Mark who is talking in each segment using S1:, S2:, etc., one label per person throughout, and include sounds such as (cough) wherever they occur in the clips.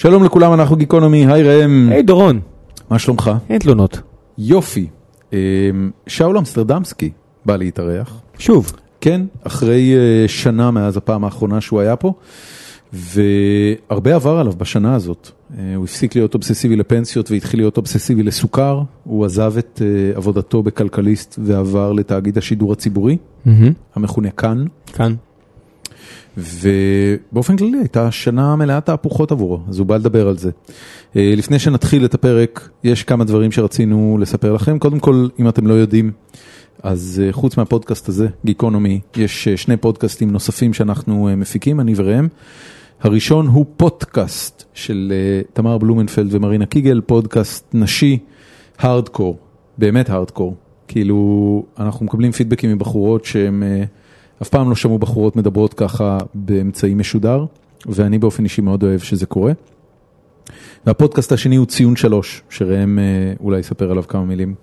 S1: שלום לכולם, אנחנו גיקונומי, היי ראם.
S2: היי דורון.
S1: מה שלומך?
S2: אין תלונות.
S1: יופי. אמ, שאול אמסטרדמסקי בא להתארח.
S2: שוב.
S1: כן, אחרי אה, שנה מאז הפעם האחרונה שהוא היה פה, והרבה עבר עליו בשנה הזאת. אה, הוא הפסיק להיות אובססיבי לפנסיות והתחיל להיות אובססיבי לסוכר. הוא עזב את אה, עבודתו בכלכליסט ועבר לתאגיד השידור הציבורי, המכונה כאן.
S2: כאן.
S1: ובאופן כללי הייתה שנה מלאה תהפוכות עבורו, אז הוא בא לדבר על זה. אה, לפני שנתחיל את הפרק, יש כמה דברים שרצינו לספר לכם. קודם כל, אם אתם לא יודעים, אז אה, חוץ מהפודקאסט הזה, גיקונומי, יש אה, שני פודקאסטים נוספים שאנחנו מפיקים, אני וראם. הראשון הוא פודקאסט של תמר בלומנפלד ומרינה קיגל, פודקאסט נשי, הארדקור, באמת הארדקור. כאילו, אנחנו מקבלים פידבקים מבחורות שהן... אף פעם לא שמעו בחורות מדברות ככה באמצעי משודר, ואני באופן אישי מאוד אוהב שזה קורה. והפודקאסט השני הוא ציון שלוש, שראם אה, אולי יספר עליו כמה מילים.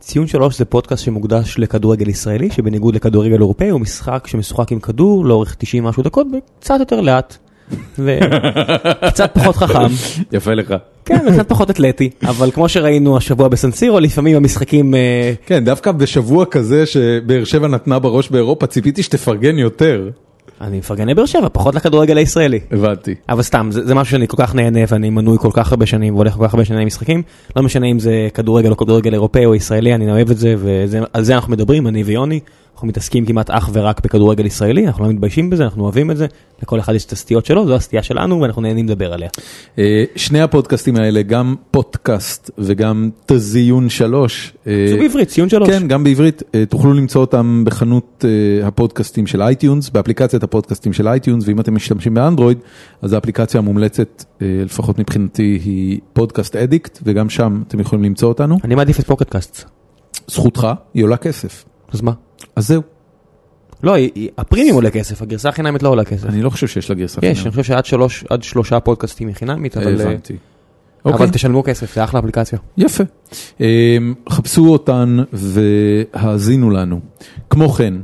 S2: ציון שלוש זה פודקאסט שמוקדש לכדורגל ישראלי, שבניגוד לכדורגל אירופאי הוא משחק שמשוחק עם כדור לאורך 90 משהו דקות, וקצת יותר לאט. וקצת (laughs) פחות חכם.
S1: יפה לך.
S2: כן, קצת פחות אתלטי, אבל כמו שראינו השבוע בסנסירו, לפעמים המשחקים... אה,
S1: כן, דווקא בשבוע כזה שבאר שבע נתנה בראש באירופה, ציפיתי שתפרגן יותר.
S2: אני מפרגן לבאר שבע, פחות לכדורגל הישראלי.
S1: הבנתי.
S2: אבל סתם, זה, זה משהו שאני כל כך נהנה ואני מנוי כל כך הרבה שנים והולך כל כך הרבה שנים למשחקים. לא משנה אם זה כדורגל או כדורגל אירופאי או ישראלי, אני אוהב את זה ועל זה אנחנו מדברים, אני ויוני. אנחנו מתעסקים כמעט אך ורק בכדורגל ישראלי, אנחנו לא מתביישים בזה, אנחנו אוהבים את זה, לכל אחד יש את הסטיות שלו, זו הסטייה שלנו ואנחנו נהנים לדבר עליה.
S1: אה, שני הפודקאסטים האלה, גם פודקאסט וגם תזיון שלוש.
S2: זה אה, בעברית, ציון שלוש.
S1: כן, גם בעברית, אה, תוכלו למצוא אותם בחנות הפודקאסטים של iTunes, באפליקציית הפודקאסטים של iTunes, ואם אתם משתמשים באנדרואיד, אז האפליקציה המומלצת, לפחות מבחינתי, היא Podcast Addict, וגם שם אתם יכולים למצוא אותנו.
S2: אני מעדיף את Pocket Casts.
S1: זכותך, היא עולה כסף.
S2: אז מה?
S1: אז זהו.
S2: לא, הפרימיום עולה כסף, הגרסה החינמית לא עולה כסף.
S1: אני לא חושב שיש לה גרסה חינמית.
S2: יש, אני חושב שעד שלוש, עד שלושה פודקאסטים היא חינמית, אבל...
S1: הבנתי.
S2: אבל אוקיי. תשלמו כסף, זה אחלה אפליקציה.
S1: יפה. אמ, חפשו אותן והאזינו לנו. כמו כן,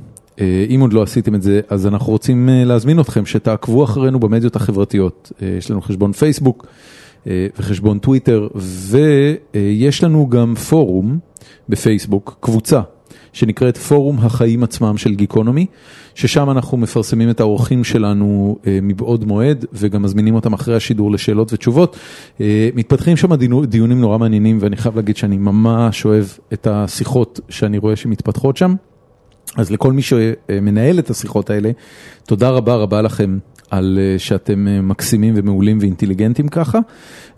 S1: אה, אם עוד לא עשיתם את זה, אז אנחנו רוצים אה, להזמין אתכם שתעקבו אחרינו במדיות החברתיות. אה, יש לנו חשבון פייסבוק וחשבון טוויטר, ויש לנו גם פורום בפייסבוק, קבוצה שנקראת פורום החיים עצמם של גיקונומי, ששם אנחנו מפרסמים את האורחים שלנו אה, מבעוד מועד וגם מזמינים אותם אחרי השידור לשאלות ותשובות. אה, מתפתחים שם דיונים נורא מעניינים ואני חייב להגיד שאני ממש אוהב את השיחות שאני רואה שמתפתחות שם. אז לכל מי שמנהל את השיחות האלה, תודה רבה רבה לכם על אה, שאתם אה, מקסימים ומעולים ואינטליגנטים ככה,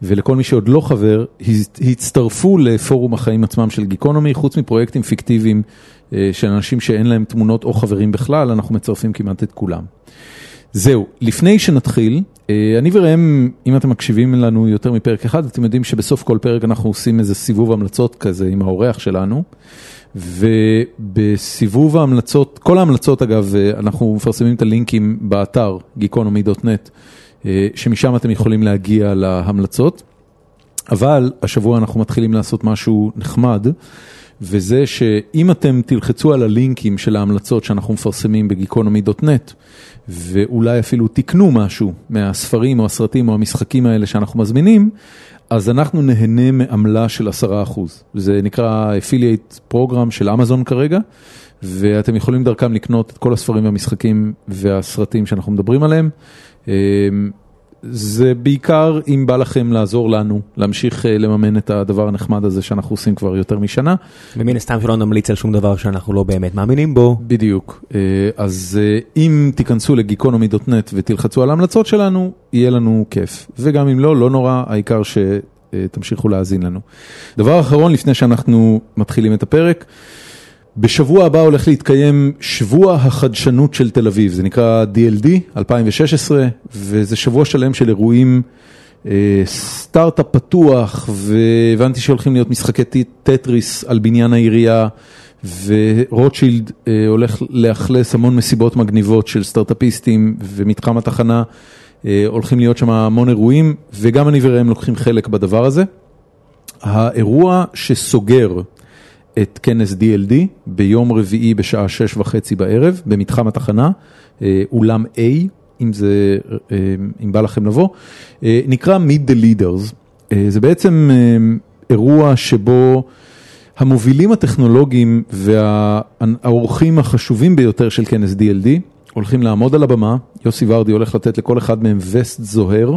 S1: ולכל מי שעוד לא חבר, הצטרפו לפורום החיים עצמם של גיקונומי, חוץ מפרויקטים פיקטיביים אה, של אנשים שאין להם תמונות או חברים בכלל, אנחנו מצרפים כמעט את כולם. זהו, לפני שנתחיל, אני וראם, אם אתם מקשיבים לנו יותר מפרק אחד, אתם יודעים שבסוף כל פרק אנחנו עושים איזה סיבוב המלצות כזה עם האורח שלנו. ובסיבוב ההמלצות, כל ההמלצות אגב, אנחנו מפרסמים את הלינקים באתר geekonomy.net, שמשם אתם יכולים להגיע להמלצות, אבל השבוע אנחנו מתחילים לעשות משהו נחמד, וזה שאם אתם תלחצו על הלינקים של ההמלצות שאנחנו מפרסמים בגיקונומי.נט, ואולי אפילו תקנו משהו מהספרים או הסרטים או המשחקים האלה שאנחנו מזמינים, אז אנחנו נהנה מעמלה של 10%. זה נקרא אפילייט פרוגרם של אמזון כרגע, ואתם יכולים דרכם לקנות את כל הספרים והמשחקים והסרטים שאנחנו מדברים עליהם. זה בעיקר אם בא לכם לעזור לנו להמשיך אה, לממן את הדבר הנחמד הזה שאנחנו עושים כבר יותר משנה.
S2: ומן הסתם שלא נמליץ על שום דבר שאנחנו לא באמת מאמינים בו.
S1: בדיוק, אה, אז אה, אם תיכנסו לגיקונומי.נט ותלחצו על ההמלצות שלנו, יהיה לנו כיף. וגם אם לא, לא נורא, העיקר שתמשיכו להאזין לנו. דבר אחרון לפני שאנחנו מתחילים את הפרק. בשבוע הבא הולך להתקיים שבוע החדשנות של תל אביב, זה נקרא DLD 2016, וזה שבוע שלם של אירועים, אה, סטארט-אפ פתוח, והבנתי שהולכים להיות משחקי טטריס על בניין העירייה, ורוטשילד אה, הולך לאכלס המון מסיבות מגניבות של סטארט-אפיסטים, ומתחם התחנה אה, הולכים להיות שם המון אירועים, וגם אני וראם לוקחים חלק בדבר הזה. האירוע שסוגר את כנס DLD ביום רביעי בשעה שש וחצי בערב במתחם התחנה, אה, אולם A, אם זה, אה, אם בא לכם לבוא, אה, נקרא Meet the Leaders. זה בעצם אירוע שבו המובילים הטכנולוגיים והאורחים החשובים ביותר של כנס DLD הולכים לעמוד על הבמה, יוסי ורדי הולך לתת לכל אחד מהם וסט זוהר,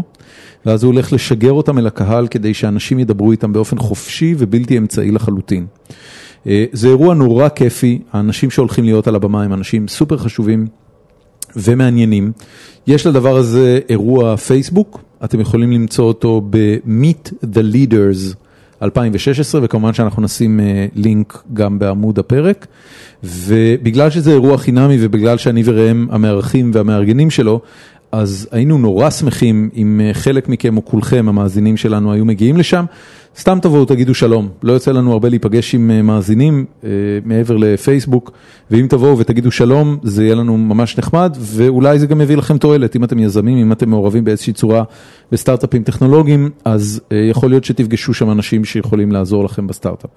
S1: ואז הוא הולך לשגר אותם אל הקהל כדי שאנשים ידברו איתם באופן חופשי ובלתי אמצעי לחלוטין. אה, זה אירוע נורא כיפי, האנשים שהולכים להיות על הבמה הם אנשים סופר חשובים ומעניינים. יש לדבר הזה אירוע פייסבוק, אתם יכולים למצוא אותו ב-Meet the Leaders 2016, וכמובן שאנחנו נשים אה, לינק גם בעמוד הפרק. ובגלל שזה אירוע חינמי ובגלל שאני וראם המארחים והמארגנים שלו, אז היינו נורא שמחים אם אה, חלק מכם או כולכם, המאזינים שלנו, היו מגיעים לשם. סתם תבואו, תגידו שלום. לא יוצא לנו הרבה להיפגש עם אה, מאזינים אה, מעבר לפייסבוק, ואם תבואו ותגידו שלום, זה יהיה לנו ממש נחמד, ואולי זה גם יביא לכם תועלת. אם אתם יזמים, אם אתם מעורבים באיזושהי צורה בסטארט-אפים טכנולוגיים, אז יכול להיות שתפגשו שם אנשים שיכולים לעזור לכם בסטארט-אפ.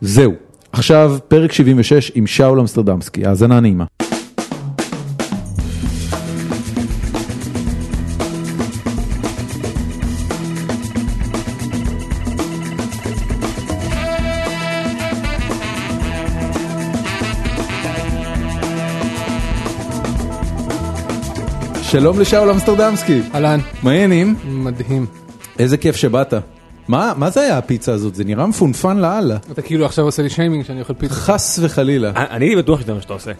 S1: זהו. עכשיו, פרק 76 עם שאול אמסטרדמסקי, האזנה נעימה. שלום לשאול אמסטרדמסקי.
S3: אהלן.
S1: מה העניינים?
S3: מדהים.
S1: איזה כיף שבאת. מה, מה זה היה הפיצה הזאת? זה נראה מפונפן לאללה.
S3: אתה כאילו עכשיו עושה לי שיימינג שאני אוכל פיצה.
S1: חס וחלילה.
S2: אני בטוח שזה מה שאתה עושה.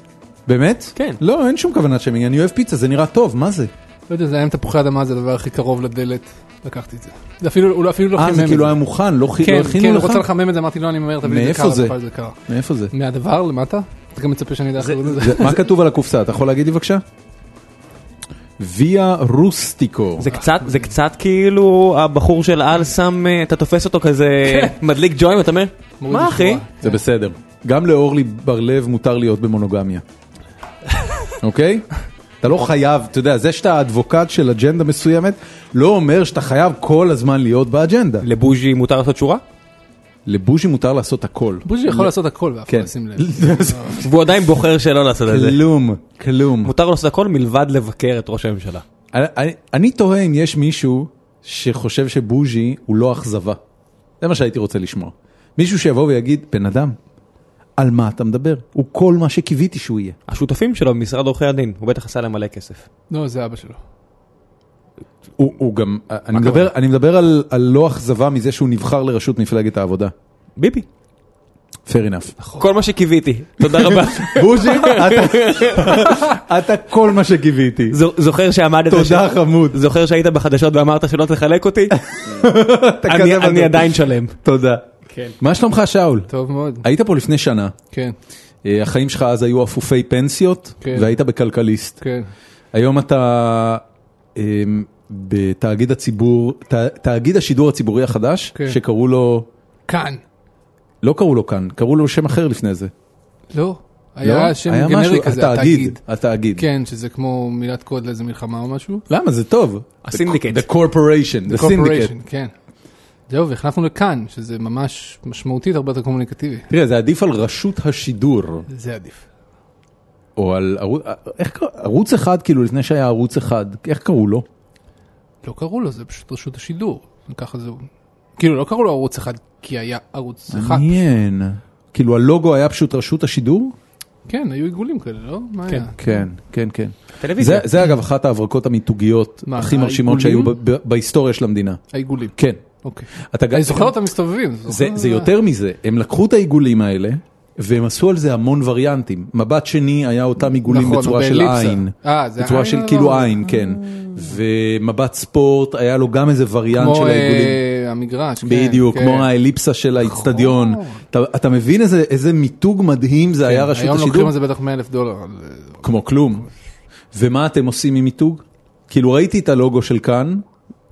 S1: באמת?
S2: כן.
S1: לא, אין שום כוונת שיימינג, אני אוהב פיצה, זה נראה טוב, מה זה?
S3: לא יודע, זה היה עם תפוחי אדמה, זה הדבר הכי קרוב לדלת. לקחתי את זה. זה אפילו, הוא אפילו לא חימם
S1: אה,
S3: את
S1: זה
S3: זה.
S1: כאילו היה מוכן, לא הכינו
S3: כן,
S1: לך?
S3: כן, הוא רוצה לחמם את זה, אמרתי לו, אני ממהר, תביא לי את זה קר.
S1: מאיפה זה?
S3: מהדבר למטה? אתה גם מצפה שאני אדע איך קוראים לזה?
S1: זה- מה כתוב על הקופסה? אתה יכול להגיד לי בבקשה? ויה רוסטיקו.
S2: זה קצת, זה קצת כאילו הבחור של על שם, אה, אתה תופס אותו כזה מדליק ג'ויים, אתה אומר, מה אחי?
S1: זה בסדר. גם לאורלי בר-לב מותר להיות במונוגמיה. (laughs) אוקיי? אתה לא חייב, אתה יודע, זה שאתה אדבוקט של אג'נדה מסוימת, לא אומר שאתה חייב כל הזמן להיות באג'נדה.
S2: לבוז'י מותר לעשות שורה?
S1: לבוז'י מותר לעשות הכל.
S3: בוז'י יכול לעשות הכל ואף אחד
S1: כן.
S3: לא ישים לב. (laughs)
S2: והוא עדיין בוחר שלא לעשות את זה.
S1: כלום, כלום.
S2: מותר לעשות הכל מלבד לבקר את ראש הממשלה.
S1: אני תוהה אם יש מישהו שחושב שבוז'י הוא לא אכזבה. זה מה שהייתי רוצה לשמוע. מישהו שיבוא ויגיד, בן אדם, על מה אתה מדבר? הוא כל מה שקיוויתי שהוא יהיה.
S2: השותפים שלו במשרד עורכי הדין, הוא בטח עשה להם מלא כסף.
S3: לא, זה אבא שלו.
S1: הוא, הוא גם, אני מדבר? אני מדבר על, על לא אכזבה מזה שהוא נבחר לראשות מפלגת העבודה.
S2: ביבי.
S1: fair enough.
S2: כל מה שקיוויתי. תודה (laughs) רבה.
S1: בוז'י, (laughs) אתה, אתה כל מה שקיוויתי.
S2: זו- זוכר שעמדת
S1: תודה חמוד.
S2: זוכר שהיית בחדשות ואמרת שלא תחלק אותי? (laughs) אני-. עדיין שלם.
S1: תודה.
S3: כן.
S1: מה שלומך שאול?
S3: טוב מאוד.
S1: היית פה לפני שנה.
S3: כן,
S1: אה, החיים שלך אז היו אפופי פנסיות,
S3: כן.
S1: והיית בכלכליסט.
S3: כן.
S1: היום אתה אמ, בתאגיד הציבור, ת- תאגיד השידור הציבורי החדש,
S3: כן.
S1: שקראו לו,
S3: כאן.
S1: לא קראו לו כאן, קראו לו שם אחר לפני זה.
S3: לא.
S1: לא?
S3: היה שם
S1: היה
S3: גנרי
S1: משהו,
S3: כזה, התאגיד.
S1: התאגיד.
S3: כן, שזה כמו מילת קוד לאיזה מלחמה או משהו.
S1: למה? זה טוב.
S2: הסינדיקט.
S1: The corporation, the syndicate.
S3: Corporation, כן. זהו, והחלפנו לכאן, שזה ממש משמעותית הרבה יותר קומוניקטיבי.
S1: תראה, זה עדיף על רשות השידור,
S3: זה עדיף.
S1: או על ערוץ, איך קראו, ערוץ אחד, כאילו לפני שהיה ערוץ אחד, איך קראו לו?
S3: לא קראו לו, זה פשוט רשות השידור. ככה זהו. כאילו, לא קראו לו ערוץ אחד, כי היה ערוץ אחד.
S1: מעניין. כאילו הלוגו היה פשוט רשות השידור?
S3: כן, היו עיגולים כאלה, לא? מה
S2: כן.
S3: היה?
S1: כן, כן, כן.
S2: טלוויזיה.
S1: זה, זה אגב אחת ההברקות המיתוגיות
S3: מה,
S1: הכי מרשימות שהיו
S3: העיגולים?
S1: ב- ב- בהיסטוריה של המדינה.
S3: העיגולים.
S1: כן.
S3: אוקיי.
S1: אתה גם-
S3: אני זוכר אותם מסתובבים.
S1: זה, זה יותר מזה, הם לקחו את העיגולים האלה, והם עשו על זה המון וריאנטים. מבט שני היה אותם עיגולים
S3: נכון,
S1: בצורה של
S3: באליפסה.
S1: עין.
S3: אה, זה
S1: בצורה
S3: עין
S1: של
S3: או
S1: כאילו
S3: לא?
S1: עין, כן. ומבט ספורט, היה לו גם איזה וריאנט
S3: כמו
S1: של העיגולים.
S3: אה, המגרש, כן.
S1: בדיוק,
S3: כן.
S1: כמו האליפסה של האיצטדיון.
S3: נכון.
S1: אתה, אתה מבין איזה, איזה מיתוג מדהים זה היה רשות
S3: היום לוקחים
S1: השידור?
S3: על זה בטח 100 אלף דולר. אה,
S1: כמו כלום. ומה אתם עושים עם מיתוג? כאילו ראיתי את הלוגו של כאן,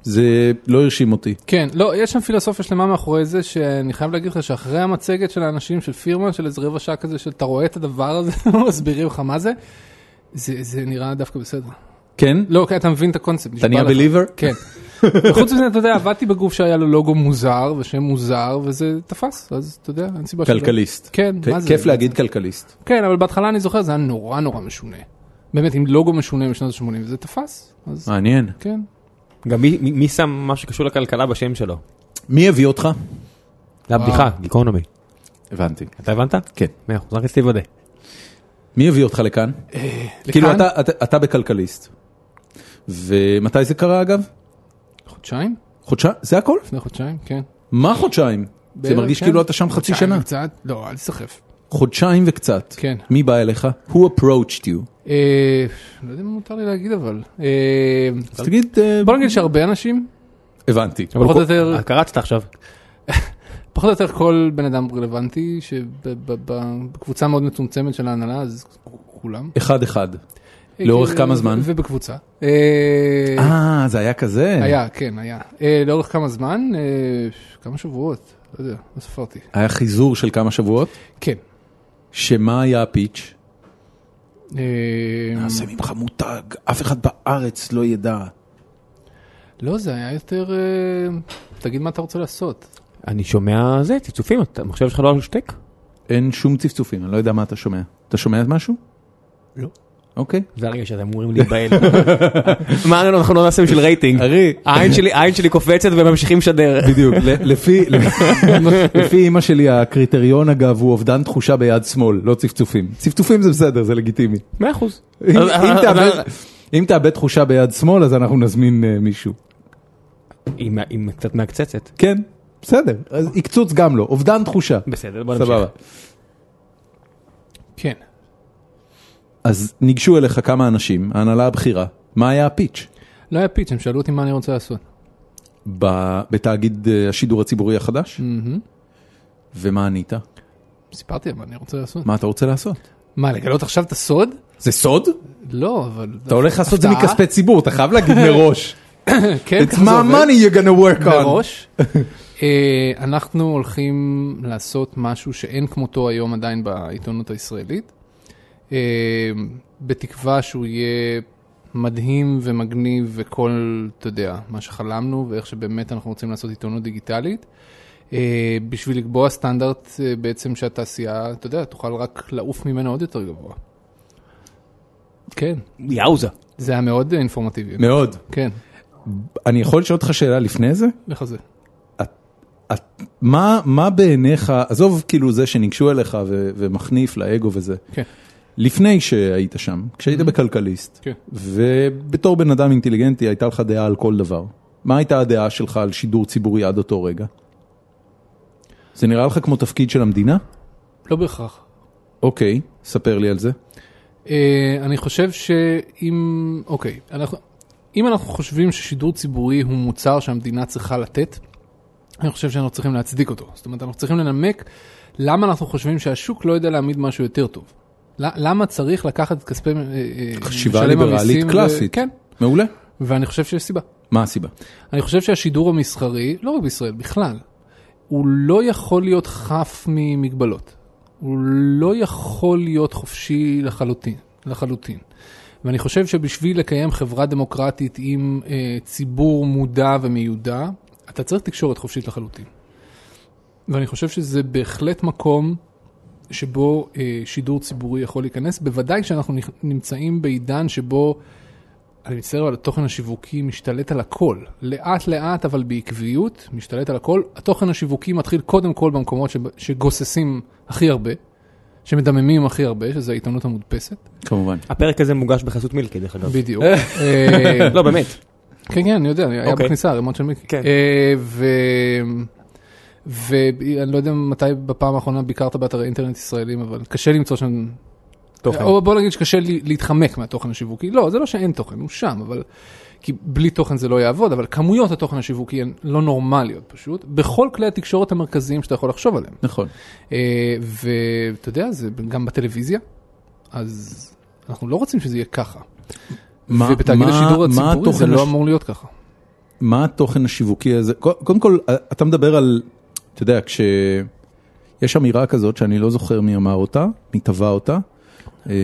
S1: זה לא הרשים אותי.
S3: כן, לא, יש שם פילוסופיה שלמה מאחורי זה, שאני חייב להגיד לך שאחרי המצגת של האנשים של פירמן, של איזה רבע שעה כזה, שאתה רואה את הדבר הזה, (laughs) מסבירים לך מה זה, זה, זה נראה דווקא בסדר.
S1: כן?
S3: לא, כן, אתה מבין את הקונספט.
S1: אתה נהיה believer?
S3: כן. וחוץ מזה, אתה יודע, עבדתי בגוף שהיה לו לוגו מוזר, ושם מוזר, וזה תפס, אז אתה יודע, אין סיבה שלא.
S1: כלכליסט.
S3: כן, מה זה?
S1: כיף להגיד כלכליסט.
S3: כן, אבל בהתחלה אני זוכר, זה היה נורא נורא משונה. באמת עם לוגו משונה משנות ה-80, וזה תפס,
S1: מעניין.
S3: כן.
S2: גם מי- מי מי שם משהו שקשור לכלכלה בשם שלו?
S1: מי הביא אותך?
S2: זה הבדיחה, גיקונומי.
S1: הבנתי.
S2: אתה הבנת?
S1: כן.
S2: מאה אחוז, רק רציתי לוודא.
S1: מי הביא אותך לכאן? כאילו
S3: לכאן?
S1: אתה, אתה, אתה בכלכליסט. ומתי זה קרה אגב?
S3: חודשיים?
S1: חודשיים? זה הכל?
S3: לפני חודשיים, כן.
S1: מה חודשיים? זה מרגיש
S3: כן.
S1: כאילו אתה שם חצי
S3: חודשיים
S1: שנה.
S3: וקצת, לא, אל תסחף.
S1: חודשיים וקצת.
S3: כן.
S1: מי בא אליך? Who approached you?
S3: אה, לא יודע מה מותר לי להגיד אבל. אה,
S1: אז תגיד, אה,
S3: בוא נגיד שהרבה אנשים,
S1: הבנתי.
S3: פחות או
S2: כל-
S3: יותר-
S2: קרצת עכשיו. (laughs)
S3: פחות או יותר כל בן אדם רלוונטי, שבקבוצה מאוד מצומצמת של ההנהלה, אז כולם.
S1: אחד אחד. לאורך כמה זמן?
S3: ובקבוצה. אה,
S1: זה היה כזה?
S3: היה, כן, היה. לאורך כמה זמן? כמה שבועות, לא יודע, לא ספרתי.
S1: היה חיזור של כמה שבועות?
S3: כן.
S1: שמה היה הפיץ'?
S3: אה,
S1: נעשה ממך מותג, אף אחד בארץ לא ידע.
S3: לא, זה היה יותר, אה, תגיד מה אתה רוצה לעשות.
S2: אני שומע זה, צפצופים, אתה- המחשב שלך לא על שטק?
S1: אין שום צפצופים, אני לא יודע מה אתה שומע. אתה שומע משהו?
S3: לא.
S1: אוקיי.
S2: זה הרגע שאתם אמורים להיבהל. (laughs) מה אנחנו לא נעשה בשביל רייטינג?
S1: ארי.
S2: העין שלי, קופצת וממשיכים לשדר. (laughs)
S1: בדיוק, (laughs) לפי אימא שלי הקריטריון אגב הוא אובדן תחושה ביד שמאל, לא צפצופים. צפצופים זה בסדר, זה לגיטימי.
S2: מאה אחוז.
S1: אם- תאבד- תחושה ביד שמאל אז אנחנו נזמין אה, מישהו.
S2: עם עם קצת מעקצצת.
S1: כן, בסדר, אז עקצוץ גם לא, אובדן תחושה.
S2: בסדר, בוא נמשיך.
S1: סבבה.
S3: כן.
S1: אז ניגשו אליך כמה אנשים, ההנהלה הבכירה, מה היה הפיץ'?
S3: לא היה פיץ', הם שאלו אותי מה אני רוצה לעשות.
S1: ב- בתאגיד אה, השידור הציבורי החדש?
S3: מהמם.
S1: ומה ענית?
S3: סיפרתי מה אני רוצה לעשות.
S1: מה אתה רוצה לעשות?
S3: מה, לגלות עכשיו את הסוד?
S1: זה סוד?
S3: לא, אבל...
S1: אתה הולך לעשות את זה. מכספי ציבור, אתה חייב להגיד מראש.
S3: כן,
S1: It's
S3: ככה זה
S1: my money you're gonna work on.
S3: מראש. (laughs) אה, אנחנו הולכים לעשות משהו שאין כמותו היום עדיין בעיתונות הישראלית, בתקווה שהוא יהיה מדהים ומגניב וכל, אתה יודע, מה שחלמנו ואיך שבאמת אנחנו רוצים לעשות עיתונות דיגיטלית. אה, בשביל לקבוע סטנדרט אה, בעצם שהתעשייה, אתה יודע, תוכל רק לעוף ממנו עוד יותר גבוה. כן,
S2: יאוזה.
S3: זה היה מאוד אה, אינפורמטיבי.
S1: מאוד.
S3: כן,
S1: אני יכול לשאול אותך שאלה לפני זה?
S3: לך זה.
S1: את- מה מה בעיניך, עזוב כאילו זה שניגשו אליך ו- ומחניף לאגו וזה,
S3: כן.
S1: לפני שהיית שם, כשהיית בכלכליסט,
S3: כן.
S1: ובתור בן אדם אינטליגנטי הייתה לך דעה על כל דבר, מה הייתה הדעה שלך על שידור ציבורי עד אותו רגע? זה נראה לך כמו תפקיד של המדינה?
S3: לא בהכרח.
S1: אוקיי, ספר לי על זה.
S3: אה, אני חושב שאם, אוקיי, אנחנו, אם אנחנו חושבים ששידור ציבורי הוא מוצר שהמדינה צריכה לתת, אני חושב שאנחנו צריכים להצדיק אותו. זאת אומרת, אנחנו צריכים לנמק למה אנחנו חושבים שהשוק לא יודע להעמיד משהו יותר טוב. למה צריך לקחת את כספי אה, אה,
S1: חשיבה ליברלית קלאסית.
S3: כן,
S1: מעולה.
S3: ואני חושב שיש סיבה.
S1: מה הסיבה?
S3: אני חושב שהשידור המסחרי, לא רק בישראל, בכלל, הוא לא יכול להיות חף ממגבלות. הוא לא יכול להיות חופשי לחלוטין, לחלוטין. ואני חושב שבשביל לקיים חברה דמוקרטית עם אה, ציבור מודע ומיודע, אתה צריך תקשורת חופשית לחלוטין. ואני חושב שזה בהחלט מקום שבו אה, שידור ציבורי יכול להיכנס, בוודאי שאנחנו נכ- נמצאים בעידן שבו אני מצטער, אבל התוכן השיווקי משתלט על הכל. לאט לאט, אבל בעקביות, משתלט על הכל. התוכן השיווקי מתחיל קודם כל במקומות שב- שגוססים הכי הרבה, שמדממים הכי הרבה, שזה העיתונות המודפסת.
S1: כמובן.
S2: הפרק הזה מוגש בחסות מילקי דרך אגב.
S3: בדיוק. אה, (laughs)
S2: לא באמת.
S3: כן, כן, אני יודע, היה
S2: אוקיי.
S3: בכניסה, ערימות של מיקי.
S2: כן.
S3: ואני לא יודע מתי בפעם האחרונה ביקרת באתרי אינטרנט ישראלים, אבל קשה למצוא שם...
S2: תוכן.
S3: או בוא נגיד שקשה לי להתחמק מהתוכן השיווקי. לא, זה לא שאין תוכן, הוא שם, אבל... כי בלי תוכן זה לא יעבוד, אבל כמויות התוכן השיווקי הן לא נורמליות פשוט, בכל כלי התקשורת המרכזיים שאתה יכול לחשוב עליהם.
S1: נכון.
S3: אה, ואתה יודע, זה גם בטלוויזיה, אז אנחנו לא רוצים שזה יהיה ככה.
S1: מה-
S3: ובתאגיד
S1: מה-
S3: השידור הציבורי זה לא
S1: הש-
S3: אמור להיות ככה.
S1: מה התוכן השיווקי הזה? קודם כל, אתה מדבר על, אתה יודע, כשיש אמירה כזאת שאני לא זוכר מי אמר אותה, מי טבע אותה. אה,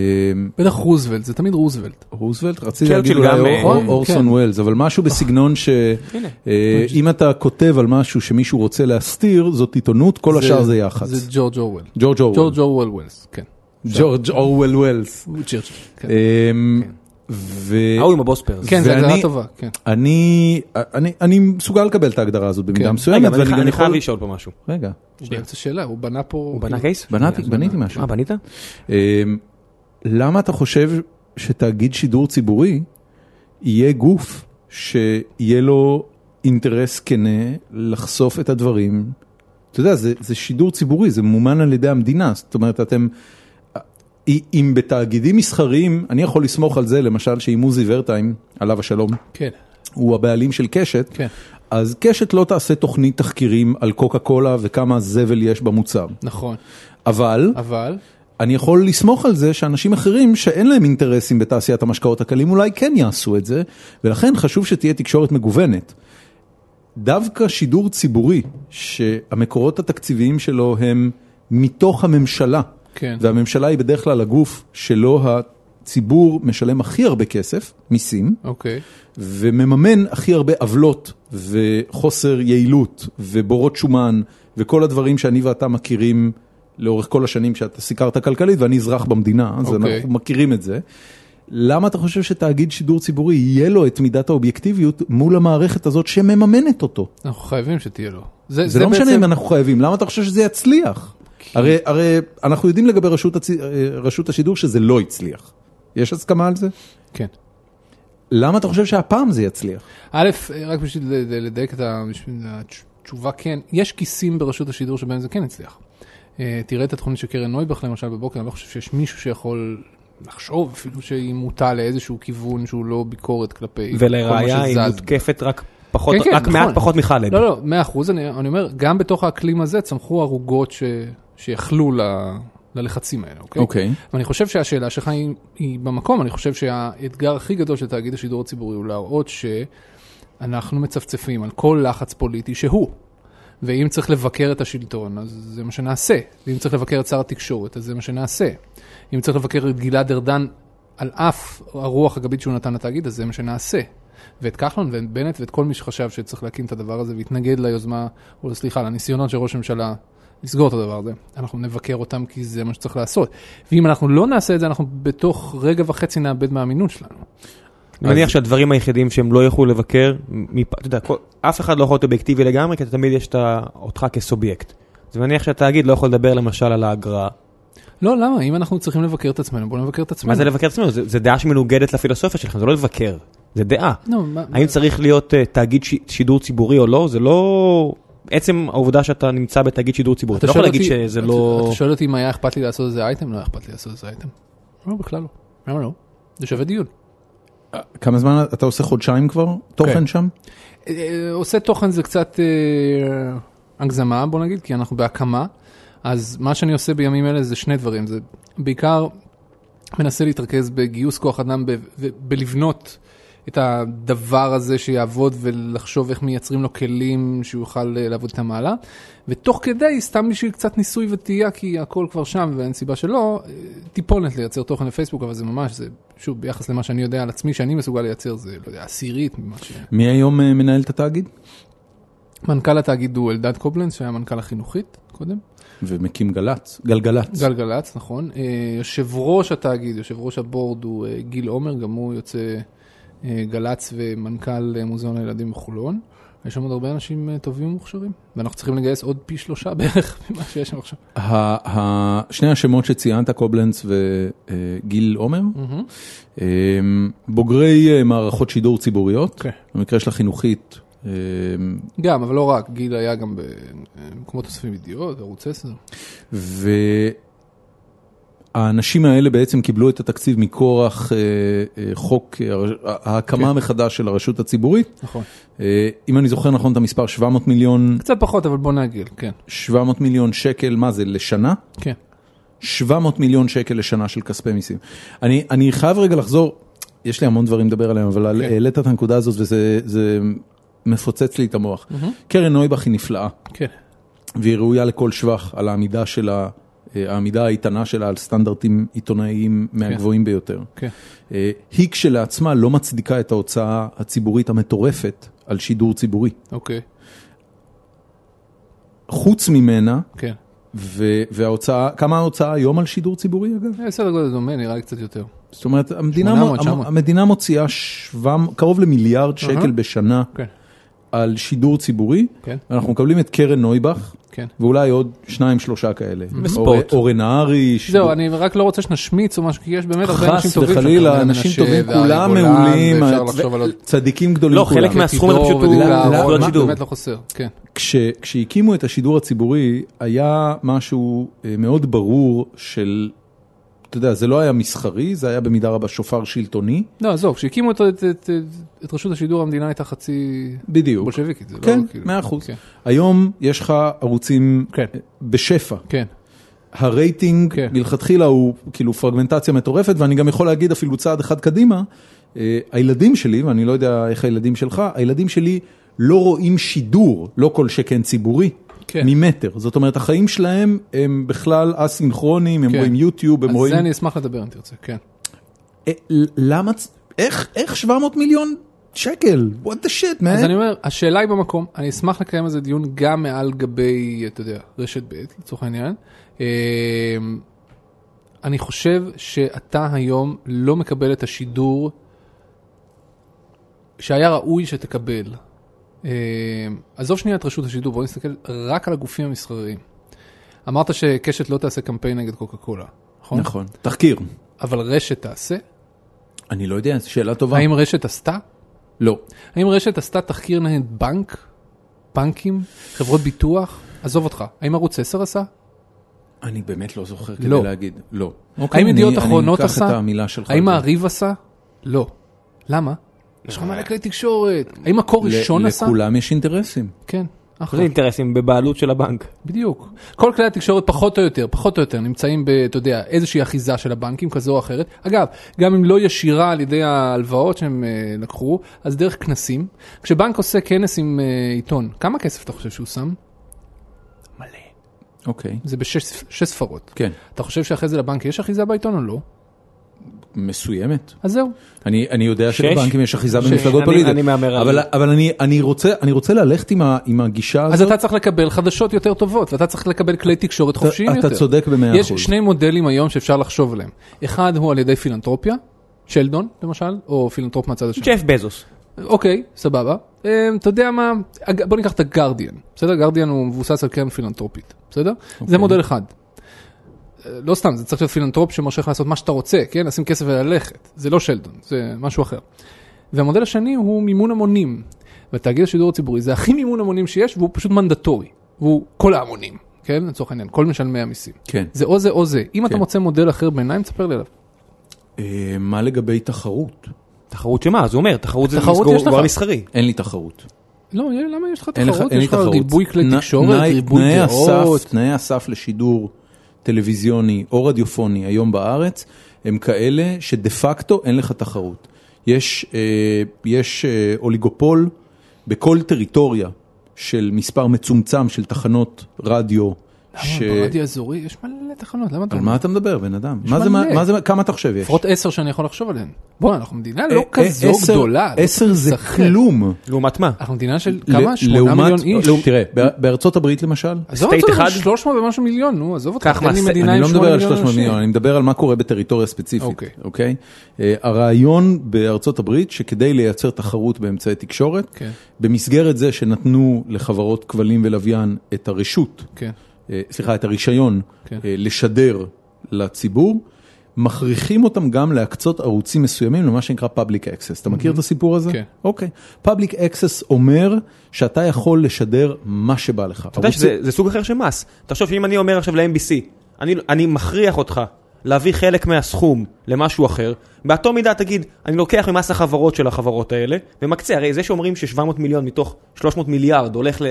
S3: בטח רוזוולט, זה תמיד רוזוולט.
S1: רוזוולט, רציתי להגיד אולי
S2: אה,
S1: אור-
S3: כן.
S1: אורסון ווילס, אבל משהו בסגנון ש...
S2: הנה.
S1: אה, אם אתה כותב על משהו שמישהו רוצה להסתיר, זאת עיתונות, כל השאר זה יח"צ.
S3: זה ג'ורג' אורוול.
S1: ג'ורג' אורוול.
S3: ג'ורג' אורוול ווילס, כן.
S1: ג'ורג' אורוול ווילס.
S3: צ'רצ'יל, כן.
S1: ו...
S2: ההוא עם הבוספרס.
S3: כן, זו הגדרה טובה, כן.
S1: אני, אני, אני מסוגל לקבל את ההגדרה הזאת במידה
S3: כן.
S1: מסוימת,
S2: רגע, אני חייב. לשאול פה משהו.
S1: רגע,
S3: באמצע שאלה, הוא בנה פה...
S2: הוא בנה
S3: כאילו-
S2: קייס?
S1: בניתי. משהו.
S2: אה, בנית?
S1: אמ, למה אתה חושב שתאגיד שידור ציבורי יהיה גוף שיהיה לו אינטרס כנה לחשוף את הדברים? אתה יודע, זה, זה שידור ציבורי, זה ממומן על ידי המדינה, זאת אומרת, אתם... אם בתאגידים מסחריים, אני יכול לסמוך על זה, למשל, שאם עוזי ורטיים, עליו השלום,
S3: כן,
S1: הוא הבעלים של קשת,
S3: כן.
S1: אז קשת לא תעשה תוכנית תחקירים על קוקה קולה וכמה זבל יש במוצר.
S3: נכון.
S1: אבל
S3: אבל,
S1: אני יכול לסמוך על זה שאנשים אחרים שאין להם אינטרסים בתעשיית המשקאות הקלים אולי כן יעשו את זה, ולכן חשוב שתהיה תקשורת מגוונת. דווקא שידור ציבורי, שהמקורות התקציביים שלו הם מתוך הממשלה. והממשלה היא בדרך כלל הגוף שלו הציבור משלם הכי הרבה כסף, מיסים,
S3: אוקיי.
S1: ומממן הכי הרבה עוולות וחוסר יעילות ובורות שומן וכל הדברים שאני ואתה מכירים לאורך כל השנים שאתה סיקרת כלכלית ואני אזרח במדינה, אז
S3: אוקיי.
S1: אנחנו מכירים את זה. למה אתה חושב שתאגיד שידור ציבורי יהיה לו את מידת האובייקטיביות מול המערכת הזאת שמממנת אותו?
S3: אנחנו חייבים שתהיה לו.
S1: זה לא משנה אם אנחנו חייבים, למה אתה חושב שזה יצליח? הרי, הרי אנחנו יודעים לגבי רשות, הצ... רשות השידור שזה לא הצליח. יש הסכמה על זה?
S3: כן.
S1: למה אתה חושב שהפעם זה יצליח?
S3: א', רק בשביל לדייק את התשובה, כן, יש כיסים ברשות השידור שבהם זה כן הצליח. אה, תראה את התוכנית של קרן נויבך למשל בבוקר, אני לא חושב שיש מישהו שיכול לחשוב אפילו שהיא מוטה לאיזשהו כיוון שהוא לא ביקורת כלפי כל
S2: ולראיה היא. מותקפת רק פחות,
S3: כן, כן,
S2: רק
S3: נכון.
S2: מעט פחות מחלד.
S3: לא, לא, מאה אחוז, אני, אני אומר, גם בתוך האקלים הזה צמחו ערוגות ש, שיכלו ל, ללחצים האלה, אוקיי?
S1: אוקיי.
S3: ואני חושב שהשאלה שלך היא, היא במקום, אני חושב שהאתגר הכי גדול של תאגיד השידור הציבורי הוא להראות שאנחנו מצפצפים על כל לחץ פוליטי שהוא. ואם צריך לבקר את השלטון, אז זה מה שנעשה. ואם צריך לבקר את שר התקשורת, אז זה מה שנעשה. אם צריך לבקר את גלעד ארדן על אף הרוח הגבית שהוא נתן לתאגיד, אז זה מה שנעשה. ואת כחלון ואת בנט ואת כל מי שחשב שצריך להקים את הדבר הזה והתנגד ליוזמה, או סליחה, לניסיונות של ראש הממשלה לסגור את הדבר הזה. אנחנו נבקר אותם כי זה מה שצריך לעשות. ואם אנחנו לא נעשה את זה, אנחנו בתוך רגע וחצי נאבד מהאמינות שלנו.
S2: אני מניח שהדברים היחידים שהם לא יוכלו לבקר, מפ- אתה יודע, כל- אף אחד לא יכול להיות אובייקטיבי לגמרי, כי תמיד יש את אותך כסובייקט. אז אני מניח שהתאגיד לא יכול לדבר למשל על האגרה.
S3: לא, למה? אם אנחנו צריכים לבקר את עצמנו, בואו נבקר את עצמנו.
S2: מה זה לבקר את עצמנו? זה זה דעה שמנוגדת לפילוסופיה שלכם, זה לא לבקר, זה דעה.
S3: לא, מה-
S2: האם צריך להיות אה, תאגיד ש- שידור ציבורי או לא, זה לא... עצם העובדה שאתה נמצא בתאגיד שידור ציבורי, אתה לא יכול
S3: שואל
S2: להגיד שזה
S3: אתה-
S2: לא...
S3: אתה שואל אותי אם היה אכפת לי לעשות איזה אייטם? לא היה אכפת לי לעשות איזה אייטם. לא, בכלל לא. למה לא? זה שווה דיון.
S1: כמה זמן אתה עושה חודשיים כבר תוכן
S3: כן.
S1: שם?
S3: אה, אה, עושה תוכן זה קצת אה, הגזמה, בוא נגיד, כי אנחנו בהקמה. אז מה שאני עושה בימים אלה זה שני דברים. זה בעיקר מנסה להתרכז בגיוס כוח אדם בלבנות את הדבר הזה שיעבוד ולחשוב איך מייצרים לו כלים שהוא יוכל אה, לעבוד איתם הלאה. ותוך כדי, סתם בשביל קצת ניסוי וטעייה, כי הכל כבר שם ואין סיבה שלא, אה, טיפונת לייצר תוכן לפייסבוק, אבל זה ממש, זה שוב, ביחס למה שאני יודע על עצמי שאני מסוגל לייצר, זה, לא יודע, עשירית ממה ש...
S1: מי היום אה, מנהל את התאגיד?
S3: מנכ"ל התאגיד הוא אלדד קובלנץ, שהיה מנכ"ל החינוכית קודם.
S1: ומקים גל"צ, גלגלצ.
S3: גלגלצ, נכון. יושב ראש התאגיד, יושב ראש הבורד הוא גיל עומר, גם הוא יוצא גל"צ ומנכ"ל אה, מוזיאון הילדים בחולון. יש שם עוד הרבה אנשים אה, טובים ומוכשרים, ואנחנו צריכים לגייס עוד פי שלושה בערך (laughs) ממה שיש שם עכשיו.
S1: שני השמות שציינת, קובלנץ וגיל עומר, אה, בוגרי אה, מערכות שידור ציבוריות,
S3: כן.
S1: במקרה של החינוכית, אה,
S3: גם, אבל לא רק, גיל היה גם במקומות נוספים ידיעות, ערוץ 10.
S1: והאנשים האלה בעצם קיבלו את התקציב מכורח אה, אה, חוק אה, ההקמה
S3: כן.
S1: מחדש של הרשות הציבורית.
S3: נכון.
S1: אה, אם אני זוכר נכון את המספר 700 מיליון,
S3: קצת פחות, אבל בוא נעגל, כן.
S1: 700 מיליון שקל, מה זה, לשנה?
S3: כן.
S1: 700 מיליון שקל לשנה של כספי מיסים. אני, אני חייב רגע לחזור, יש לי המון דברים לדבר עליהם, אבל
S3: כן.
S1: העלית את הנקודה הזאת וזה זה מפוצץ לי את המוח. קרן נויבך היא נפלאה,
S3: כן.
S1: והיא ראויה לכל שבח על העמידה שלה, העמידה האיתנה שלה על סטנדרטים עיתונאיים מהגבוהים ביותר.
S3: כן.
S1: אה, היא כשלעצמה לא מצדיקה את ההוצאה הציבורית המטורפת על שידור ציבורי.
S3: אוקיי.
S1: חוץ ממנה,
S3: כן.
S1: וההוצאה, כמה ההוצאה היום על שידור ציבורי אגב?
S3: אה, סדר גודל דומה, נראה לי קצת יותר.
S1: זאת אומרת, המדינה,
S3: 800,
S1: המ-
S3: 900.
S1: המדינה מוציאה 700, קרוב למיליארד שקל
S3: אהה.
S1: בשנה
S3: כן,
S1: על שידור ציבורי,
S3: כן,
S1: אנחנו מקבלים את קרן נויבך,
S3: כן.
S1: ואולי עוד שניים שלושה כאלה. אורן נהרי. שידור-
S3: זהו, אני רק לא רוצה שנשמיץ או משהו, כי יש באמת הרבה אנשים
S1: חס
S3: טובים. שם,
S1: וחלילה, אנשים טובים, כולם מעולים. צדיקים גדולים
S2: לא, חלק
S1: כולם.
S2: מהסכום הזה פשוט הוא
S1: לא, לא,
S2: זכויות שידור.
S3: באמת לא חסר, כן.
S1: כש, כשהקימו את השידור הציבורי, היה משהו אה, מאוד ברור של, אתה יודע, זה לא היה מסחרי, זה היה במידה רבה שופר שלטוני.
S3: לא, עזוב, כשהקימו את- את- את- את רשות השידור המדינה הייתה חצי
S1: בדיוק.
S3: בולשביקית, לא
S1: כן,
S3: כאילו...
S1: מאה אחוז.
S3: כן.
S1: היום יש לך ערוצים
S3: כן.
S1: בשפע.
S3: כן,
S1: הרייטינג
S3: כן.
S1: מלכתחילה הוא כאילו פרגמנטציה מטורפת, ואני גם יכול להגיד אפילו צעד אחד קדימה, אה, הילדים שלי, ואני לא יודע איך הילדים שלך, הילדים שלי לא רואים שידור, לא כל שכן ציבורי. ממטר. זאת אומרת, החיים שלהם הם בכלל אסינכרונים, הם
S3: כן.
S1: רואים יוטיוב, הם
S3: על
S1: רואים...
S3: זה אני אשמח לדבר אם תרצה, כן.
S1: אה, למה... איך 700 מיליון שקל? what the shit, man?
S3: אז אני אומר, השאלה היא במקום, אני אשמח לקיים על זה דיון גם מעל גבי, אתה יודע, רשת ב', לצורך העניין. אה, אני חושב שאתה היום לא מקבל את השידור שהיה ראוי שתקבל. אה, עזוב שנייה את רשות השידור, בוא נסתכל רק על הגופים המסחריים. אמרת שקשת לא תעשה קמפיין נגד קוקה קולה, נכון?
S1: נכון. תחקיר.
S3: אבל רשת תעשה?
S1: אני לא יודע, זו שאלה טובה.
S3: האם רשת עשתה?
S1: לא.
S3: האם רשת עשתה תחקיר נגד בנק, בנקים, חברות ביטוח? עזוב אותך, האם ערוץ 10 עשה?
S1: אני באמת לא זוכר כדי
S3: לא.
S1: להגיד. לא.
S3: האם ידיעות אחרונות
S1: אני אקח את
S3: עשה?
S1: המילה שלך.
S3: האם. מעריב עשה? לא. למה? יש לך מלא כלי תקשורת. האם מקור ראשון עשה?
S1: לכולם יש אינטרסים.
S3: כן,
S2: זה
S3: אחלה.
S2: אינטרסים בבעלות של הבנק.
S3: בדיוק. כל כלי התקשורת פחות או יותר, פחות או יותר, נמצאים ב, אתה יודע, איזושהי אחיזה של הבנקים כזו או אחרת. אגב, גם אם לא ישירה על ידי ההלוואות שהם אה, לקחו, אז דרך כנסים. כשבנק עושה כנס עם אה, עיתון, כמה כסף אתה חושב שהוא שם? מלא.
S1: אוקיי.
S3: זה בשש שש ספרות.
S1: כן.
S3: אתה חושב שאחרי זה לבנק יש אחיזה בעיתון או לא?
S1: מסוימת.
S3: אז זהו.
S1: אני, אני יודע
S2: שש?
S1: שלבנקים יש אחיזה. במפלגות
S2: אני-
S1: פוליטיות.
S2: אני מהמר על
S1: אבל,
S2: זה.
S1: אבל אני, אני, רוצה, אני רוצה ללכת עם, ה, עם הגישה הזאת.
S3: אז אתה צריך לקבל חדשות יותר טובות, ואתה צריך לקבל כלי תקשורת
S1: אתה-
S3: חופשיים
S1: אתה
S3: יותר.
S1: צודק במאה
S3: יש
S1: אחוז.
S3: שני מודלים היום שאפשר לחשוב עליהם. אחד הוא על ידי פילנטרופיה, שלדון למשל, או פילנטרופ מהצד השני.
S2: ג'ף בזוס.
S3: אוקיי, סבבה. אה, אתה יודע מה, בוא ניקח את הגרדיאן, בסדר? גרדיאן הוא מבוסס על קרן פילנטרופית, בסדר?
S1: אוקיי.
S3: זה מודל אחד. לא סתם, זה צריך להיות פילנטרופ שמרשה לך לעשות מה שאתה רוצה, כן? לשים כסף וללכת. זה לא שלדון, זה משהו אחר. והמודל השני הוא מימון המונים. ותאגיד השידור הציבורי זה הכי מימון המונים שיש, והוא פשוט מנדטורי. והוא כל ההמונים, כן? לצורך העניין, כל משלמי המיסים.
S1: כן.
S3: זה או זה או זה. אם אתה
S1: כן.
S3: מוצא מודל אחר ביניים, תספר לי עליו.
S1: אה, מה לגבי תחרות?
S2: תחרות שמה? אז הוא אומר, תחרות זה
S3: תחרות
S2: מסגור-
S3: יש לך.
S2: גורם מסחרי.
S1: אין לי תחרות.
S3: לא, למה יש לך
S1: אין לך,
S3: תחרות?
S1: אין לי
S3: יש לך
S1: תחרות.
S3: ריבוי כלי תקשורת, ריבוי
S1: תנאי
S3: דעות.
S1: הסף, תנאי הסף לשידור טלוויזיוני או רדיופוני היום בארץ, הם כאלה שדה פקטו אין לך תחרות. יש, אה, יש אה, אוליגופול בכל טריטוריה של מספר מצומצם של תחנות רדיו. ש...
S3: למה? ברדיו אזורי יש מלא תחנות, למה אתה
S1: על
S3: אומר?
S1: מה אתה מדבר, בן אדם?
S3: יש
S1: מה זה,
S3: מלא.
S1: מה זה, כמה אתה חושב יש?
S3: לפחות עשר שאני יכול לחשוב עליהן. בוא, אנחנו מדינה
S1: אה,
S3: לא
S1: אה,
S3: כזו
S1: עשר-
S3: גדולה. לא
S1: עשר זה. כלום.
S2: לעומת מה?
S3: אנחנו מדינה של כמה? שמונה מיליון איש.
S1: לא, תראה, בא- בארצות הברית למשל,
S2: סטייט אחד?
S3: 300 ומשהו מיליון, נו, עזוב אותך. תן לי
S1: אני לא מדבר על 300
S3: אנשים.
S1: מיליון, אני מדבר על מה קורה בטריטוריה ספציפית,
S3: אוקיי.
S1: אוקיי? אה, הרעיון בארצות הברית שכדי לייצר תחרות באמצעי תקשורת,
S3: כן,
S1: במסגרת זה שנתנו לחברות כבלים ולוויין את הרשות,
S3: כן.
S1: אה, סליחה, את הרישיון
S3: כן.
S1: אה, לשדר לציבור, מכריחים אותם גם להקצות ערוצים מסוימים למה שנקרא Public Access. אתה מכיר את הסיפור הזה?
S3: כן.
S1: אוקיי. Public Access אומר שאתה יכול לשדר מה שבא לך.
S2: אתה יודע שזה זה סוג אחר של מס. תחשוב שאם אני אומר עכשיו ל-MBC, אני, אני מכריח אותך להביא חלק מהסכום למשהו אחר, באותו מידה תגיד, אני לוקח ממס החברות של החברות האלה, ומקצה, הרי זה שאומרים ש-700 מיליון מתוך 300 מיליארד הולך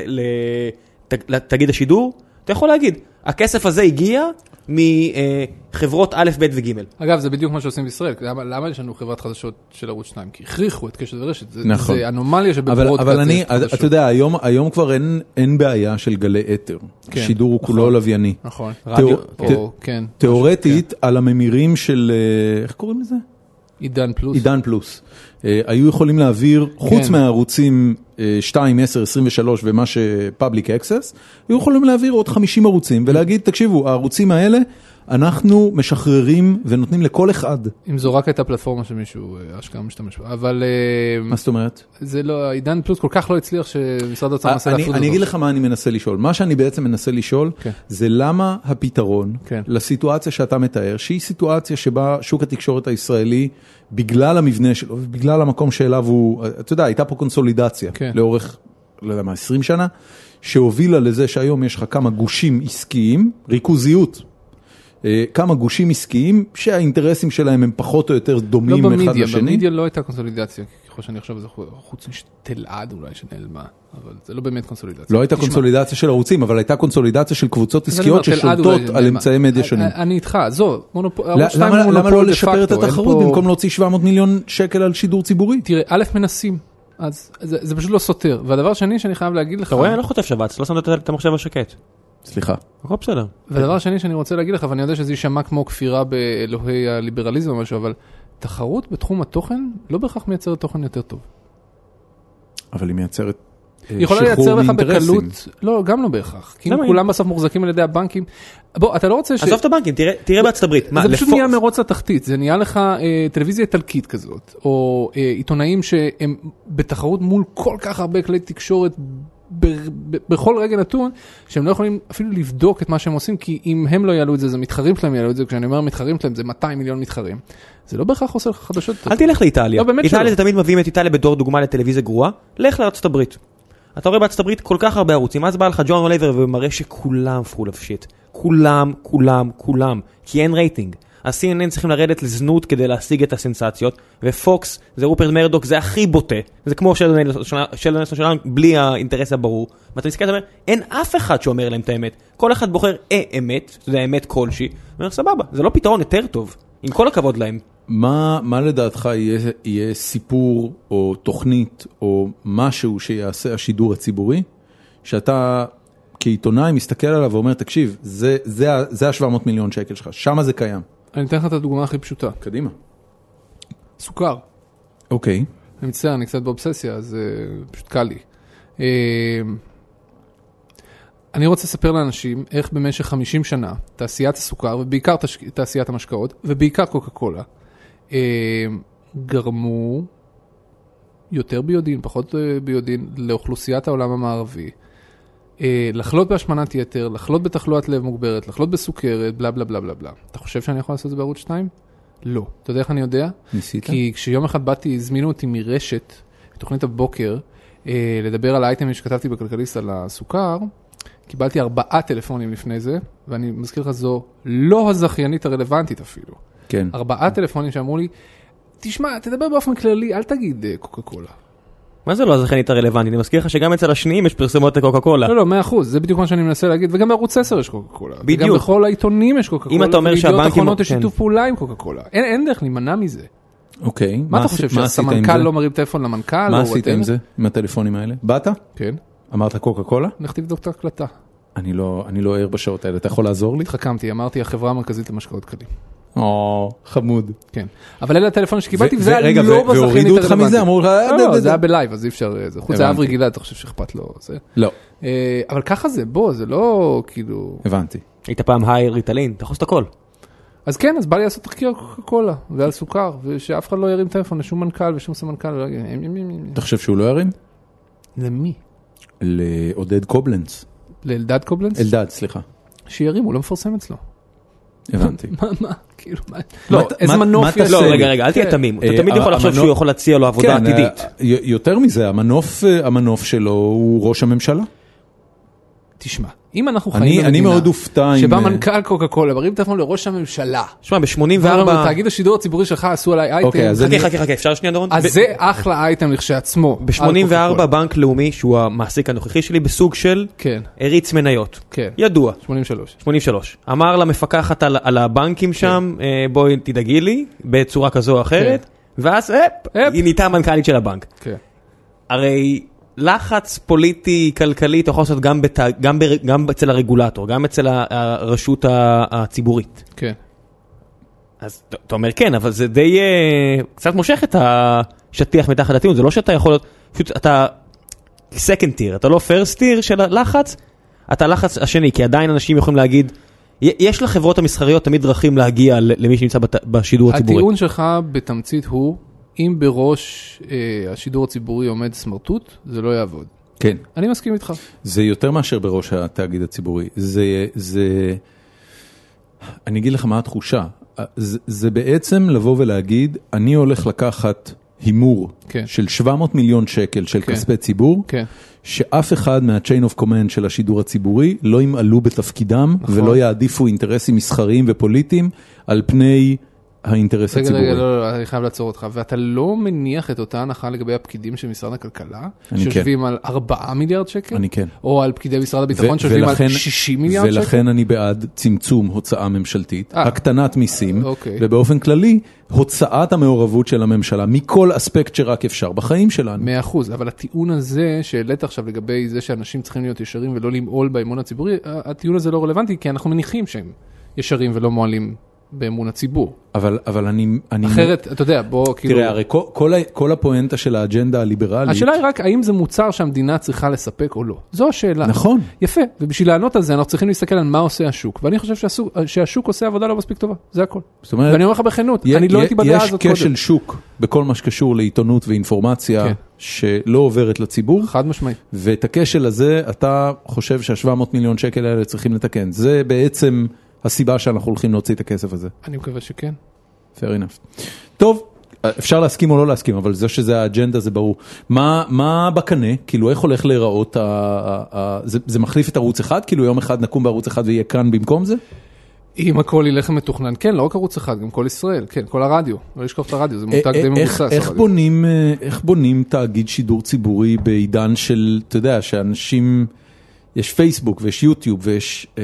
S2: לתאגיד השידור, אתה יכול להגיד, הכסף הזה הגיע מחברות א', ב' וג'.
S3: אגב, זה בדיוק מה שעושים בישראל. למה- למה יש לנו חברת חדשות של ערוץ 2? כי הכריחו את קשת ורשת. זה-
S1: נכון.
S3: זה אנומליה
S1: אבל,
S3: שבברודקאסט
S1: אבל אני. אתה יודע, היום, היום כבר אין, אין בעיה של גלי אתר.
S3: כן,
S1: שידור הוא כולו
S3: נכון.
S1: לווייני.
S3: נכון.
S1: תיאור-
S3: או, כן.
S1: תיאורטית, על הממירים של, אה, איך קוראים לזה?
S3: עידן פלוס.
S1: עידן פלוס. אה, היו יכולים להעביר, חוץ
S3: כן.
S1: מהערוצים 2, 10, 23 ומה שפאבליק אקסס, היו יכולים להעביר עוד 50 ערוצים ולהגיד, תקשיבו, הערוצים האלה, אנחנו משחררים ונותנים לכל אחד.
S3: אם זו רק הייתה פלטפורמה שמישהו אה, אשכרה משתמש בה, אבל אה,
S1: מה זאת אומרת?
S3: זה לא, עידן פלוס כל כך לא הצליח שמשרד האוצר מנסה
S1: אה, אני,
S3: להפריד
S1: אני
S3: אותו.
S1: אגיד לך מה אני מנסה לשאול. מה שאני בעצם מנסה לשאול,
S3: כן.
S1: זה למה הפתרון
S3: כן.
S1: לסיטואציה שאתה מתאר, שהיא סיטואציה שבה שוק התקשורת הישראלי, בגלל המבנה שלו ובגלל המקום שאליו הוא, אתה יודע, הייתה פה קונסולידציה
S3: כן.
S1: לאורך, לא יודע מה, 20 שנה, שהובילה לזה שהיום יש לך כמה גושים עסקיים, ריכוזיות. אה, כמה גושים עסקיים שהאינטרסים שלהם הם פחות או יותר
S3: לא
S1: דומים אחד
S3: במדיה,
S1: לשני.
S3: במדיה לא הייתה קונסולידציה, ככל שאני חושב, זה חוץ מתלעד אולי שנעלמה, אבל זה לא באמת קונסולידציה.
S1: לא הייתה
S3: תשמע,
S1: קונסולידציה של ערוצים, אבל הייתה קונסולידציה של קבוצות עסקיות ששולטות על
S3: נעלמה.
S1: אמצעי מדיה
S3: אני-
S1: שונים.
S3: אני איתך, עזוב, מונופול,
S1: למה-
S3: ערוץ 2
S1: למה
S3: הוא
S1: למה
S3: מונופול
S1: לא לשפר את התחרות
S3: פה-
S1: במקום להוציא 700 מיליון שקל על שידור ציבורי?
S3: תראה, א', מנסים, אז זה זה פשוט לא סותר, והדבר שני שאני חייב להגיד לך,
S2: אתה רואה? אני לא חוטף שבץ, לא שמת את המחשב על שקט.
S1: סליחה.
S2: הכל בסדר.
S3: והדבר שני שאני רוצה להגיד לך, ואני יודע שזה יישמע כמו כפירה באלוהי הליברליזם או משהו, אבל תחרות בתחום התוכן לא בהכרח מייצרת תוכן יותר טוב.
S1: אבל היא מייצרת אה,
S3: היא יכולה לייצר לך. בקלות, לא, גם לא בהכרח. כי אם
S2: למה?
S3: כולם בסוף מוחזקים על ידי הבנקים, בוא, אתה לא רוצה ש...
S2: עזוב את הבנקים, תראה- בארצות הברית.
S3: זה פשוט נהיה מרוץ לתחתית, זה נהיה לך אה, טלוויזיה איטלקית כזאת, או אה, עיתונאים שהם בתחרות מול כל כך הרבה כלי תקשורת בכל רגע נתון, שהם לא יכולים אפילו לבדוק את מה שהם עושים, כי אם הם לא יעלו את זה, זה מתחרים שלהם יעלו את זה, כשאני אומר מתחרים שלהם זה 200 מיליון מתחרים. זה לא בהכרח עושה לך חדשות.
S2: אל תלך לאיטליה.
S3: לא,
S2: איטליה. זה תמיד מביאים את איטליה בתור דוגמה לטלוויזיה גרועה, לך לארצות הברית. אתה רואה בארצות הברית כל כך הרבה ערוצים, אז בא לך ג'ון אוליבר ומראה שכולם full of shit. כולם, כולם, כולם. כי אין רייטינג. ה-CNN צריכים לרדת לזנות כדי להשיג את הסנסציות, ופוקס זה רופרט מרדוק, זה הכי בוטה. זה כמו שלדון שלנו בלי האינטרס הברור. ואתה מסתכל ואתה אומר, אין אף אחד שאומר להם את האמת. כל אחד בוחר אה אמת, זה אמת כלשהי. ואומר, סבבה, זה לא פתרון יותר טוב. עם כל הכבוד להם.
S1: מה, מה לדעתך יהיה, יהיה סיפור או תוכנית או משהו שיעשה השידור הציבורי, שאתה כעיתונאי מסתכל עליו ואומר, תקשיב, זה, זה, זה ה-700 מיליון שקל שלך, שמה זה קיים.
S3: אני אתן לך את הדוגמה הכי פשוטה,
S1: קדימה.
S3: סוכר.
S1: אוקיי.
S3: אני מצטער, אני קצת באובססיה, אז uh, פשוט קל לי. Uh, אני רוצה לספר לאנשים איך במשך 50 שנה תעשיית הסוכר, ובעיקר תש... תעשיית המשקאות, ובעיקר קוקה קולה, uh, גרמו יותר ביודעין, פחות uh, ביודעין, לאוכלוסיית העולם המערבי. Uh, לחלות בהשמנת יתר, לחלות בתחלואת לב מוגברת, לחלות בסוכרת, בלה בלה בלה בלה בלה. אתה חושב שאני יכול לעשות את זה בערוץ 2? לא. אתה יודע איך אני יודע?
S1: ניסית?
S3: כי כשיום אחד באתי, הזמינו אותי מרשת, בתוכנית הבוקר, אה, לדבר על האייטמים שכתבתי בכלכליסט על הסוכר, קיבלתי ארבעה טלפונים לפני זה, ואני מזכיר לך, זו לא הזכיינית הרלוונטית אפילו.
S1: כן.
S3: ארבעה טלפונים שאמרו לי, תשמע, תדבר באופן כללי, אל תגיד אה, קוקה קולה.
S2: מה זה לא הזכיינית הרלוונטית? אני מזכיר לך שגם אצל השניים יש פרסומות לקוקה קולה.
S3: לא, לא, מאה אחוז, זה בדיוק מה שאני מנסה להגיד, וגם בערוץ 10 יש קוקה קולה.
S2: בדיוק.
S3: וגם בכל העיתונים יש קוקה
S2: אם
S3: קולה.
S2: אתה אומר שהבנקים-
S3: אחרונות יש
S2: כן.
S3: שיתוף פעולה עם קוקה קולה. אין- אין דרך להימנע מזה.
S1: אוקיי.
S3: מה אתה חושב, שהסמנכ"ל? לא מרים טלפון למנכ"ל?
S1: מה
S3: או
S1: עשית? עם זה, עם הטלפונים האלה? באת?
S3: כן.
S1: אמרת קוקה קולה?
S3: לך תבדוק את ההקלטה.
S1: אני לא, אני לא ער בשעות האלה, אתה יכול לעזור לי?
S3: התחכמתי, אמרתי החברה המרכזית למשקאות קלים.
S1: או, חמוד.
S3: כן. אבל אלה הטלפונים שקיבלתי, וזה היה לא
S1: ו-
S3: בזכיינית
S1: והורידו אותך
S3: הרלוונטית.
S1: מזה? אמרו לך,
S3: לא,
S1: "אה,
S3: לא,
S1: דה,
S3: זה
S1: דה".
S3: היה בלייב, אז אי אפשר, אה, זה חוץ זה
S1: הבנתי.
S3: אברי גלעד, אתה חושב שאכפת לו, זה.
S1: לא,
S3: אה, אבל ככה זה, בוא, זה לא כאילו...
S1: הבנתי.
S2: היית פעם high ריטלין, אתה יכול לעשות הכל.
S3: אז כן, אז בא לי לעשות תחקיר קולה ועל סוכר, ושאף אחד לא ירים טלפון לשום מנכ"ל ושום סמנכ"ל.
S1: אתה חושב שהוא לא ירים?
S3: למי?
S1: לעודד קובלנץ.
S3: לאלדד קובלנץ?
S1: אלדד, סליחה.
S3: שירים, הוא לא מפרסם אצלו.
S1: הבנתי. (laughs)
S3: מה, מה, כאילו, מה?
S1: לא,
S3: איזה
S1: מה-
S3: מנוף?
S1: תעשה
S2: לא,
S1: לי?
S2: רגע, רגע, אל תהיה
S3: כן.
S2: תמים. אתה
S1: אה,
S2: תמיד יכול לחשוב
S1: המנוע-
S2: שהוא יכול להציע לו עבודה
S1: כן,
S2: עתידית.
S1: אה, י- יותר מזה, המנוף, אה, המנוף שלו הוא ראש הממשלה.
S3: תשמע, אם אנחנו
S1: אני-
S3: חיים
S1: אני
S3: במדינה
S1: מאוד אופתע אם,
S3: שבה
S1: אה,
S3: מנכ"ל קוקה קולה מרים טלפון לראש הממשלה,
S2: שמע,
S3: ואומר,
S2: ב-84...
S3: תאגיד השידור הציבורי שלך עשו עליי אייטם,
S1: אוקיי, אז אני-
S2: חכה, חכה, חכה, אפשר שנייה דורון?
S3: אז זה אחלה אייטם לכשעצמו. על
S2: ב-84
S3: קוקה-קולה.
S2: בנק לאומי, שהוא המעסיק הנוכחי שלי, בסוג של
S3: כן,
S2: הריץ מניות.
S3: כן,
S2: ידוע,
S3: 83.
S2: 83. אמר למפקחת על, על הבנקים שם,
S3: כן.
S2: אה, בואי תדאגי לי, בצורה כזו או אחרת, ואז אפ,
S3: אפ.
S2: היא נהייתה המנכ"לית של הבנק.
S3: כן.
S2: הרי לחץ פוליטי, כלכלי, אתה יכול לעשות גם, בת, גם, בר, גם אצל הרגולטור, גם אצל הרשות הציבורית.
S3: כן.
S2: אז אתה- אומר כן, אבל זה די, אה, קצת מושך את השטיח מתחת לטיעון, זה לא שאתה יכול להיות, פשוט אתה, second tier, אתה לא first tier של הלחץ, אתה הלחץ השני, כי עדיין אנשים יכולים להגיד, יש לחברות המסחריות תמיד דרכים להגיע למי שנמצא בשידור הציבורי.
S3: הטיעון שלך בתמצית הוא, אם בראש אה, השידור הציבורי עומד סמרטוט, זה לא יעבוד.
S1: כן.
S3: אני מסכים איתך.
S1: זה יותר מאשר בראש התאגיד הציבורי. זה, זה, אני אגיד לך מה התחושה. זה, זה בעצם לבוא ולהגיד, אני הולך לקחת הימור
S3: כן.
S1: של 700 מיליון שקל של
S3: כן.
S1: כספי ציבור,
S3: כן.
S1: שאף אחד מה-chain of command של השידור הציבורי לא ימעלו בתפקידם
S3: נכון.
S1: ולא יעדיפו אינטרסים מסחריים ופוליטיים על פני האינטרס
S3: רגע,
S1: הציבורי.
S3: רגע, לא, לא, אני חייב לעצור אותך. ואתה לא מניח את אותה הנחה לגבי הפקידים של משרד הכלכלה,
S1: אני
S3: שיושבים על 4 מיליארד שקל?
S1: אני כן.
S3: או על פקידי משרד הביטחון שיושבים על
S1: ולכן-
S3: 60 מיליארד שקל?
S1: ולכן אני בעד צמצום הוצאה ממשלתית,
S3: אה.
S1: הקטנת מיסים,
S3: אוקיי.
S1: ובאופן כללי, הוצאת המעורבות של הממשלה מכל אספקט שרק אפשר בחיים שלנו.
S3: מאה אחוז, אבל הטיעון הזה שהעלית עכשיו לגבי זה שאנשים צריכים להיות ישרים ולא למעול באמון הציבורי, הטיעון הזה לא רלוונטי, כי אנחנו מניחים שהם ישרים ולא מועלים באמון הציבור.
S1: אבל, אבל אני... אני
S3: אחרת, אתה יודע, בוא כאילו...
S1: תראה, הרי כל, כל, כל הפואנטה של האג'נדה הליברלית,
S3: השאלה היא רק האם זה מוצר שהמדינה צריכה לספק או לא. זו השאלה.
S1: נכון.
S3: יפה, ובשביל לענות על זה אנחנו צריכים להסתכל על מה עושה השוק, ואני חושב שהסוג, שהשוק עושה עבודה לא מספיק טובה, זה הכל.
S1: זאת אומרת,
S3: ואני אומר לך בכנות,
S1: י-
S3: אני לא
S1: י-
S3: הייתי בדעה הזאת
S1: יש כשל
S3: קודם.
S1: שוק בכל מה שקשור לעיתונות ואינפורמציה
S3: כן.
S1: שלא עוברת לציבור,
S3: חד משמעית.
S1: ואת הכשל הזה אתה חושב שה-700 מיליון שקל האלה צריכים לתקן. זה בעצם הסיבה שאנחנו הולכים להוציא את הכסף הזה.
S3: אני מקווה שכן.
S1: fair enough. טוב, אפשר להסכים או לא להסכים, אבל זה שזה האג'נדה זה ברור. מה, מה בקנה? כאילו איך הולך להיראות, ה, ה, ה, זה, זה מחליף את ערוץ אחד? כאילו יום אחד נקום בערוץ אחד ויהיה כאן במקום זה?
S3: אם הכל ילך מתוכנן, כן, לא רק ערוץ אחד, גם כל ישראל, כן, כל הרדיו, לא לשכוח את הרדיו, זה מותג די
S1: איך,
S3: מבוסס.
S1: איך. בונים, אה, איך בונים תאגיד שידור ציבורי בעידן של, אתה יודע, שאנשים, יש פייסבוק ויש יוטיוב ויש אה,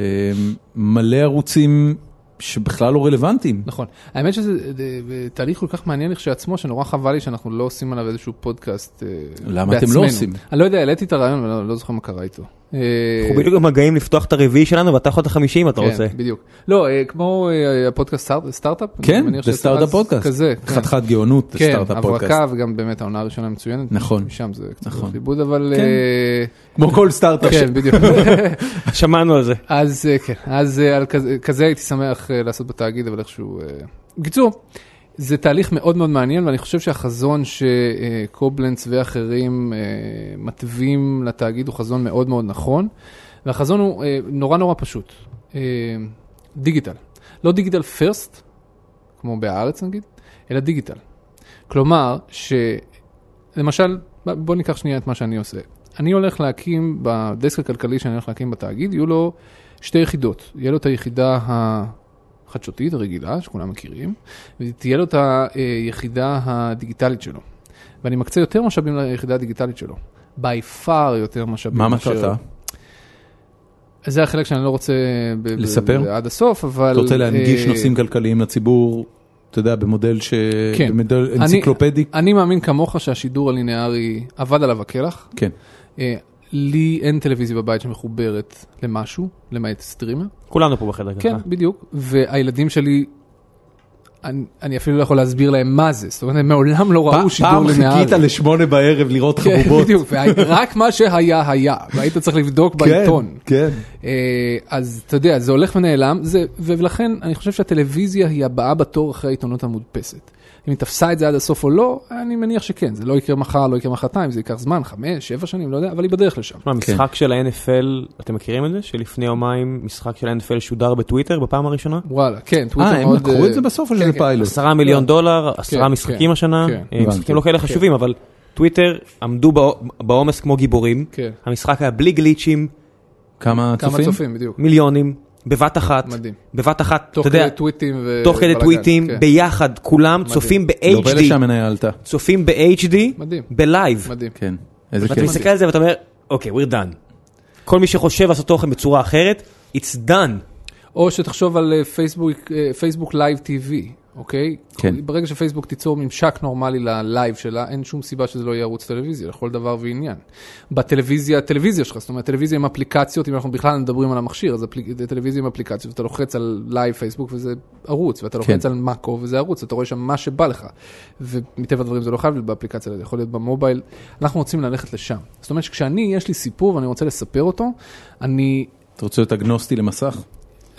S1: מלא ערוצים שבכלל לא רלוונטיים.
S3: נכון. האמת שזה זה- זה תהליך כל כך מעניין לכשעצמו, שנורא חבל לי שאנחנו לא עושים עליו איזשהו פודקאסט אה,
S1: למה אתם לא
S3: בעצמנו.
S1: עושים?
S3: אני לא יודע, העליתי את הרעיון, אבל לא- לא זוכר מה קרה איתו. אה,
S2: אנחנו בדיוק במגעים לפתוח את הרביעי שלנו ואתה יכול את החמישי אם אתה
S3: כן,
S2: רוצה.
S3: בדיוק. לא, אה, כמו אה, הפודקאסט סטארט- סטארט-אפ?
S1: כן, זה סטארט-אפ פודקאסט.
S3: כזה, כן.
S1: חתיכת גאונות,
S3: כן,
S1: סטארט-אפ פודקאסט.
S3: הברקה וגם באמת העונה הראשונה מצוינת.
S1: נכון.
S3: משם זה קצת
S1: נכון.
S3: עיבוד, אבל...
S1: כן. כמו כל סטארט-אפ.
S3: כן, בדיוק. (laughs)
S2: שמענו על זה.
S3: אז כן, אז כזה, הייתי שמח לעשות בתאגיד, אבל איכשהו... בקיצור, זה תהליך מאוד מאוד מעניין, ואני חושב שהחזון שקובלנץ ואחרים אה, מתווים לתאגיד הוא חזון מאוד מאוד נכון, והחזון הוא אה, נורא נורא פשוט. אה, דיגיטל. לא דיגיטל פרסט, כמו בהארץ נגיד, אלא דיגיטל. כלומר, שלמשל, בוא ניקח שנייה את מה שאני עושה. אני הולך להקים, בדסק הכלכלי שאני הולך להקים בתאגיד, יהיו לו שתי יחידות. יהיה לו את היחידה החדשותית, הרגילה, שכולם מכירים, ותהיה לו את היחידה הדיגיטלית שלו. ואני מקצה יותר משאבים ליחידה הדיגיטלית שלו. by far יותר משאבים.
S1: מה מטרתה?
S3: זה החלק שאני לא רוצה
S1: לספר?
S3: עד הסוף, אבל...
S1: אתה רוצה להנגיש
S3: אה,
S1: נושאים כלכליים לציבור, אתה יודע, במודל ש...
S3: כן.
S1: במודל
S3: אני-
S1: אנציקלופדי?
S3: אני מאמין כמוך שהשידור הלינארי עבד עליו הקלח.
S1: כן.
S3: לי אין טלוויזיה בבית שמחוברת למשהו, למעט סטרימר.
S2: כולנו פה בחדר
S3: כן,
S2: ככה.
S3: בדיוק. והילדים שלי, אני, אני אפילו לא יכול להסביר להם מה זה. זאת אומרת, הם מעולם לא ראו שידור
S1: פעם
S3: לינארי.
S1: חיכית לשמונה בערב לראות
S3: כן,
S1: חבובות.
S3: בדיוק, ורק מה שהיה היה, והיית צריך לבדוק
S1: כן,
S3: בעיתון.
S1: כן.
S3: אה, אז אתה יודע, זה הולך ונעלם, זה, ולכן אני חושב שהטלוויזיה היא הבאה בתור אחרי העיתונות המודפסת. אם היא תפסה את זה עד הסוף או לא, אני מניח שכן, זה לא יקרה מחר, לא יקרה מחרתיים, זה ייקח זמן, חמש, שבע שנים, לא יודע, אבל היא בדרך לשם.
S2: מה, משחק של ה-NFL, אתם מכירים את זה? שלפני יומיים משחק של ה-NFL שודר בטוויטר בפעם הראשונה?
S3: וואלה, כן, טוויטר
S1: אה, הם
S3: מאוד...
S1: לקחו
S3: אה,
S1: את זה בסוף או
S3: כן,
S1: שזה
S3: כן.
S1: פיילוט?
S2: עשרה מיליון דולר, עשרה
S3: כן,
S2: משחקים השנה,
S3: כן.
S2: אה. משחקים לא כאלה חשובים, אבל טוויטר עמדו בע- בעומס כמו גיבורים,
S3: כן.
S2: המשחק היה בלי גליצ'ים,
S1: כמה
S3: כמה
S1: צופים?
S3: צופים, בדיוק.
S2: מיליונים, בבת אחת,
S3: מדהים.
S2: בבת אחת, אתה
S3: תוך
S2: יודע,
S3: כדי טוויטים ו...
S2: תוך כדי טוויטים,
S3: כן.
S2: ביחד, כולם צופים
S1: לא פלא
S2: ב-HD,
S1: שהמניה עלתה.
S2: צופים ב-HD,
S3: מדהים.
S2: בלייב.
S3: מדהים.
S1: כן. איזה
S2: ואתה
S1: כיף.
S2: מסתכל על זה ואתה אומר, אוקיי, we're done. כל מי שחושב לעשות תוכן בצורה אחרת, it's done.
S3: או שתחשוב על פייסבוק, פייסבוק live TV. אוקיי?
S1: כן.
S3: ברגע שפייסבוק תיצור ממשק נורמלי ללייב שלה, אין שום סיבה שזה לא יהיה ערוץ טלוויזיה, לכל דבר ועניין. בטלוויזיה, טלוויזיה שלך, זאת אומרת, טלוויזיה עם אפליקציות, אם אנחנו בכלל מדברים על המכשיר, אז טלוויזיה עם אפליקציות, אתה לוחץ על לייב פייסבוק וזה ערוץ, ואתה לוחץ
S1: כן.
S3: על מאקו וזה ערוץ, אתה רואה שם מה שבא לך. ומטבע הדברים זה לא חייב להיות באפליקציה, זה יכול להיות במובייל. אנחנו רוצים ללכת לשם. זאת אומרת שכשאני, יש לי סיפור ואני רוצה לספר אותו, אני
S1: אתה רוצה להיות אגנוסטי למסך?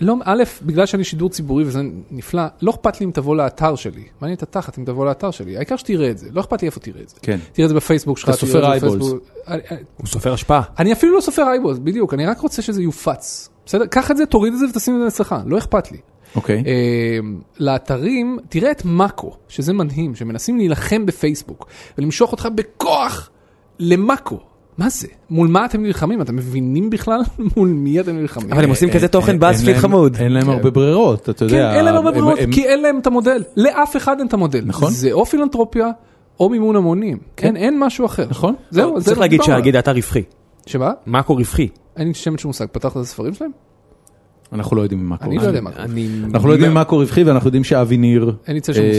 S3: לא, א', בגלל שאני שידור ציבורי וזה נפלא, לא אכפת לי אם תבוא לאתר שלי. מעניין את התחת אם תבוא לאתר שלי. העיקר שתראה את זה, לא אכפת לי איפה תראה את זה.
S1: כן.
S3: תראה את זה בפייסבוק שלך.
S1: אתה
S3: תראה
S1: סופר
S3: את זה. בפייסבוק. אני- אני-
S2: הוא סופר השפעה.
S3: אני אפילו לא סופר אייבולס, בדיוק, אני רק רוצה שזה יופץ. בסדר? קח את זה, תוריד את זה ותשים את זה אצלך, לא אכפת לי.
S1: אוקיי.
S3: אה, לאתרים, תראה את מאקו, שזה מדהים, שמנסים להילחם בפייסבוק ולמשוך אותך בכוח למאקו. מה זה? מול מה אתם נלחמים? אתם מבינים בכלל (laughs) מול מי אתם נלחמים?
S2: אבל הם עושים כזה תוכן
S1: אין-
S2: באזפיד
S1: אין להם-
S2: חמוד.
S1: אין להם
S3: כן.
S1: הרבה ברירות, אתה
S3: כן,
S1: יודע.
S3: אין להם הרבה ברירות, כי אין להם את המודל. לאף אחד אין את המודל.
S1: נכון.
S3: זה או פילנטרופיה או מימון המונים. כן, אין משהו אחר.
S1: נכון.
S3: זהו, זה
S2: צריך
S3: לא
S2: להגיד
S3: דיברנו
S2: שהגיד. האתר רווחי.
S3: שמה?
S2: מאקו רווחי.
S3: אין לי שמץ של מושג. פתחת את הספרים שלהם?
S1: אנחנו לא יודעים מה קורה.
S3: אני לא יודע מה קורה.
S1: אנחנו לא יודעים מה קורה רווחי ואנחנו יודעים שאבי ניר
S3: אין לי צל שום
S1: אה,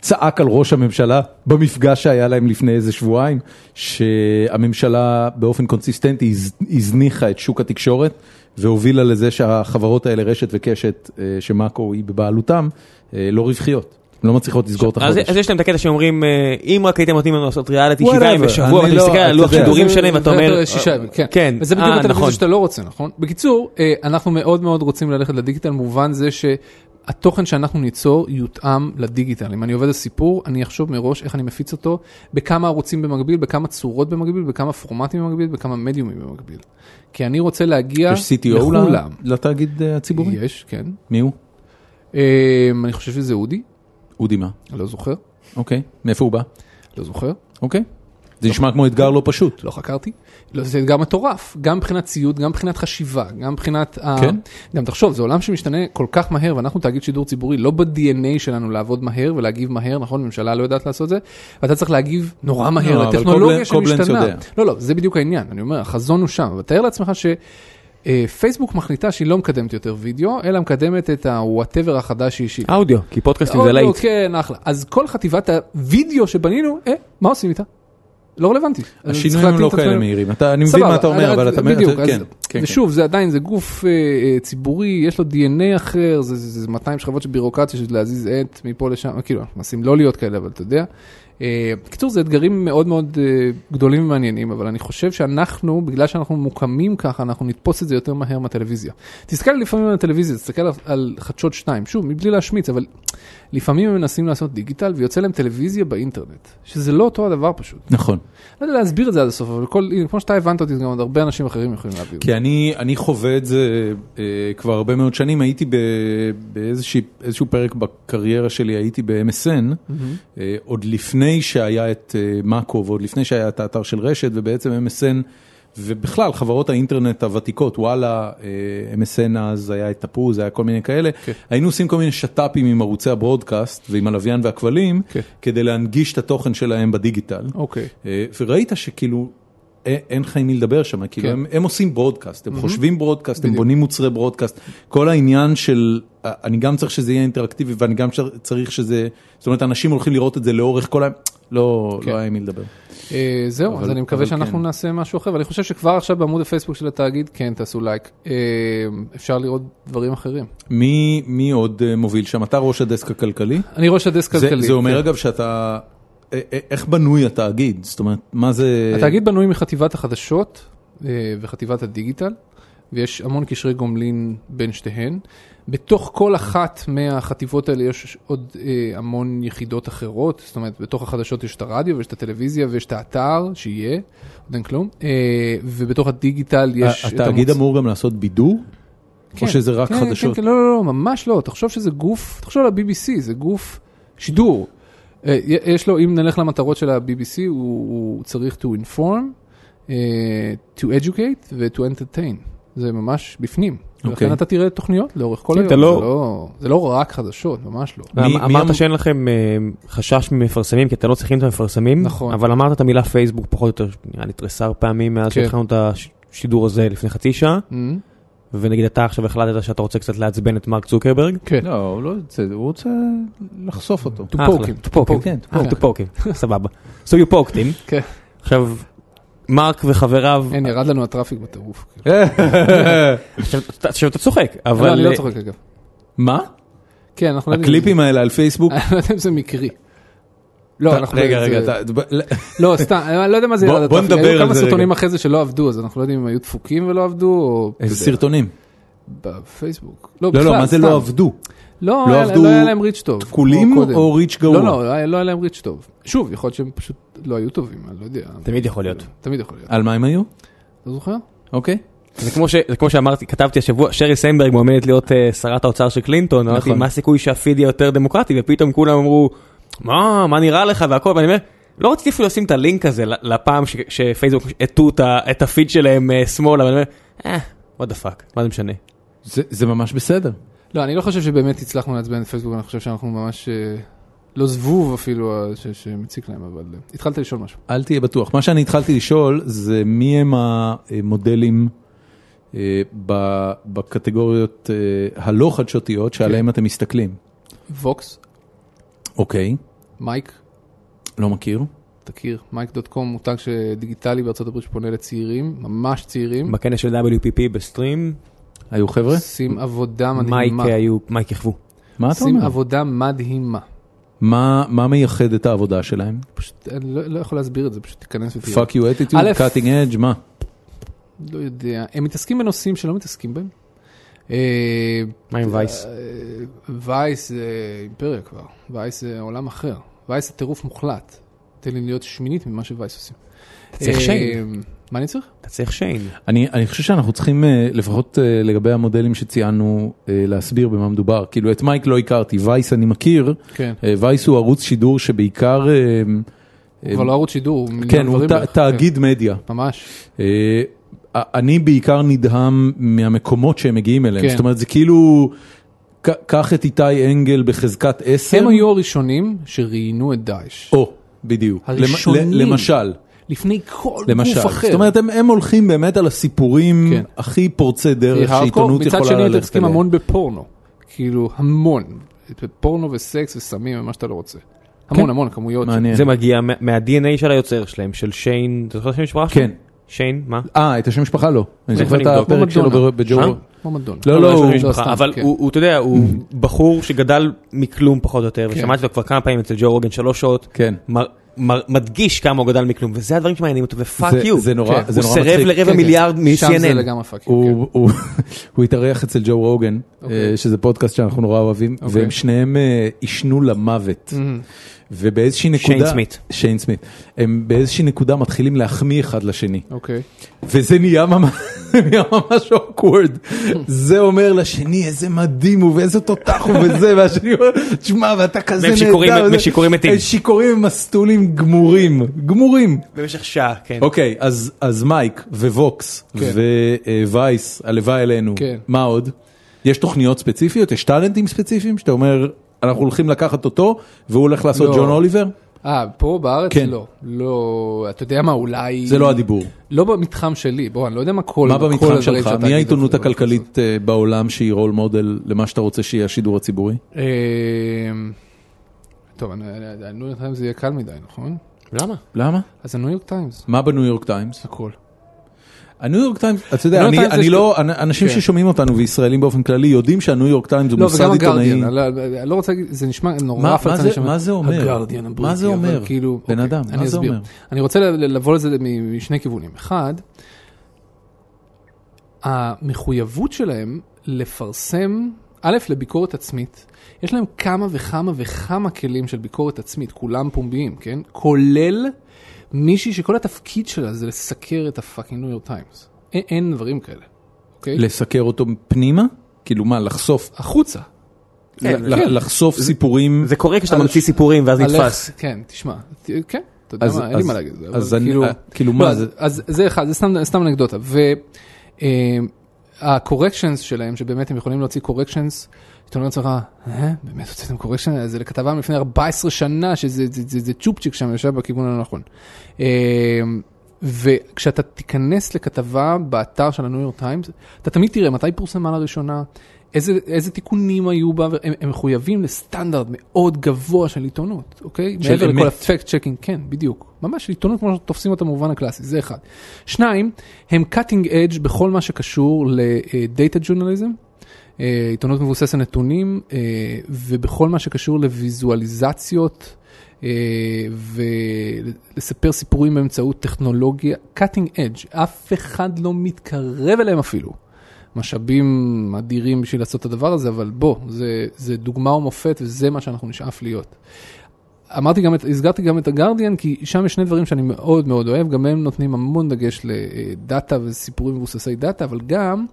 S1: צעק על ראש הממשלה במפגש שהיה להם לפני איזה שבועיים, שהממשלה באופן קונסיסטנטי הז- הזניחה את שוק התקשורת והובילה לזה שהחברות האלה, רשת וקשת, אה, שמאקו היא בבעלותם, אה, לא רווחיות. הן לא מצליחות לסגור את החודש.
S2: אז יש להם את הקטע שאומרים, אה, אם רק הייתם נותנים לנו לעשות ריאליטי שבעה ימים בשבוע, ואתה
S1: לא-
S2: מסתכל על לוח. שידורים שלהם ואתה אומר,
S3: שישה ימים, כן.
S2: כן,
S3: וזה בדיוק הטלוויזיה
S2: נכון.
S3: שאתה לא רוצה, נכון? בקיצור, אנחנו מאוד מאוד רוצים ללכת לדיגיטל, במובן זה שהתוכן שאנחנו ניצור יותאם לדיגיטל. אם אני עובד על סיפור, אני אחשוב מראש איך אני מפיץ אותו, בכמה ערוצים במקביל, בכמה צורות במקביל, בכמה פורמטים במקביל, בכמה מדיומים במקביל. כי אני רוצה להגיע
S1: יש CTO
S3: לכולם.
S1: לתאגיד אה, הציבורי?
S3: יש, כן.
S1: מי הוא?
S3: אה, אני חושב שזה אודי,
S1: אודי מה?
S3: לא זוכר,
S1: אוקיי. מאיפה הוא בא?
S3: לא זוכר.
S1: אוקיי. זה נשמע כמו אתגר לא פשוט.
S3: לא חקרתי, זה אתגר מטורף, גם מבחינת ציוד, גם מבחינת חשיבה, גם מבחינת, ה...
S1: כן.
S3: גם תחשוב, זה עולם שמשתנה כל כך מהר, ואנחנו תאגיד שידור ציבורי, לא ב-DNA שלנו לעבוד מהר ולהגיב מהר, נכון, ממשלה לא יודעת לעשות זה, ואתה צריך להגיב נורא מהר
S1: לא,
S3: לטכנולוגיה
S1: קובלנץ
S3: שמשתנה. לא, לא, זה בדיוק העניין, אני אומר, החזון הוא שם, אבל תאר לעצמך ש... אה, פייסבוק מחליטה שהיא לא מקדמת יותר וידאו, אלא מקדמת את ה-whatever החדש שהיא.
S2: אודיו, כי פודקאסטים זה
S3: אודיו,
S2: להיט.
S3: כן, אחלה. אז כל חטיבת הוידאו שבנינו, אה, מה עושים איתה? לא רלוונטי.
S1: השינויים הם לא. כאלה מהירים. אתה- אני מבין מה אתה אומר, אבל אתה...
S3: בדיוק,
S1: אתה-
S3: אז-
S1: כן, כן, כן.
S3: ושוב, זה עדיין, זה גוף אה, אה, ציבורי, יש לו DNA אחר, זה- זה זה 200 שכבות של בירוקרטיה של להזיז עט מפה לשם, כאילו, מנסים לא להיות כאלה, אבל אתה יודע. אה, בקיצור, זה אתגרים מאוד מאוד אה, גדולים ומעניינים, אבל אני חושב שאנחנו, בגלל שאנחנו ממוקמים ככה, אנחנו נתפוס את זה יותר מהר מהטלוויזיה. תסתכל לפעמים על הטלוויזיה, תסתכל על- חדשות 2, שוב, מבלי להשמיץ, אבל לפעמים הם מנסים לעשות דיגיטל ויוצא להם טלוויזיה באינטרנט, שזה לא אותו הדבר פשוט.
S1: נכון.
S3: לא יודע להסביר את זה עד הסוף, אבל כל, כמו שאתה הבנת אותי, גם עוד הרבה אנשים אחרים יכולים להביא את זה.
S1: כי אני, אני חווה את זה אה, כבר הרבה מאוד שנים, הייתי באיזשהו פרק בקריירה שלי, הייתי ב-MSN, אה, עוד לפני שהיה את אה, מאקו ועוד לפני שהיה את האתר של רשת, ובעצם MSN, ובכלל חברות האינטרנט הוותיקות, וואלה, אה, MSN אז היה את תפוז, היה כל מיני כאלה,
S3: כן.
S1: היינו עושים כל מיני שת"פים עם ערוצי הברודקאסט ועם הלוויין והכבלים,
S3: כן.
S1: כדי להנגיש את התוכן שלהם בדיגיטל.
S3: אוקיי.
S1: אה, וראית שכאילו אין- לך עם מי לדבר שם, כאילו
S3: כן.
S1: הם, הם עושים ברודקאסט, הם חושבים ברודקאסט, הם
S3: בדיוק.
S1: בונים מוצרי ברודקאסט, כל העניין של, אה, אני גם צריך שזה יהיה אינטראקטיבי ואני גם צר- צריך שזה, זאת אומרת אנשים הולכים לראות את זה לאורך כל ה... לא,
S3: כן.
S1: לא היה עם מי לדבר.
S3: אה, זהו,
S1: אבל-
S3: אז אני מקווה שאנחנו
S1: כן.
S3: נעשה משהו אחר, ואני חושב שכבר עכשיו בעמוד הפייסבוק של התאגיד, כן, תעשו לייק. אה, אפשר לראות דברים אחרים.
S1: מי, מי עוד אה, מוביל שם? אתה ראש הדסק הכלכלי?
S3: אני ראש הדסק
S1: זה,
S3: כלכלי.
S1: זה אומר
S3: כן.
S1: אגב שאתה, איך בנוי התאגיד? זאת אומרת, מה זה...
S3: התאגיד בנוי מחטיבת החדשות אה, וחטיבת הדיגיטל, ויש המון קשרי גומלין בין שתיהן. בתוך כל אחת מהחטיבות האלה יש עוד אה, המון יחידות אחרות, זאת אומרת, בתוך החדשות יש את הרדיו ויש את הטלוויזיה ויש את האתר, שיהיה, עוד אין כלום, אה, ובתוך הדיגיטל יש... את
S1: התאגיד
S3: המוצ-
S1: אמור גם לעשות בידור?
S3: כן,
S1: או שזה רק
S3: כן,
S1: חדשות?
S3: כן, כן, לא, לא, לא, ממש לא, תחשוב שזה גוף, תחשוב על ה-BBC, זה גוף שידור. אה, יש לו, אם נלך למטרות של ה-BBC, הוא, הוא צריך to inform, uh, to educate ו-to entertain. זה ממש בפנים.
S1: אוקיי.
S3: ולכן אתה תראה תוכניות לאורך כל
S2: כן,
S3: היום.
S2: לא-
S3: זה לא- זה לא רק חדשות, ממש לא.
S1: מי- מי
S2: אמרת
S1: אמ-
S2: שאין לכם אה, חשש ממפרסמים, כי אתם לא צריכים את המפרסמים,
S3: נכון.
S2: אבל אמרת את המילה פייסבוק פחות או יותר, נראה לי תריסר פעמים מאז
S3: כן.
S2: שהתחלנו את השידור הזה לפני חצי שעה,
S3: Mm,
S2: ונגיד אתה עכשיו החלטת שאתה רוצה קצת לעצבן את מרק צוקרברג.
S3: כן.
S1: לא, הוא לא רוצה, הוא רוצה לחשוף אותו.
S3: To poke him.
S2: to poke him.
S1: כן, to
S2: אה, poke him, (laughs) סבבה. So you poked him. (laughs)
S3: כן.
S2: עכשיו, מרק וחבריו,
S3: אין, ירד לנו הטראפיק בטירוף. (laughs)
S2: עכשיו אתה- צוחק,
S3: לא,
S2: אבל...
S3: אני
S2: אה,
S3: לא צוחק אגב.
S1: מה?
S3: כן, אנחנו לא.
S1: הקליפים האלה על פייסבוק?
S3: אני לא יודע אם זה מקרי. לא, אנחנו...
S1: רגע, רגע, אתה-
S3: לא, סתם, אני לא יודע מה זה
S1: בוא-
S3: ירד
S1: בוא
S3: היו כמה סרטונים. אחרי זה שלא עבדו, אז אנחנו לא יודעים אם היו דפוקים ולא עבדו, או...
S1: איזה סרטונים?
S3: בפייסבוק.
S1: לא,
S3: בכלל,
S1: לא, מה זה. לא עבדו?
S3: לא,
S1: לא עבדו
S3: לא היה להם ריץ' טוב.
S1: תקולים. או ריץ' גרוע?
S3: לא, לא, היה- לא היה להם ריץ' טוב. שוב, יכול להיות שהם פשוט לא היו טובים, אני לא יודע.
S2: תמיד יכול להיות.
S3: תמיד יכול להיות.
S1: על מה הם היו?
S3: אתה זוכר?
S1: אוקיי.
S2: זה כמו, ש, זה כמו שאמרתי, כתבתי השבוע, שרי סנברג מועמדת להיות uh, שרת האוצר של קלינטון, אמרתי,
S1: נכון.
S2: מה הסיכוי שהפיד יהיה יותר דמוקרטי, ופתאום כולם אמרו, מה, מה נראה לך והכל, ואני אומר, לא רציתי אפילו לשים את הלינק הזה לפעם ש, שפייסבוק הטו את הפיד שלהם uh, שמאלה, ואני אומר, אה, what the fuck, מה זה משנה?
S1: זה זה ממש בסדר.
S3: לא, אני לא חושב שבאמת הצלחנו לעצבן את פייסבוק, אני חושב שאנחנו ממש... אה, לא זבוב אפילו אה, ש- שמציק להם, אבל... אה, התחלת לשאול משהו.
S1: אל תהיה בטוח. מה שאני התחלתי לשאול זה מי הם המודלים אה, ב- בקטגוריות אה, הלא חדשותיות שעליהם אתם מסתכלים.
S3: Vox,
S1: אוקיי,
S3: Mic,
S1: לא מכיר.
S3: תכיר, Mic.com מותג דיגיטלי בארצות הברית שפונה לצעירים, ממש צעירים.
S2: בכנס של WPP ב-Stream,
S1: היו חבר'ה?
S3: עושים עבודה
S2: Mic
S3: מדהימה.
S2: אה, היו, Mic יחוו.
S1: מה אתה אומר?
S3: עבודה מדהימה.
S1: מה מה מייחד את העבודה שלהם?
S3: פשוט, אני לא, לא יכול להסביר את זה, פשוט תיכנס ותראה.
S1: fuck you attitude, cutting edge, מה?
S3: לא יודע, הם מתעסקים בנושאים שלא מתעסקים בהם. אה,
S2: מה עם וייס?
S3: אה, וייס זה אימפריה כבר, וייס זה עולם אחר. וייס זה טירוף מוחלט. תן לי להיות שמינית ממה שווייס עושים.
S2: אתה צריך
S3: אה,
S2: שיין,
S3: מה אני צריך?
S2: אתה צריך שיין.
S1: אני, אני חושב שאנחנו צריכים, אה, לפחות אה, לגבי המודלים שציינו, אה, להסביר במה מדובר. כאילו, את מייק לא הכרתי, וייס אני מכיר.
S3: כן.
S1: אה, וייס הוא ערוץ שידור שבעיקר... אה,
S3: כבר לא ערוץ שידור,
S1: כן, הוא. תאגיד מדיה.
S3: כן, ממש.
S1: אה, אני בעיקר נדהם מהמקומות שהם מגיעים אליהם.
S3: כן.
S1: זאת אומרת, זה כאילו, קח את איתי אנגל בחזקת עשר.
S3: הם היו הראשונים שראיינו את דאעש.
S1: או, בדיוק.
S3: הראשונים.
S1: למשל.
S3: לפני כל
S1: למשל,
S3: גוף אחר.
S1: זאת אומרת הם, הם הולכים באמת על הסיפורים
S3: כן.
S1: הכי פורצי דרך. שעיתונות
S3: מצד
S1: יכולה
S3: שני הם
S1: ללכת
S3: מתעסקים
S1: עליהם.
S3: המון בפורנו. כאילו, המון. פורנו וסקס וסמים ומה שאתה לא רוצה. המון המון כמויות.
S1: מעניין.
S2: זה מגיע מה- מה-DNA של היוצר שלהם, של שיין, אתה זוכר המשפחה שלו?
S1: כן.
S2: שיין, מה?
S1: אה, את השם משפחה לא. אני זוכר את. הפרק שלו
S3: מדונה.
S1: ב- בג'ו.
S2: אה?
S1: לא, לא, הוא-
S2: שם משפחה,
S3: סתם,
S2: אבל
S3: כן.
S2: הוא, הוא, אתה יודע, הוא בחור שגדל מכלום פחות או יותר,
S3: כן.
S2: ושמעתי אותו כבר כמה פעמים אצל ג'ו רוגן שלוש שעות,
S1: כן.
S2: מדגיש כמה הוא גדל מכלום, וזה הדברים שמעניינים אותו, ופאק יו.
S1: זה נורא,
S3: כן.
S1: זה
S2: הוא
S1: נורא
S2: סירב
S1: מצחיק.
S2: לרבע
S3: כן, כן.
S2: מיליארד
S3: שם זה
S2: מ-CNN.
S3: לגמרי פאק. כן.
S1: הוא- הוא- (laughs) הוא התארח אצל ג'ו רוגן,
S3: אוקיי.
S1: אה, שזה פודקאסט שאנחנו נורא אוהבים,
S3: אוקיי.
S1: והם שניהם אה, עישנו למוות. ובאיזושהי נקודה...
S2: שיין סמית.
S1: שיין סמית. הם באיזושהי נקודה מתחילים להחמיא אחד לשני.
S3: אוקיי.
S1: וזה נהיה (laughs) ממש, awkward. זה אומר לשני איזה מדהים הוא ואיזה תותח הוא וזה, (laughs) והשני אומר, תשמע ואתה כזה
S2: והם שיכורים-
S1: וזה."
S2: ושיכורים מתים.
S1: הם שיכורים עם מסטולים גמורים, גמורים.
S2: במשך שעה, כן.
S1: אוקיי, אז, אז מייק וווקס
S3: כן.
S1: ווייס, הלוואי עלינו,
S3: כן.
S1: מה עוד? יש תוכניות ספציפיות? יש טאלנטים ספציפיים שאתה אומר, אנחנו הולכים לקחת אותו והוא הולך לעשות
S3: לא.
S1: ג'ון אוליבר?
S3: אה, פה בארץ
S1: כן.
S3: לא. לא, אתה יודע מה, אולי...
S1: זה לא הדיבור.
S3: לא במתחם שלי, בוא, אני לא יודע מה כל...
S1: מה במתחם שלך? מי העיתונות הכלכלית אה, בעולם שהיא role model למה שאתה רוצה שיהיה השידור הציבורי?
S3: אה, טוב, אני- הניו יורק טיימס זה יהיה קל מדי, נכון?
S2: למה?
S1: למה?
S3: אז הניו יורק טיימס,
S1: מה בניו יורק טיימס?
S3: הכל.
S1: הניו יורק טיימס, אתה יודע, אני- אני לא, אנשים
S3: כן.
S1: ששומעים אותנו וישראלים באופן כללי יודעים שהניו יורק טיימס הוא
S3: לא,
S1: מוסד עיתונאי.
S3: אני לא- אני לא רוצה להגיד, זה נשמע נורא
S1: מה- מה
S3: פלצני
S1: זה-
S3: שם.
S1: מה זה אומר?
S3: הגרדיאן
S1: מה
S3: הבריטי,
S1: זה
S3: אבל
S1: אומר?
S3: כאילו,
S1: בן
S3: אוקיי,
S1: אדם, מה זה
S3: אסביר.
S1: אומר?
S3: אני רוצה ל- לבוא לזה משני כיוונים. אחד, המחויבות שלהם לפרסם, א', לביקורת עצמית, יש להם כמה וכמה וכמה כלים של ביקורת עצמית, כולם פומביים, כן? כולל מישהי שכל התפקיד שלה זה לסקר את הפאקינג ניו יורק טיימס. אין, אין דברים כאלה, אוקיי?
S1: לסקר אותו פנימה? כאילו מה, לחשוף?
S3: החוצה.
S2: כן,
S3: כן.
S1: לחשוף סיפורים?
S2: זה קורה כשאתה ממציא סיפורים ואז נתפס.
S3: כן, תשמע, כן, אתה יודע
S1: אז-
S3: מה, אין לי
S1: אז-
S3: מה להגיד.
S1: אז אני-
S3: כאילו-
S1: אה, כאילו
S3: לא,
S1: מה,
S3: אז-
S1: זה-
S3: אז זה אחד, זה סתם- סתם אנקדוטה. והקורקשנס שלהם, שבאמת הם יכולים להוציא קורקשנס, אתה אומר לעצמך, אה, באמת הוצאתם קורקשן? זה לכתבה מלפני 14 שנה, שזה זה- זה- זה צ'ופצ'יק שם יושב בכיוון הלא נכון. אה, וכשאתה תיכנס לכתבה באתר של הניו יורק טיימס, אתה תמיד תראה מתי פורסמה לראשונה, איזה, איזה תיקונים היו בה, הם, הם מחויבים לסטנדרט מאוד גבוה של עיתונות, אוקיי?
S1: של
S3: מעבר לכל
S1: אמת.
S3: ה-fact checking, כן, בדיוק. ממש עיתונות כמו שתופסים אותה במובן הקלאסי, זה אחד. שניים, הם cutting edge בכל מה שקשור ל-data journalism. אה, עיתונות מבוססת נתונים אה, ובכל מה שקשור לוויזואליזציות אה, ולספר סיפורים באמצעות טכנולוגיה, cutting edge, אף אחד לא מתקרב אליהם אפילו. משאבים אדירים בשביל לעשות את הדבר הזה, אבל בוא, זה, זה דוגמה ומופת וזה מה שאנחנו נשאף להיות. אמרתי גם, את, הסגרתי גם את הגרדיאן, כי שם יש שני דברים שאני מאוד מאוד אוהב, גם הם נותנים המון דגש לדאטה וסיפורים מבוססי דאטה, אבל גם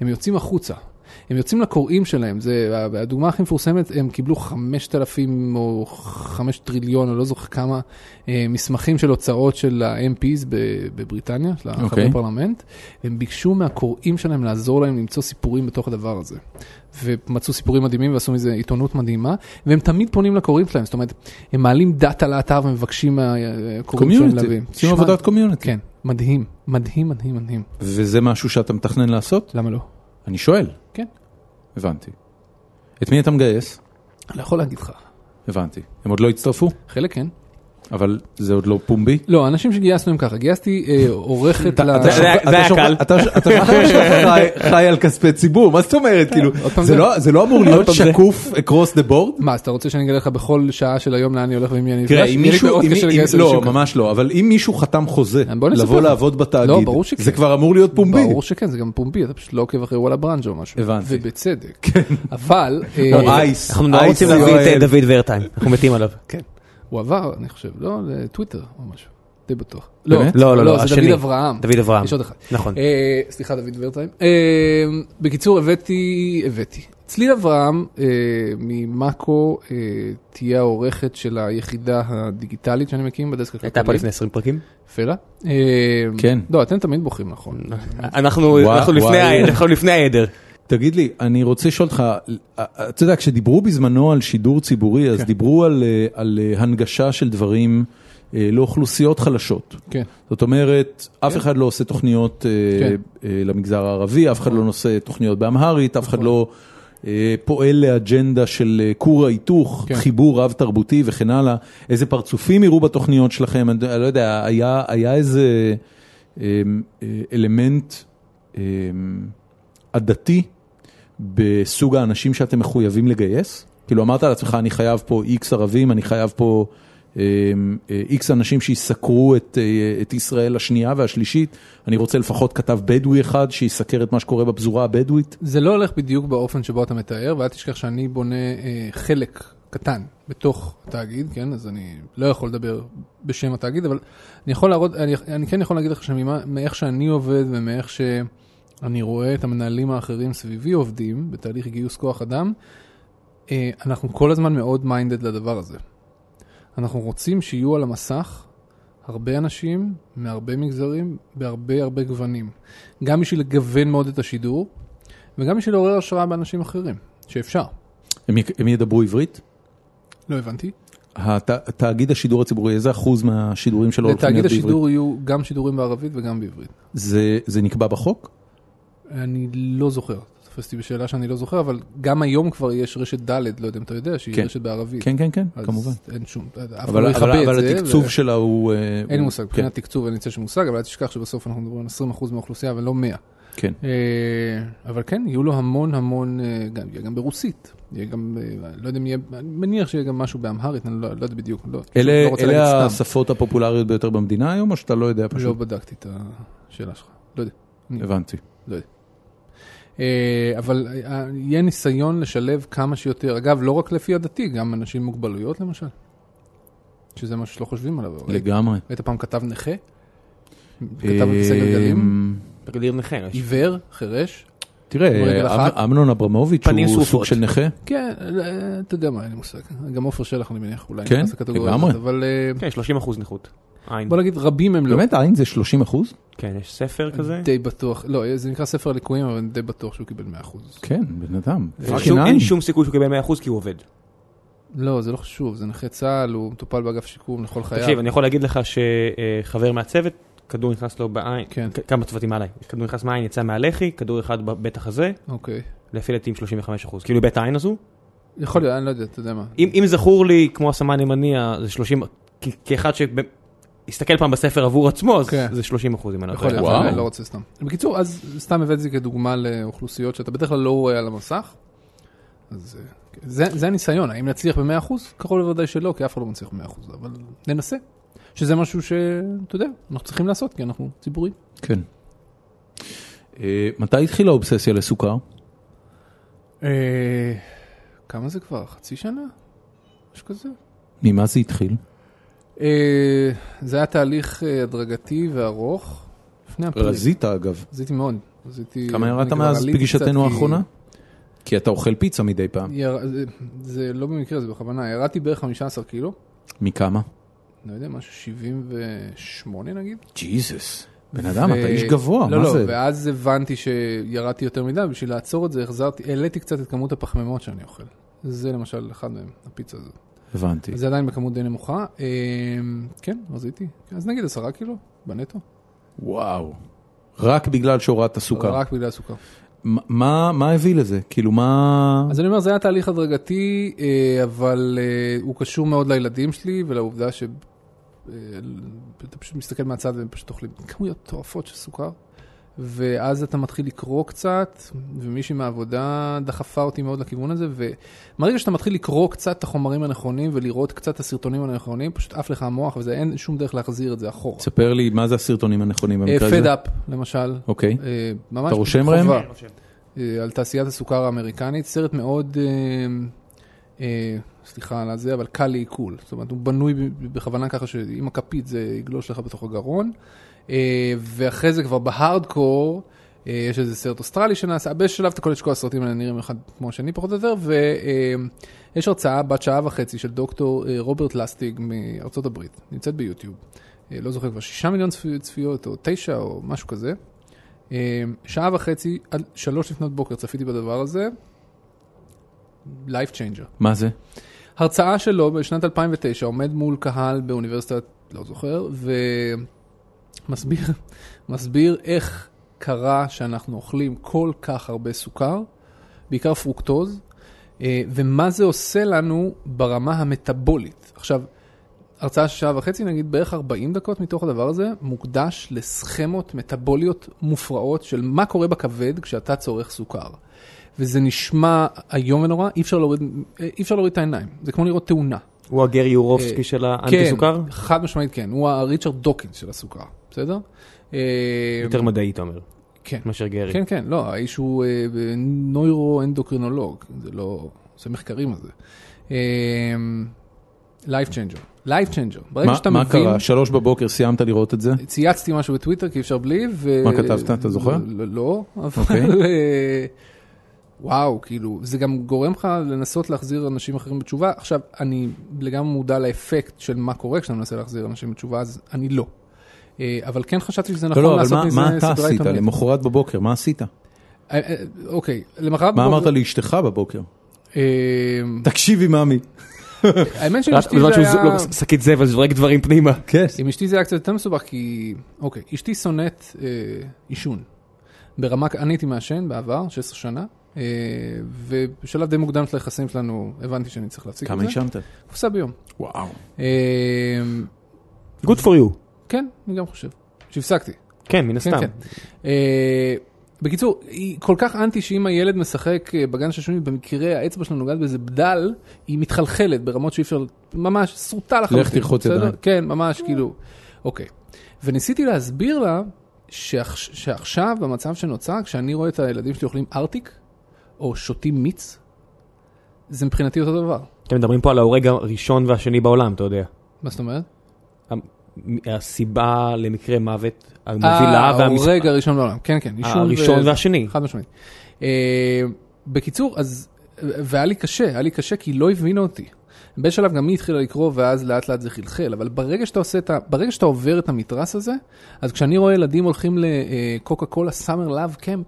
S3: הם יוצאים החוצה. הם יוצאים לקוראים שלהם, זה, הדוגמה הכי מפורסמת, הם קיבלו 5,000 או 5 טריליון, או לא זוכר כמה, אה, מסמכים של הוצאות של ה-MPs בבריטניה, של החברי
S1: אוקיי.
S3: פרלמנט, והם ביקשו מהקוראים שלהם לעזור להם למצוא סיפורים בתוך הדבר הזה. ומצאו סיפורים מדהימים ועשו מזה עיתונות מדהימה, והם תמיד פונים לקוראים שלהם, זאת אומרת, הם מעלים דאטה לאתר ומבקשים מהקוראים שלהם
S1: community,
S3: להביא.
S1: עושים עבודת community.
S3: כן, מדהים, מדהים, מדהים, מדהים.
S1: וזה משהו שאתה מתכנן לעשות?
S3: למה לא?
S1: אני שואל.
S3: כן.
S1: הבנתי. את מי אתה מגייס?
S3: אני לא יכול להגיד לך.
S1: הבנתי. הם עוד לא הצטרפו?
S3: חלק כן.
S1: אבל זה עוד לא פומבי?
S3: לא, אנשים שגייסנו הם ככה, גייסתי אה, עורכת ל...
S2: זה היה- קל.
S1: אתה שאתה חי- על כספי ציבור, מה זאת אומרת? כאילו, זה
S3: זה.
S1: לא- זה לא אמור להיות. שקוף across the board?
S3: מה, אז אתה רוצה שאני אגלה לך בכל שעה של היום לאן אני הולך ועם מי אני נפגש?
S1: אם
S3: יהיה לי
S1: מישהו,
S3: מאוד
S1: אם-
S3: קשה
S1: אם-
S3: לגייס
S1: לא,
S3: אנשים.
S1: ממש לא, אבל אם מישהו חתם חוזה
S3: נספר
S1: לבוא. לעבוד בתאגיד,
S3: לא.
S1: זה כבר אמור להיות פומבי.
S3: ברור שכן, זה גם פומבי, אתה פשוט לא עוקב אחרי וואלה ברנג'ו או משהו.
S1: הבנתי.
S3: ובצדק. אבל...
S1: או
S3: אה,
S1: אייס.
S2: אנחנו
S1: אייס
S2: רוצים להביא את. אה, דוד ורטיים, אנחנו מתים עליו.
S3: כן. הוא עבר, אני חושב, לא, לטוויטר או משהו. די בטוח.
S1: באמת?
S2: לא, לא, לא,
S3: זה
S2: השני.
S3: דוד אברהם.
S2: דוד אברהם.
S3: יש עוד אחד.
S2: נכון.
S3: אה, סליחה, דוד ורטיים. אה, בקיצור, הבאתי, הבאתי. צליל אברהם אה, ממאקו אה, תהיה העורכת של היחידה הדיגיטלית שאני מקים בדסק הכלכלי.
S2: הייתה פה לפני 20 פרקים.
S3: פלא. אה,
S1: כן.
S3: לא, אתם תמיד בוכים, נכון.
S2: אנחנו
S1: וואו,
S2: אנחנו לפני אנחנו לפני העדר.
S1: תגיד לי, אני רוצה לשאול אותך, אתה יודע, כשדיברו בזמנו על שידור ציבורי, אז
S3: כן.
S1: דיברו על, אה, על אה, הנגשה של דברים אה, לאוכלוסיות חלשות.
S3: כן.
S1: זאת אומרת, אף אחד לא עושה תוכניות
S3: כן.
S1: למגזר הערבי, אף אחד לא עושה תוכניות באמהרית, אף אחד
S3: נכון.
S1: לא פועל לאג'נדה של כור ההיתוך,
S3: כן.
S1: חיבור רב תרבותי וכן הלאה. איזה פרצופים יראו בתוכניות שלכם, אני לא יודע, היה היה איזה אלמנט עדתי בסוג האנשים שאתם מחויבים לגייס? כאילו אמרת לעצמך, אני חייב פה איקס ערבים, אני חייב פה איקס אנשים שיסקרו את, אה, את ישראל השנייה והשלישית, אני רוצה לפחות כתב בדואי אחד שיסקר את מה שקורה בפזורה הבדואית.
S3: זה לא הולך בדיוק באופן שבו אתה מתאר, ואל תשכח שאני בונה אה, חלק קטן בתוך התאגיד, כן? אז אני לא יכול לדבר בשם התאגיד, אבל אני יכול להראות, אני, אני כן יכול להגיד לך שמאיך שאני עובד ומאיך שאני רואה את המנהלים האחרים סביבי עובדים בתהליך גיוס כוח אדם, אה, אנחנו כל הזמן מאוד מיינדד לדבר הזה. אנחנו רוצים שיהיו על המסך הרבה אנשים מהרבה מגזרים בהרבה הרבה גוונים. גם בשביל לגוון מאוד את השידור, וגם בשביל לעורר השראה באנשים אחרים, שאפשר.
S1: הם, י- הם ידברו עברית?
S3: לא הבנתי.
S1: הת, תאגיד השידור הציבורי, איזה אחוז מהשידורים שלו הולכים
S3: לתאגיד
S1: להיות בעברית?
S3: השידור יהיו גם שידורים בערבית וגם בעברית.
S1: זה, זה נקבע בחוק?
S3: אני לא זוכר, תפסתי בשאלה שאני לא זוכר, אבל גם היום כבר יש רשת ד', לא יודע אם אתה יודע, שהיא
S1: כן.
S3: רשת בערבית.
S1: כן, כן, כן,
S3: אז
S1: כמובן.
S3: אין שום, אף אחד
S1: אבל,
S3: לא
S1: אבל,
S3: יכבה
S1: אבל
S3: את זה.
S1: התקצוב
S3: ו-
S1: שלה הוא... אה,
S3: אין לי
S1: הוא-
S3: מושג,
S1: כן,
S3: מבחינת תקצוב אין לי צל של מושג, אבל אל תשכח שבסוף אנחנו מדברים על 20% מהאוכלוסייה ולא 100.
S1: כן.
S3: אה, אבל כן, יהיו לו המון המון, אה, גם, יהיה גם ברוסית, יהיה גם, אה, לא יודע אם יהיה, אני מניח שיהיה גם משהו באמהרית, אני לא, לא יודע בדיוק, לא,
S1: אלה,
S3: לא
S1: אלה השפות הפופולריות ביותר במדינה היום, או שאתה לא יודע
S3: לא
S1: פשוט?
S3: בדקתי את השאלה שלך, לא יודע,
S1: הבנתי.
S3: לא יודע. אה, אבל אה, יהיה ניסיון לשלב כמה שיותר, אגב, לא רק לפי הדתי, גם אנשים עם מוגבלויות למשל, שזה משהו שלא חושבים עליו.
S1: לגמרי.
S3: היית פעם כתב נכה? כתב גלגלים?
S1: אמ,
S2: תגדיר נכה.
S3: עיוור, חירש?
S1: תראה? אמ- אמנון אברמוביץ' הוא סוג. של נכה.
S3: כן, אה, אתה יודע מה, אין לי מושג. גם עופר שלח, אני מניח, אולי
S1: כן,
S3: נכנס לקטגוריה
S1: לגמרי.
S3: הזאת, אבל אה,
S2: כן, 30 אחוז נכות. עין.
S3: בוא נגיד, רבים הם לא.
S1: באמת, עין זה 30 אחוז?
S2: כן, יש ספר כזה.
S3: די בטוח, לא, זה נקרא ספר הליקויים, אבל אני די בטוח שהוא קיבל 100%.
S1: כן, בן אדם.
S2: אין שום-
S1: עין.
S2: אין שום סיכוי שהוא קיבל 100 אחוז כי הוא עובד.
S3: לא, זה לא חשוב, זה נכה צה"ל, הוא מטופל באגף שיקום לכל חייו.
S2: תקשיב, אני יכול להגיד לך שחבר מהצוות כדור נכנס לו בעין,
S3: כן.
S2: כמה צוותים עליי, כדור נכנס מהעין, יצא מהלחי, כדור אחד בבית החזה,
S3: אוקיי.
S2: לפי דעתי עם 35 אחוז, כאילו בית העין הזו.
S3: יכול להיות, אני לא יודע, אתה יודע מה.
S2: אם, אם זכור לי, כמו הסמן ימני, זה 30, כ- כאחד שהסתכל פעם בספר עבור עצמו, אז
S3: כן.
S2: זה 30 אחוז אם אני לא
S3: יכול
S2: טועה.
S3: להיות,
S1: וואו.
S3: אני לא רוצה סתם. בקיצור, אז סתם הבאתי את זה כדוגמה לאוכלוסיות שאתה בדרך כלל לא רואה על המסך. אז אה, זה, זה הניסיון, האם נצליח ב-100%? קרוב לוודאי שלא, כי אף אחד לא מצליח ב-100%, אבל ננסה. שזה משהו שאתה יודע, אנחנו צריכים לעשות, כי אנחנו ציבורים.
S1: כן. אה, מתי התחילה האובססיה לסוכר?
S3: אה, כמה זה כבר? חצי שנה? משהו כזה?
S1: ממה זה התחיל?
S3: אה, זה היה תהליך אה, הדרגתי וארוך. לפני אפריל.
S1: רזית אגב.
S3: רזיתי מאוד. רזיתי...
S1: כמה ירדת מאז פגישתנו האחרונה? כי אתה אוכל פיצה מדי פעם.
S3: זה, לא במקרה, זה בכוונה. ירדתי בערך 15 קילו.
S1: מכמה?
S3: לא יודע, משהו 78 נגיד.
S1: ג'יזוס. בן אדם, אתה איש גבוה,
S3: לא,
S1: מה
S3: לא,
S1: זה?
S3: ואז הבנתי שירדתי יותר מדי, בשביל לעצור את זה, החזרתי, העליתי קצת את כמות הפחמימות שאני אוכל. זה למשל אחד מהם, הפיצה הזאת.
S1: הבנתי.
S3: זה עדיין בכמות די נמוכה. אה, כן, רזיתי. אז נגיד 10 קילו, בנטו.
S1: וואו. רק בגלל שהורדת סוכר.
S3: רק בגלל הסוכר.
S1: מה- מה מה הביא לזה? כאילו מה...
S3: אז אני אומר, זה היה תהליך הדרגתי, אה, אבל אה, הוא קשור מאוד לילדים שלי ולעובדה ש... אה, אתה פשוט מסתכל מהצד והם פשוט אוכלים כמויות מטורפות של סוכר. ואז אתה מתחיל לקרוא קצת, ומישהי מהעבודה דחפה אותי מאוד לכיוון הזה, ומרגע שאתה מתחיל לקרוא קצת את החומרים הנכונים ולראות קצת את הסרטונים הנכונים, פשוט עף לך המוח, וזה אין שום דרך להחזיר את זה אחורה.
S1: ספר לי מה זה הסרטונים הנכונים במקרה הזה.
S3: פד אפ, למשל,
S1: אוקיי.
S3: אה, ממש
S1: אתה רושם, ראם?
S3: חובה. אה, על תעשיית הסוכר האמריקנית, סרט מאוד, אה, אה, סליחה על זה, אבל קל לעיכול. זאת אומרת, הוא בנוי בכוונה ככה שעם הכפית זה יגלוש לך בתוך הגרון. אה, ואחרי זה כבר בהארדקור, אה, יש איזה סרט אוסטרלי שנעשה, באיזשהו שלב אתה קולט שכל הסרטים האלה נראים אחד כמו השני פחות או יותר, ויש הרצאה בת שעה וחצי של דוקטור אה, רוברט לסטיג מארצות הברית, נמצאת ביוטיוב. אה, לא זוכר כבר שישה מיליון צפי- צפיות או תשע או משהו כזה. אה, שעה וחצי עד שלוש לפנות בוקר צפיתי בדבר הזה. life changer.
S1: מה זה?
S3: הרצאה שלו בשנת 2009 עומד מול קהל באוניברסיטת, לא זוכר, ומסביר מסביר איך קרה שאנחנו אוכלים כל כך הרבה סוכר, בעיקר פרוקטוז, אה, ומה זה עושה לנו ברמה המטאבולית. עכשיו, הרצאה של שעה וחצי, נגיד בערך 40 דקות מתוך הדבר הזה, מוקדש לסכמות מטאבוליות מופרעות של מה קורה בכבד כשאתה צורך סוכר. וזה נשמע איום ונורא, אי אפשר להוריד, אי אפשר להוריד את העיניים, זה כמו לראות תאונה.
S2: הוא הגרי יורובסקי
S3: אה,
S2: של האנטי סוכר?
S3: כן, חד משמעית כן, הוא הריצ'רד דוקינס של הסוכר, בסדר?
S2: יותר מדעי, אתה אומר,
S3: כן,
S2: מאשר גרי.
S3: כן, כן, לא, האיש הוא אה, נוירו-אנדוקרינולוג, זה לא, עושה מחקרים על זה. Life changer, life changer, ברגע
S1: מה-
S3: שאתה
S1: מה
S3: מבין,
S1: קרה? שלוש בבוקר סיימת לראות את זה?
S3: צייצתי משהו בטוויטר כי אפשר בלי, ו...
S1: מה כתבת? אתה זוכר?
S3: לא, לא,
S1: אוקיי.
S3: אבל (laughs) אה, וואו, כאילו, זה גם גורם לך לנסות להחזיר אנשים אחרים בתשובה. עכשיו, אני לגמרי מודע לאפקט של מה קורה כשאתה מנסה להחזיר אנשים בתשובה, אז אני לא. אה, אבל כן חשבתי שזה
S1: לא,
S3: נכון
S1: לא, אבל
S3: לעשות
S1: מה-
S3: מזה
S1: מה אתה
S3: סדרה
S1: עשית. למחרת בבוקר? מה עשית?
S3: אה, אה, אוקיי, למחרת
S1: מה
S3: בבוקר-
S1: אמרת לאשתך בבוקר? תקשיבי ממי. (laughs)
S3: האמת שעם אשתי זה היה...
S2: לא, שקית זבל זורק דברים פנימה.
S1: כן.
S3: עם אשתי זה היה קצת יותר מסובך, כי... אוקיי, אשתי שונאת עישון. ברמה, אני הייתי מעשן בעבר, 16 שנה, ובשלב די מוקדם של היחסים שלנו הבנתי שאני צריך להפסיק את
S1: כמה
S3: זה.
S1: עישנת?
S3: קופסה ביום.
S1: וואו.
S2: Good for you.
S3: כן, אני גם חושב. שהפסקתי.
S2: כן, מן
S3: כן,
S2: הסתם.
S3: כן. אה, בקיצור, היא כל כך אנטי שאם הילד משחק אה, בגן שעשועים, במקרה האצבע שלו נוגעת באיזה בדל, היא מתחלחלת ברמות שאי אפשר, ממש סרוטה לחלוטין.
S1: לך תרחוץ? ידיים.
S3: כן, ממש, כאילו, אוקיי. וניסיתי להסביר לה שעכ- שעכשיו, במצב שנוצר, כשאני רואה את הילדים שלי אוכלים ארטיק, או שותים מיץ, זה מבחינתי אותו דבר.
S2: אתם מדברים פה על ההורג הראשון והשני בעולם, אתה יודע.
S3: מה זאת אומרת?
S2: הסיבה למקרה מוות המובילה
S3: אה,
S2: והמס...
S3: ההורג הראשון בעולם, כן, כן. עישון
S2: הראשון והשני.
S3: חד משמעית. אה, בקיצור, אז, והיה לי קשה, היה לי קשה כי לא הבינה אותי. באיזשהו שלב גם היא התחילה לקרוא ואז לאט לאט זה חלחל, אבל ברגע שאתה עושה את ה... ברגע שאתה עובר את המתרס הזה, אז כשאני רואה ילדים הולכים לקוקה קולה סאמר לאב קמפ,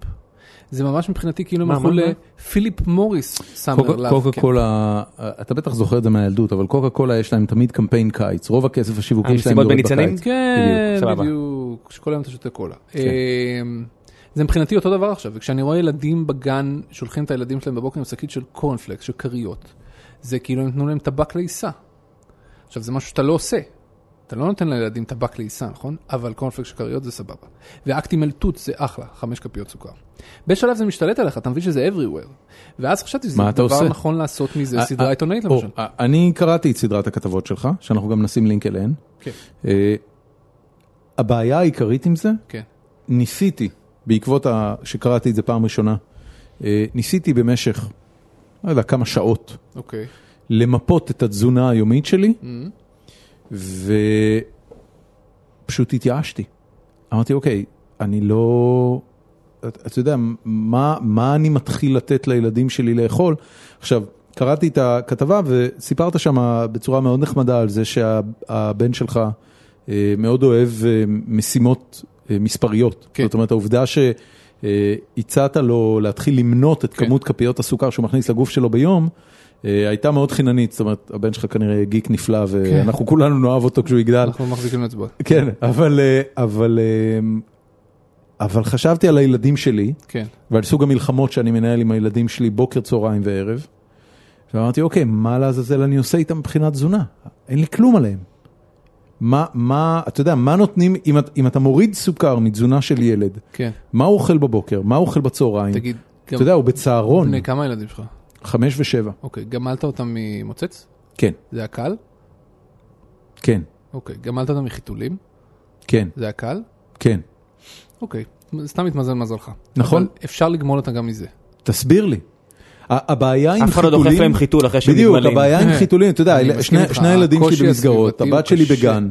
S3: זה ממש מבחינתי כאילו הם הלכו? לפיליפ מוריס summer
S1: קוקה-
S3: love
S1: קוקה
S3: camp.
S1: קולה, אתה בטח זוכר את זה מהילדות, אבל קוקה קולה יש להם תמיד קמפיין קיץ, רוב הכסף השיווקי שלהם
S2: המסיבות
S1: יורד
S2: בניצנים?
S1: בקיץ.
S3: כן,
S2: בדיוק, סבבה.
S3: בדיוק. שכל היום אתה שותה קולה.
S1: כן.
S3: אמ, זה מבחינתי אותו דבר עכשיו, וכשאני רואה ילדים בגן שולחים את הילדים שלהם בבוקר עם שקית של קורנפלקס, של כריות, זה כאילו הם נתנו להם טבק לעיסה. עכשיו זה משהו שאתה לא עושה. אתה לא נותן לילדים טבק לעיסה, נכון? אבל קורנפלקס של כריות זה סבבה. ואקטימל תות זה אחלה, חמש כפיות סוכר. בשלב זה משתלט עליך, אתה מבין שזה everywhere. ואז חשבתי שזה דבר
S1: עושה?
S3: נכון לעשות מזה
S1: אה,
S3: סדרה
S1: אה,
S3: עיתונאית למשל.
S1: אה, אני קראתי את סדרת הכתבות שלך, שאנחנו גם נשים לינק אליהן.
S3: כן,
S1: הבעיה העיקרית עם זה,
S3: כן.
S1: ניסיתי, בעקבות ה... שקראתי את זה פעם ראשונה, ניסיתי במשך, לא יודע, כמה שעות,
S3: אוקיי.
S1: למפות את התזונה היומית שלי,
S3: Mhm.
S1: ופשוט התייאשתי. אמרתי, אוקיי, אני לא... אתה אתה יודע, מה, מה אני מתחיל לתת לילדים שלי לאכול? עכשיו, קראתי את הכתבה וסיפרת שם בצורה מאוד נחמדה על זה שהבן שלך אה, מאוד אוהב אה, משימות אה, מספריות.
S3: כן.
S1: זאת אומרת, העובדה שהצעת לו להתחיל למנות את
S3: כן.
S1: כמות כפיות הסוכר שהוא מכניס לגוף שלו ביום, הייתה מאוד חיננית, זאת אומרת, הבן שלך כנראה גיק נפלא ואנחנו כולנו נאהב אותו כשהוא יגדל.
S3: אנחנו מחזיקים אצבעות.
S1: כן, אבל, אה, אבל, אה, אבל חשבתי על הילדים שלי
S3: כן.
S1: ועל סוג המלחמות שאני מנהל עם הילדים שלי בוקר, צהריים וערב. ואמרתי, אוקיי, מה לעזאזל אני עושה איתם מבחינת תזונה? אין לי כלום עליהם. מה, מה, אתה יודע, מה נותנים, אם, אם אתה מוריד סוכר מתזונה של ילד,
S3: כן.
S1: מה הוא אוכל בבוקר, מה הוא אוכל בצהריים?
S3: תגיד,
S1: אתה יודע, הוא בצהרון,
S3: בני כמה הילדים שלך?
S1: חמש ושבע.
S3: אוקיי, גמלת אותם ממוצץ?
S1: כן,
S3: זה היה קל?
S1: כן,
S3: אוקיי, גמלת אותם מחיתולים?
S1: כן,
S3: זה היה קל?
S1: כן.
S3: אוקיי, סתם התמזל מזלך.
S1: נכון.
S3: אבל אפשר לגמול אותה גם מזה.
S1: תסביר לי. הבעיה עם
S2: אף אחד לא
S1: חיתולים...
S2: דוחף להם חיתול אחרי שהם
S1: בדיוק,
S2: נגמלים.
S1: הבעיה עם חיתולים, אתה יודע, שני הילדים שלי במסגרות, הבת שלי. בגן,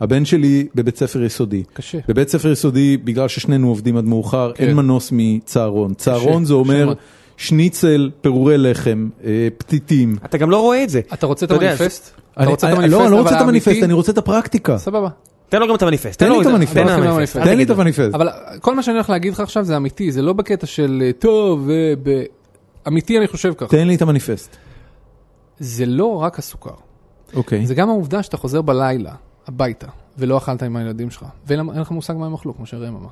S1: הבן שלי בבית ספר יסודי.
S3: קשה.
S1: בבית ספר יסודי, בגלל ששנינו עובדים עד מאוחר,
S3: כן.
S1: אין מנוס מצהרון. צהרון זה אומר. שניצל, פירורי לחם, אה, פתיתים.
S2: אתה גם לא רואה את זה.
S3: אתה רוצה את המניפסט?
S1: אני-
S3: אתה רוצה את המניפסט?
S1: לא, אני לא רוצה את המניפסט? אני רוצה את הפרקטיקה.
S3: סבבה.
S2: תן לו גם את המניפסט.
S1: תן לי את. המניפסט.
S2: תן
S3: לי את
S2: המניפסט.
S3: אבל כל מה שאני הולך להגיד לך עכשיו זה אמיתי, זה לא בקטע של אה, טוב, ו- ב- אמיתי אני חושב ככה.
S1: תן לי את המניפסט.
S3: זה לא רק הסוכר,
S1: אוקיי.
S3: זה גם העובדה שאתה חוזר בלילה הביתה, ולא אכלת עם הילדים שלך, ואין אין לך מושג מה הם אכלו, כמו שראם אמר.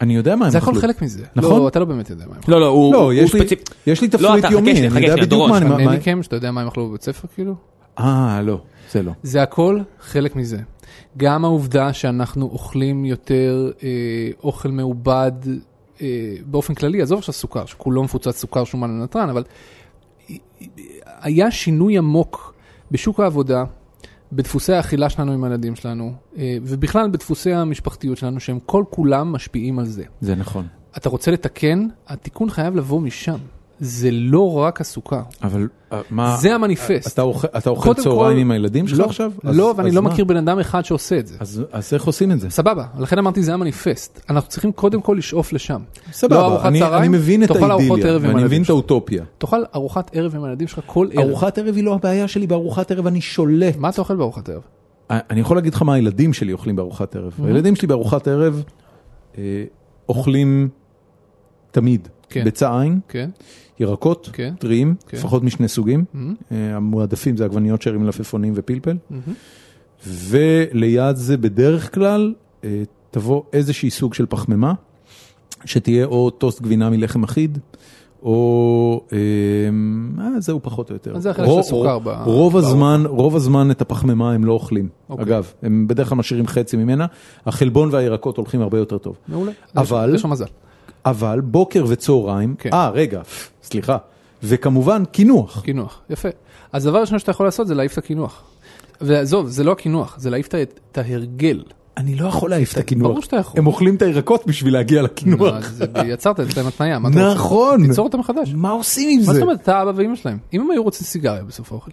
S1: אני יודע מה הם
S3: זה הכל
S1: אכלו.
S3: חלק מזה.
S1: נכון.
S3: לא, אתה לא באמת יודע מה הם אכלו.
S2: לא, לא, הוא
S1: לא,
S2: הוא
S1: יש לי-
S2: ספציפי.
S1: יש לי
S2: לא,
S1: תפריט
S2: חכה
S1: יומי,
S2: שנייה,
S1: אני
S2: חכה
S1: יודע
S2: שנייה,
S1: בדיוק מה אני...
S3: אתה
S1: מה-
S3: מכם שאתה יודע מה הם אכלו בבית ספר כאילו?
S1: אה, לא, זה לא.
S3: זה הכל חלק מזה. גם העובדה שאנחנו אוכלים יותר אה, אוכל מעובד אה, באופן כללי, עזוב עכשיו סוכר, שכולו מפוצץ סוכר, שומן ונתרן, אבל היה שינוי עמוק בשוק העבודה, בדפוסי האכילה שלנו עם הילדים שלנו, אה, ובכלל בדפוסי המשפחתיות שלנו, שהם כל כולם משפיעים על זה.
S1: זה נכון.
S3: אתה רוצה לתקן, התיקון חייב לבוא משם. זה לא רק הסוכר,
S1: אבל אה, מה...
S3: זה המניפסט.
S1: אתה אוכל- אתה אוכל צהריים
S3: כל-
S1: עם הילדים שלך
S3: לא,
S1: עכשיו? אז-
S3: לא, ואני לא
S1: מה?
S3: מכיר בן אדם אחד שעושה את זה.
S1: אז אז איך עושים את זה?
S3: סבבה, לכן אמרתי זה המניפסט. אנחנו צריכים קודם כל לשאוף לשם. לא
S1: סבבה,
S3: ארוחת
S1: אני
S3: צהריים,
S1: אני מבין את האידיליה, ואני מבין את. האוטופיה.
S3: תאכל ארוחת ערב עם הילדים שלך כל ערב.
S1: ארוחת ערב היא לא הבעיה שלי, בארוחת ערב אני שולט.
S3: מה אתה אוכל בארוחת ערב?
S1: אני יכול להגיד לך מה הילדים שלי אוכלים בארוחת ערב. הילדים שלי בארוחת ערב אה, אוכלים תמיד
S3: כן.
S1: ביצה עין,
S3: כן,
S1: ירקות,
S3: כן.
S1: טריים,
S3: כן.
S1: לפחות משני סוגים.
S3: מהמם.
S1: אה, המועדפים זה עגבניות שרי מלפפונים ופלפל.
S3: מהמם.
S1: וליד זה בדרך כלל אה, תבוא איזושהי סוג של פחמימה, שתהיה או טוסט גבינה מלחם אחיד, או אה, אה, זהו פחות או יותר.
S3: אז זה החלק של הסוכר
S1: רוב-
S3: ב-
S1: רוב
S3: בארוחה.
S1: הזמן, רוב הזמן את הפחמימה הם לא אוכלים.
S3: אוקיי.
S1: אגב, הם בדרך כלל משאירים חצי ממנה, החלבון והירקות הולכים הרבה יותר טוב.
S3: מעולה.
S1: אבל-
S3: יש לך מזל.
S1: אבל בוקר וצהריים,
S3: כן.
S1: אה רגע, סליחה, וכמובן קינוח.
S3: קינוח, יפה. אז הדבר הראשון שאתה יכול לעשות זה להעיף את הקינוח. ועזוב, זה לא הקינוח, זה להעיף את ההרגל.
S1: אני לא יכול להעיף את הקינוח.
S3: ברור שאתה יכול.
S1: הם אוכלים את הירקות בשביל להגיע לקינוח.
S3: יצרת אצלם התניה, מה אתה רוצה?
S1: נכון.
S3: תיצור אותם מחדש.
S1: מה עושים עם
S3: מה
S1: זה?
S3: זאת אומרת, אתה אבא ואמא שלהם. אם הם היו רוצים סיגריה בסוף האוכל.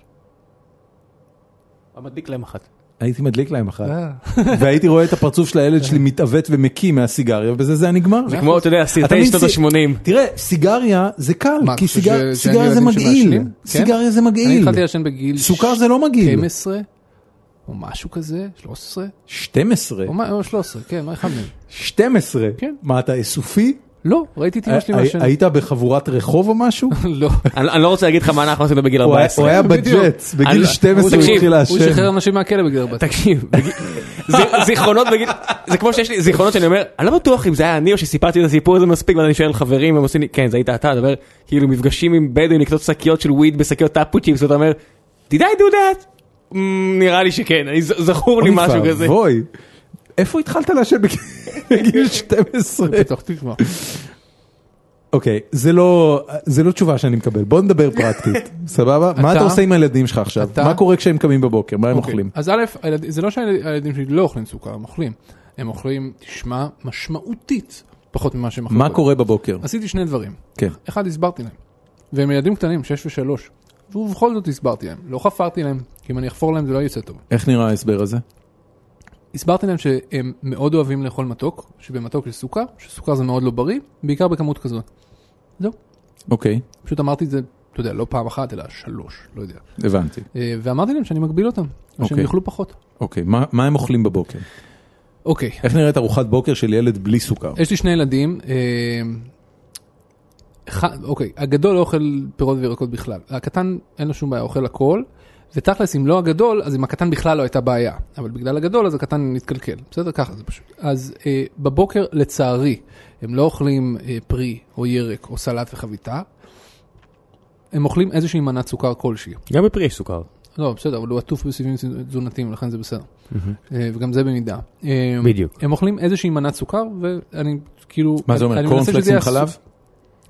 S2: מדביק להם אחת.
S1: הייתי מדליק להם אחת,
S3: אה. (laughs)
S1: והייתי רואה את הפרצוף של הילד שלי מתעוות ומקיא מהסיגריה, ובזה זה היה נגמר.
S2: זה כמו, אתה יודע, סרטי שנות
S1: סי-
S2: ה-80.
S1: תראה, סיגריה זה קל, כי
S3: שאין
S1: סיגריה זה מגעיל.
S3: כן?
S1: סיגריה זה
S3: אני
S1: מגעיל.
S3: התחלתי לעשן בגיל
S1: 'סוכר זה לא מגעיל.
S3: 12, או משהו כזה, 13,
S1: 12.
S3: או מה- או 13, כן, מה אחד מהם?
S1: 12.
S3: כן.
S1: מה אתה אסופי?
S3: לא, ראיתי את אמא שלי
S1: הי-
S3: מעשן.
S1: היית בחבורת רחוב או משהו? (laughs)
S3: לא.
S2: אני לא רוצה להגיד לך מה אנחנו עשינו בגיל
S1: הוא היה-
S2: 14.
S1: הוא היה. בג'ט, בגיל
S2: אני-
S1: 12 הוא התחיל
S3: הוא
S1: לעשן.
S3: שחרר אנשים מהכלא בגיל 14.
S2: תקשיב, זיכרונות בגיל, זה כמו שיש לי זיכרונות שאני אומר, אני לא בטוח אם זה היה אני או שסיפרתי את הסיפור הזה מספיק, ואז אני שואל חברים, והם עושים לי, כן זה היית אתה, אתה אומר, כאילו מפגשים עם בדואים לקנות שקיות של וויד בשקיות טאפו צ'יפס, ואתה אומר, did I do that? "Mm, נראה לי שכן, זכור לי
S1: אוי
S2: משהו כזה.
S1: איפה התחלת לעשן (laughs) בגיל- בגיל 12?
S3: פתח תקווה.
S1: אוקיי, זה לא, זה לא תשובה שאני מקבל, בוא נדבר פרקטית, (laughs) סבבה? מה
S3: אתה-
S1: עושה עם הילדים שלך עכשיו? מה קורה כשהם קמים בבוקר? מה הם
S3: אוקיי,
S1: אוכלים?
S3: אז א', זה לא שהילדים שלי לא אוכלים סוכר, הם אוכלים. הם אוכלים, תשמע, משמעותית פחות ממה שהם אכלו.
S1: מה. קורה בבוקר?
S3: עשיתי שני דברים.
S1: כן.
S3: אחד, הסברתי להם. והם ילדים קטנים, 6 ו-3. ובכל זאת הסברתי להם. לא חפרתי להם, כי אם אני אחפור להם זה לא יצא טוב.
S1: איך נראה ההסבר הזה?
S3: הסברתי להם שהם מאוד אוהבים לאכול מתוק, שבמתוק יש סוכר, שסוכר זה מאוד לא בריא, בעיקר בכמות כזאת. זהו.
S1: אוקיי,
S3: פשוט אמרתי את זה, אתה יודע, לא פעם אחת, אלא שלוש, לא יודע.
S1: הבנתי.
S3: אה, ואמרתי להם שאני מגביל אותם, או שהם
S1: אוקיי.
S3: יאכלו פחות.
S1: אוקיי, מה מה הם אוכלים בבוקר?
S3: אוקיי,
S1: איך נראית ארוחת בוקר של ילד בלי סוכר?
S3: יש לי שני ילדים, אה, אוקיי, הגדול לא אוכל פירות וירקות בכלל, הקטן אין לו שום בעיה, אוכל הכל, ותכלס אם לא הגדול, אז עם הקטן בכלל לא הייתה בעיה, אבל בגלל הגדול אז הקטן נתקלקל, בסדר? ככה זה פשוט. אז אה, בבוקר לצערי, הם לא אוכלים אה, פרי או ירק או סלט וחביתה, הם אוכלים איזושהי מנת סוכר כלשהי.
S2: גם בפרי יש סוכר.
S3: לא, בסדר, אבל הוא עטוף בסיבים תזונתיים, לכן זה בסדר. אה, וגם זה במידה. אה,
S2: בדיוק.
S3: הם אוכלים איזושהי מנת סוכר, ואני כאילו...
S1: מה זה אומר? קורנפלקס
S3: שזה
S1: עם
S3: יהיה
S1: חלב?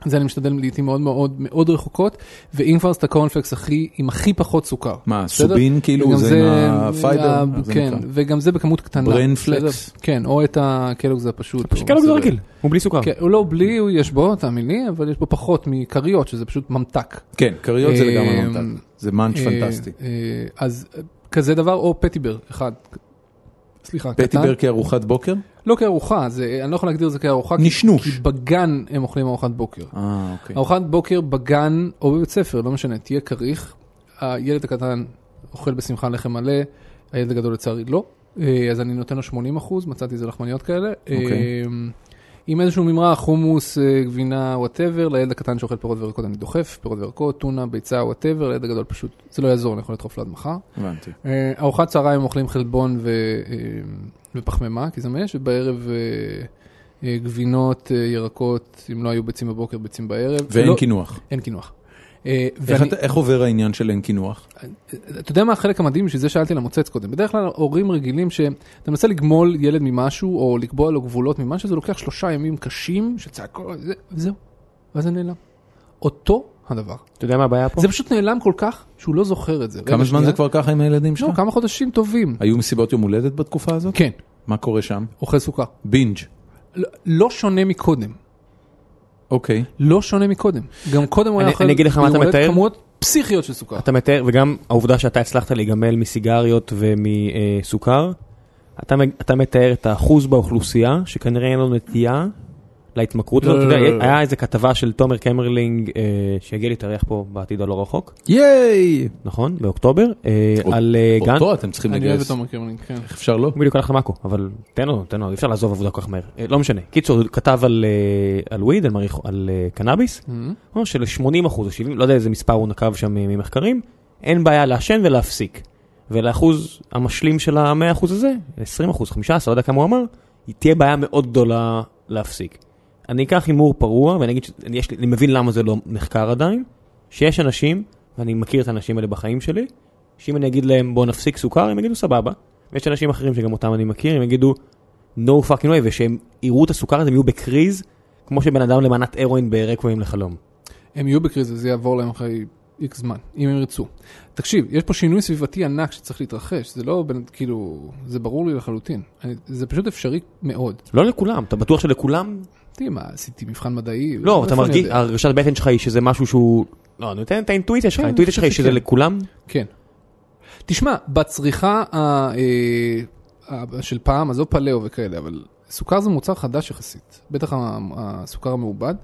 S3: זה אני משתדל לעיתים מאוד מאוד מאוד רחוקות, ואם כבר אז את הקורנפלקס הכי, עם הכי פחות סוכר.
S1: מה,
S3: בסדר?
S1: סובין כאילו?
S3: וגם
S1: זה עם ה-fiber?
S3: ה-
S1: איך זה
S3: כן? וגם זה בכמות קטנה.
S1: Bran
S3: Flakes? כן, או את ה-Kellogg's הזה הפשוט.
S2: זה
S3: בסדר.
S2: רגיל, הוא בלי סוכר.
S3: כן, הוא לא בלי, הוא יש בו, תאמין לי, אבל יש בו פחות מכריות, שזה פשוט ממתק.
S1: כן, כריות זה לגמרי
S3: אה,
S1: ממתק. זה munch
S3: אה,
S1: פנטסטי.
S3: אה, אז אה, כזה דבר, או פטיבר, אחד. סליחה, קטן.
S1: פטיבר כארוחת בוקר?
S3: לא כארוחה, זה, אני לא יכול להגדיר את זה כארוחה. כי-
S1: נשנוש.
S3: כי בגן הם אוכלים ארוחת בוקר.
S1: אה, אוקיי.
S3: ארוחת בוקר בגן או בבית ספר, לא משנה, תהיה כריך. הילד הקטן אוכל בשמחה לחם מלא, הילד הגדול לצערי לא. אה, אז אני נותן לו 80 אחוז, מצאתי איזה לחמניות כאלה.
S1: אוקיי.
S3: עם איזשהו ממרח, חומוס, אה, גבינה, whatever, לילד הקטן שאוכל פירות וירקות אני דוחף, פירות וירקות, טונה, ביצה, whatever, לילד הגדול פשוט, זה לא יעזור, אני יכול לדחוף לו עד מחר.
S1: הבנתי.
S3: אה, ארוחת צהריים אוכלים חלבון ו, אה, ופחמימה, כי זה מה יש, ובערב גבינות, ירקות, אם לא היו ביצים בבוקר, ביצים בערב.
S1: ואין
S3: לא-
S1: קינוח.
S3: אין קינוח. אה,
S1: איך
S3: ואני-
S1: איך עובר העניין של אין קינוח?
S3: אתה יודע מה החלק המדהים, בשביל זה שאלתי על המוצץ קודם. בדרך כלל הורים רגילים שאתה מנסה לגמול ילד ממשהו, או לקבוע לו גבולות ממשהו, זה לוקח שלושה ימים קשים, שצעקות, זה- וזהו. ואז זה נעלם. אותו הדבר.
S2: אתה יודע מה הבעיה פה?
S3: זה פשוט נעלם כל כך, שהוא לא זוכר את זה.
S1: כמה זמן. זה כבר ככה עם הילדים
S3: לא,
S1: שלך?
S3: כמה חודשים טובים.
S1: היו מסיבות יום הולדת בתקופה הזאת?
S3: כן,
S1: מה קורה שם?
S3: אוכל סוכר.
S1: binge.
S3: לא- לא שונה מקודם.
S1: אוקיי.
S3: לא שונה מקודם. גם קודם הוא היה אוכל
S2: אני אגיד לך מה אתה מתאר?
S3: כמויות פסיכיות של סוכר.
S2: אתה מתאר, וגם העובדה שאתה הצלחת להיגמל מסיגריות ומסוכר, אתה מתאר את האחוז באוכלוסייה שכנראה אין לו נטייה להתמכרות
S3: לא,
S2: הזאת.
S3: לא, לא.
S2: היה איזה כתבה של תומר קמרלינג אה, שיגיע להתארח פה בעתיד הלא רחוק,
S1: ייי!
S2: נכון? באוקטובר, אה, על אה, גן.
S1: אותו אתם צריכים
S3: אני אוהב את
S1: לגייס.
S3: תומר קמרלינג, כן.
S1: איך אפשר לא?
S2: הוא בדיוק הלך למאקו, אבל תן לו, תן לו, אי אפשר לעזוב עבודה כל כך מהר. לא משנה. קיצור, הוא כתב על, וויד, על, קנאביס,
S3: Mhm.
S2: אומר של-80 אחוז או 70, לא יודע איזה מספר הוא נקב שם ממחקרים, אין בעיה לעשן ולהפסיק. ולאחוז המשלים של ה-100 אחוז הזה, 20 אחוז, 15, לא יודע כמה הוא אמר, תהיה בעיה מאוד גדולה להפסיק. אני אקח הימור פרוע, ואני אגיד שאני יש לי- אני מבין למה זה לא נחקר עדיין, שיש אנשים, ואני מכיר את האנשים האלה בחיים שלי, שאם אני אגיד להם בוא נפסיק סוכר, הם יגידו סבבה. ויש אנשים אחרים שגם אותם אני מכיר, הם יגידו no fucking way, ושהם יראו את הסוכר הזה, הם יהיו בקריז, כמו שבן אדם למנת הרואין ברקווים לחלום.
S3: הם יהיו בקריזה, זה יעבור להם אחרי איקס זמן, אם הם ירצו. תקשיב, יש פה שינוי סביבתי ענק שצריך להתרחש, זה לא, בין- כאילו, זה ברור לי לחלוטין. אני, זה פשוט אפשרי מאוד.
S2: לא לכולם, אתה בטוח שלכולם?
S3: תראי מה, עשיתי מבחן מדעי?
S2: לא, אתה
S3: איפה אני
S2: מרגיש? הרגשת בטן שלך היא שזה משהו שהוא... לא, אני נותן את האינטואיציה שלך,
S3: כן,
S2: האינטואיציה שלך היא שזה. לכולם?
S3: כן. תשמע, בצריכה אה, של פעם, עזוב פליאו וכאלה, אבל סוכר זה מוצר חדש יחסית, בטח הסוכר המעובד.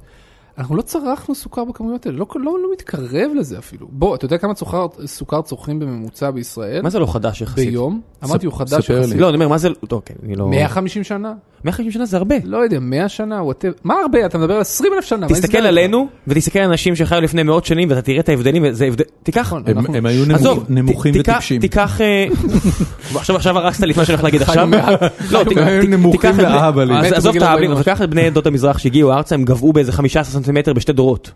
S3: אנחנו לא צרכנו סוכר בכמויות האלה, לא, לא, לא מתקרב לזה אפילו. בוא, אתה יודע כמה סוכר, סוכר צורכים בממוצע בישראל?
S2: מה זה לא חדש יחסית?
S3: ביום? אמרתי, הוא חדש
S1: ספר לי.
S3: יחסית.
S2: לא, אני אומר, מה זה, טוב, אוקיי, אני לא...
S3: 150 שנה?
S2: 150 שנה זה הרבה.
S3: לא יודע, 100 שנה, whatever. מה הרבה? אתה מדבר על 20 אלף שנה.
S2: תסתכל עלינו, ותסתכל על אנשים שחיו לפני מאות שנים, ואתה תראה את ההבדלים, וזה הבדל... תיקח...
S3: נכון.
S1: הם-
S3: אנחנו-
S1: הם היו נמוכים
S2: תיקח-
S1: וטיפשים.
S2: תיקח... אה, (laughs) עכשיו עכשיו הרסת לי את מה שאני הולך להגיד עכשיו. לא,
S1: הם היו נמוכים
S2: תיקח את-
S1: ואהבלים.
S2: עזוב את האהבלים,
S3: 40
S2: אבל קח את בני עדות המזרח שהגיעו ארצה, הם גבעו באיזה 15 סנטימטר בשתי דורות.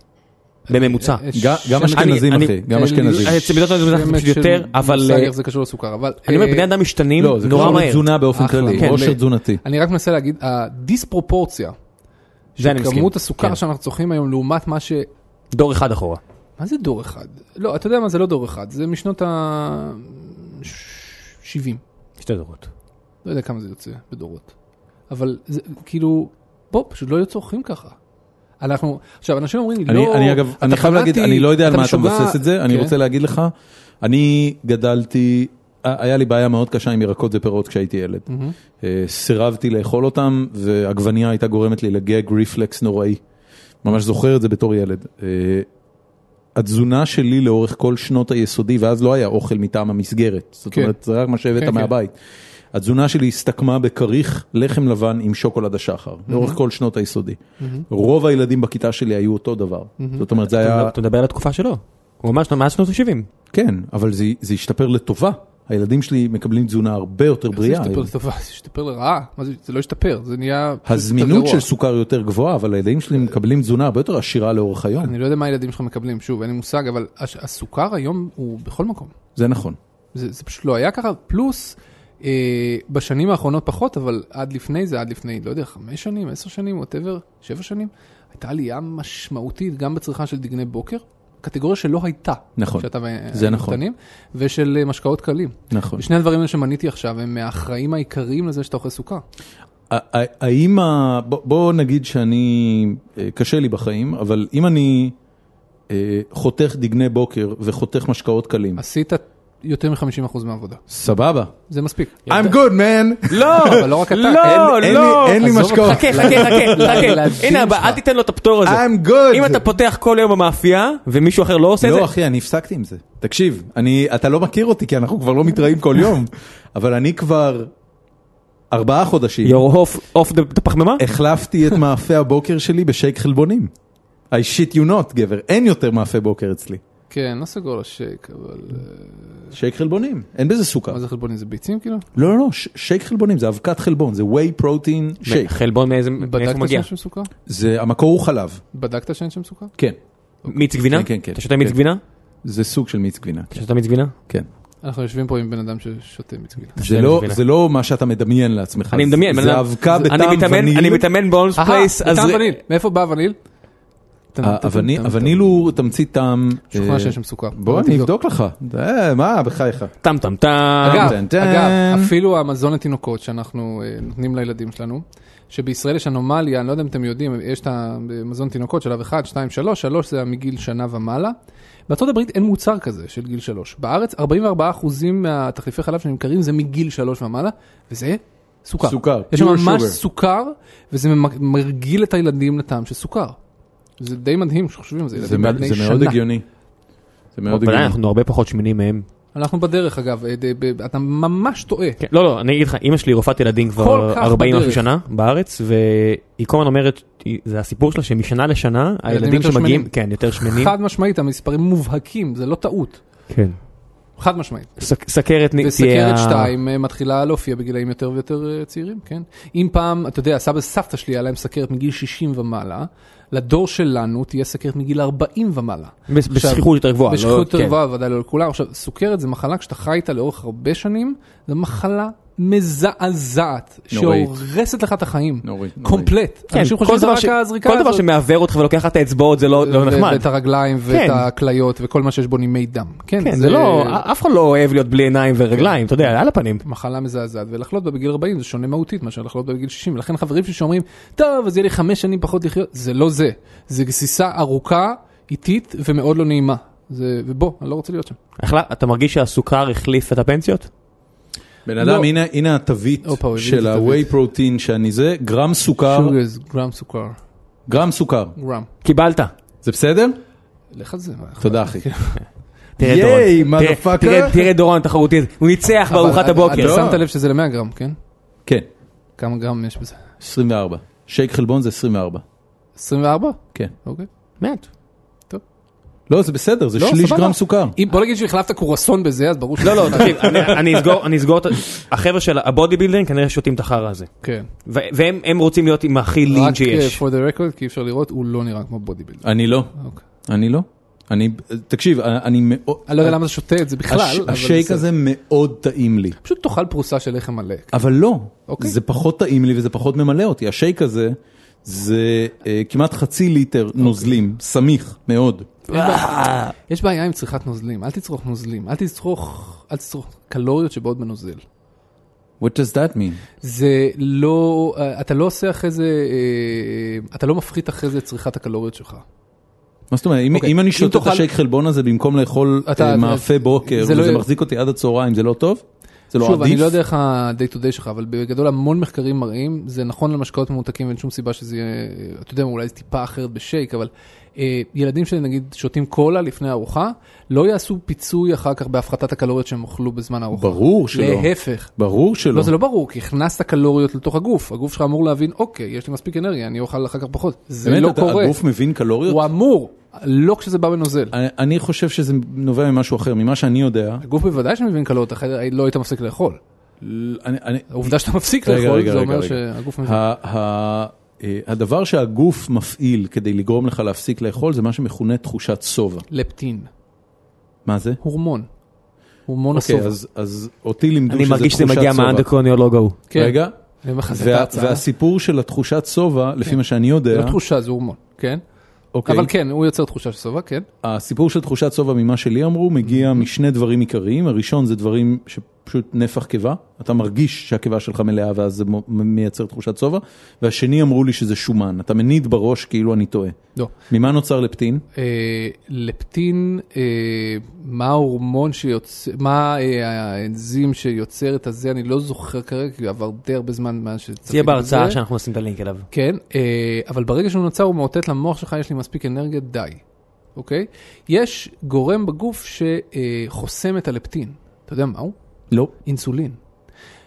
S2: בממוצע.
S3: אה,
S1: גם- גם אשכנזים, אחי, גם
S3: אין
S1: אשכנזים.
S2: אצל בנות המזרח פשוט יותר,
S3: של
S2: אבל, אה,
S3: איך זה קשור לסוכר, אבל...
S2: אני אומר,
S3: אה,
S2: בני אדם משתנים
S1: לא, זה
S2: נורא
S1: קשור
S2: מהר.
S1: לתזונה באופן כללי,
S2: כן,
S1: עושר
S3: ב-
S1: תזונתי.
S3: אני רק מנסה להגיד, הדיספרופורציה,
S2: זה אני מסכים.
S3: כמות הסוכר
S2: כן.
S3: שאנחנו צורכים היום לעומת מה ש...
S2: דור אחד אחורה.
S3: מה זה דור אחד? לא, אתה יודע מה זה לא דור אחד, זה משנות ה-70.
S2: שתי דורות.
S3: לא יודע כמה זה יוצא בדורות. אבל זה כאילו, בוא, פשוט לא היו צורכים ככה. אנחנו, עכשיו אנשים אומרים לי,
S1: אני,
S3: לא,
S1: אני אגב,
S3: אתה
S1: אני חייב להגיד, אני לא יודע על מה אתה
S3: משוגע."
S1: מבסס את זה, אני
S3: כן.
S1: רוצה להגיד לך, אני גדלתי, היה לי בעיה מאוד קשה עם ירקות ופירות כשהייתי ילד. אה, סירבתי לאכול אותם, ועגבנייה הייתה גורמת לי לגג ריפלקס נוראי. ממש זוכר את זה בתור ילד. אה, התזונה שלי לאורך כל שנות היסודי, ואז לא היה אוכל מטעם המסגרת, זאת
S3: כן.
S1: אומרת, זה רק מה שהבאת
S3: כן, כן.
S1: מהבית. התזונה שלי הסתכמה בכריך לחם לבן עם שוקולד השחר, לאורך כל שנות היסודי. רוב הילדים בכיתה שלי היו אותו דבר. זאת אומרת, זה היה...
S2: אתה מדבר על התקופה שלו. הוא ממש מאז שנות ה-70.
S1: כן, אבל זה, זה השתפר לטובה. הילדים שלי מקבלים תזונה הרבה יותר
S3: זה
S1: בריאה.
S3: השתפר
S1: היום.
S3: לטובה, זה השתפר לרעה, מה זה, זה לא השתפר, זה נהיה
S1: הזמינות. של סוכר יותר גבוהה, אבל הילדים שלי מקבלים תזונה הרבה יותר עשירה לאורך היום.
S3: אני לא יודע מה הילדים שלך מקבלים, שוב, אין לי מושג, אבל הש- הסוכר היום הוא בכל מקום.
S1: זה נכון.
S3: זה, זה פשוט לא היה ככה, פלוס אה, בשנים האחרונות פחות, אבל עד לפני זה, עד לפני, לא יודע, חמש שנים, עשר שנים, ווטאבר, שבע שנים, הייתה עלייה משמעותית גם בצריכה של דגני בוקר, קטגוריה שלא הייתה.
S1: נכון,
S3: כשאתה
S1: זה נכון.
S3: קטנים, ושל אה, משקאות קלים.
S1: נכון.
S3: ושני הדברים האלה שמניתי עכשיו הם מהאחראים העיקריים לזה שאתה אוכל סוכר.
S1: ה- ה- האם, ה- בוא- נגיד שאני, אה, קשה לי בחיים, אבל אם אני אה, חותך דגני בוקר וחותך משקאות קלים,
S3: עשית יותר מ-50% מהעבודה.
S1: סבבה.
S3: זה מספיק.
S1: I'm good man.
S2: לא,
S3: אבל לא רק אתה.
S2: לא, לא.
S1: לי- אין לי משקאות.
S2: חכה, חכה, חכה, (laughs) חכה. הנה הבא. אל תיתן לו את הפטור הזה.
S1: I'm good.
S2: אם אתה פותח כל יום במאפייה, ומישהו אחר לא עושה את זה,
S1: לא אחי, אני הפסקתי עם זה. תקשיב, אתה לא מכיר אותי כי אנחנו כבר לא מתראים כל יום, (laughs) אבל אני כבר ארבעה חודשים
S2: you're off- off the- the פחמימה?
S1: החלפתי את מאפה הבוקר שלי בשייק חלבונים. I shit you not, גבר, אין יותר מאפה בוקר אצלי.
S3: כן, לא סגור לשייק, אבל... אה,
S1: שייק חלבונים, אין בזה סוכר.
S3: מה זה חלבונים? זה ביצים כאילו?
S1: לא, לא, לא, שייק חלבונים, זה אבקת חלבון, זה whey protein shake.
S2: חלבון מאיזה
S3: בדקת? שאין שם סוכר?
S1: זה, המקור הוא חלב.
S3: בדקת שאין שם סוכר?
S1: כן,
S2: מיץ גבינה?
S1: כן, כן, כן.
S2: אתה שותה מיץ
S1: כן.
S2: גבינה?
S1: זה סוג של מיץ גבינה.
S2: אתה שותה מיץ גבינה?
S1: כן.
S3: אנחנו יושבים פה עם בן אדם ששותה מיץ גבינה.
S1: זה לא, לא מה שאתה מדמיין לעצמך.
S2: אני מדמיין,
S1: זה אבקה
S2: אני
S1: בטעם וניל.
S2: אני מתאמן בהולמס פלייס,
S3: אהה,
S2: אז
S3: טעם
S2: ר-
S3: וניל. מאיפה בא וניל?
S1: הווניל-. הוא תמצית טעם.
S3: שוכנע
S1: אה,
S3: שאין שם סוכר.
S1: בוא אני. אבדוק לך. אה, מה, בחייך.
S2: טם טם טם.
S3: אגב, אפילו המזון לתינוקות שאנחנו אה, נותנים לילדים שלנו, שבישראל יש אנומליה, אני לא יודע אם אתם יודעים, יש את המזון תינוקות שלב 1, 2, 3, 3 זה מגיל שנה ומעלה. בארצות הברית אין מוצר כזה של גיל 3. בארץ 44% מהתחליפי חלב שנמכרים זה מגיל 3 ומעלה, וזה סוכר.
S1: סוכר,
S3: יש שם ממש
S1: sugar.
S3: סוכר, וזה מרגיל את הילדים לטעם של סוכר. זה די מדהים שחושבים על זה,
S1: זה
S3: ילדים בני
S1: זה מאוד
S3: שנה.
S1: הגיוני. זה מאוד הגיוני.
S2: אנחנו הרבה פחות שמנים מהם.
S3: אנחנו בדרך אגב, אה, אתה ממש טועה.
S2: כן, לא, לא, אני אגיד לך, אימא שלי רופאת ילדים
S3: כל
S2: כבר
S3: כך
S2: 40 משהו. שנה בארץ, והיא כל הזמן אומרת, זה הסיפור שלה שמשנה לשנה, הילדים
S3: יותר
S2: שמגיעים,
S3: שמנים.
S2: כן, יותר שמנים.
S3: חד משמעית, המספרים מובהקים, זה לא טעות.
S2: כן.
S3: חד משמעית.
S2: סק- סכרת תהיה...
S3: וסכרת
S2: ה-
S3: 2 אה, מתחילה להופיע בגילאים יותר ויותר אה, צעירים, כן? אם פעם, אתה יודע, סבא וסבתא שלי היה להם סכרת מגיל 60 ומעלה, לדור שלנו תהיה סכרת מגיל 40 ומעלה.
S2: בשכיחות יותר גבוהה. לא-
S3: בשכיחות יותר
S2: כן.
S3: גבוהה, ודאי לא לכולם. עכשיו, סוכרת זה מחלה, כשאתה חי איתה לאורך הרבה שנים, זו מחלה מזעזעת. שהורסת לך את החיים.
S1: נוראית, נוראית.
S3: קומפלט.
S2: כן,
S3: אנשים
S2: כל
S3: חושבים שזה
S2: דבר
S3: רק
S2: ש-
S3: הזריקה
S2: כל דבר
S3: הזאת.
S2: שמעוור אותך ולוקח לך את האצבעות זה לא לא נחמד.
S3: ואת הרגליים ואת
S2: כן.
S3: הכליות וכל מה שיש בו נימי דם. כן,
S2: כן, זה לא, אף אחד לא אוהב להיות בלי עיניים ורגליים, אתה יודע, על הפנים.
S3: מחלה מזעזעת, ולחלות בה בגיל 40 זה שונה מהותית מאשר לחלות בה בגיל 60, ולכן חברים שלי שאומרים, טוב, אז יהיה לי חמש שנים פחות לחיות, זה לא זה, זה גסיסה ארוכה, איטית ומאוד לא נעימה. זה, ובוא, אני לא רוצה להיות שם.
S2: אתה מרגיש שהסוכר החליף את הפנסיות?
S1: בן אדם,
S3: לא.
S1: הנה- הנה התווית של ה-whey protein שאני זה, גרם סוכר,
S3: גרם סוכר.
S1: גרם סוכר.
S3: גרם.
S2: קיבלת.
S1: זה בסדר?
S3: לך על זה.
S1: תודה, אחי. (laughs) ייי,
S2: דורון, תראה-
S1: motherfucker.
S2: תראה- תראה דורון התחרותי הזה, הוא ניצח בארוחת הבוקר.
S1: לא.
S3: אתה שמת לב שזה ל-100 גרם, כן?
S1: כן,
S3: כמה גרם יש בזה?
S1: 24. שייק חלבון זה 24.
S3: 24?
S1: כן.
S3: אוקיי.
S2: מעט.
S1: לא, זה בסדר, זה
S3: לא,
S1: שליש. גרם סוכר.
S3: אם- בוא נגיד שהחלפת קרואסון בזה, אז ברור
S2: לא, לא, (laughs) תקשיב, אני- אני אסגור, את החבר'ה של ה bodybuilding כנראה שותים את החרא הזה.
S3: כן.
S2: והם הם רוצים להיות עם הכי lean
S3: רק
S2: שיש.
S3: אה, for the record, כי אפשר לראות, הוא לא נראה כמו bodybuilder.
S1: אני לא,
S3: אוקיי.
S1: אני לא. אני, תקשיב, אני מאוד...
S3: אני לא יודע למה אתה שותה את זה בכלל,
S1: השייק. הזה מאוד טעים לי.
S3: פשוט תאכל פרוסה של לחם מלא.
S1: אבל לא,
S3: אוקיי.
S1: זה פחות טעים לי וזה פחות ממלא אותי. השייק הזה זה אה, כמעט חצי ליטר. נוזלים, סמיך מאוד.
S3: יש בעיה- יש בעיה עם צריכת נוזלים, אל תצרוך נוזלים, אל תצרוך, קלוריות שבאות בנוזל.
S1: What does that mean?
S3: זה לא, אה, אתה לא עושה אחרי זה, אה, אתה לא מפחית אחרי זה את צריכת הקלוריות שלך.
S1: מה זאת אומרת, אם,
S3: אוקיי,
S1: אם אני שותה את
S3: תאכל-
S1: השייק חלבון הזה במקום לאכול
S3: אתה-
S1: אה, מאפה בוקר,
S3: זה לא
S1: וזה
S3: יהיה-
S1: מחזיק אותי עד הצהריים, זה לא טוב? זה לא
S3: שוב,
S1: עדיף?
S3: אני לא יודע איך ה-day to day שלך, אבל בגדול המון מחקרים מראים, זה נכון למשקאות ממותקים, אין שום סיבה שזה יהיה, אתה יודע, אולי טיפה אחרת בשייק, אבל אה, ילדים שנגיד שותים קולה לפני ארוחה, לא יעשו פיצוי אחר כך בהפחתת הקלוריות שהם אוכלו בזמן הארוחה.
S1: ברור שלא.
S3: להפך.
S1: ברור שלא.
S3: לא, זה לא ברור, כי הכנסת קלוריות לתוך הגוף, הגוף שלך אמור להבין, אוקיי, יש לי מספיק אנרגיה, אני אוכל אחר כך פחות. זה
S1: באמת,
S3: לא
S1: אתה-
S3: קורה.
S1: הגוף מבין קלוריות?
S3: הוא אמור, לא כשזה בא בנוזל.
S1: אני, אני חושב שזה נובע ממשהו אחר, ממה שאני יודע.
S3: הגוף בוודאי שמבין קלוריות, אחרת לא היית מפסיק לאכול.
S1: אני, אני,
S3: העובדה שאתה מפסיק
S1: רגע,
S3: לאכול,
S1: רגע,
S3: זה
S1: רגע,
S3: אומר
S1: רגע.
S3: שהגוף מבין.
S1: אה, הדבר שהגוף מפעיל כדי לגרום לך להפסיק לאכול זה מה שמכונה תחושת שובע.
S3: לפטין,
S1: מה זה?
S3: הורמון. הורמון
S1: אוקיי,
S3: השובע.
S1: אז, אז אותי לימדו
S2: אני
S1: שזה
S2: מרגיש שזה
S1: תחושת
S2: מגיע
S1: שובע.
S2: מהאנדרקרוניולוג ההוא.
S3: כן.
S1: רגע,
S3: אני
S1: וה. והסיפור של התחושת שובע, לפי מה שאני
S3: זה
S1: יודע,
S3: לא תחושה, זה הורמון, כן?
S1: אוקיי,
S3: אבל כן, הוא יוצר תחושה של שובע, כן.
S1: הסיפור של תחושת שובע ממה שלי אמרו מגיע משני דברים עיקריים, הראשון זה דברים שפשוט נפח קיבה, אתה מרגיש שהקיבה שלך מלאה ואז זה מייצר תחושת שובע, והשני אמרו לי שזה שומן, אתה מניד בראש כאילו אני טועה.
S3: לא.
S1: ממה נוצר לפטין?
S3: אה, לפטין, אה, מה ההורמון שיוצר, מה אה, האנזים שיוצר את הזה, אני לא זוכר כרגע, כי עבר די הרבה זמן מאז שצפיתי
S2: תהיה בהרצאה
S3: בזה.
S2: שאנחנו נשים את הלינק אליו.
S3: כן, אה, אבל ברגע שהוא נוצר הוא מאותת למוח שלך, יש לי מספיק אנרגיה, די, אוקיי? יש גורם בגוף שחוסם את הלפטין. אתה יודע מהו?
S1: לא.
S3: אינסולין.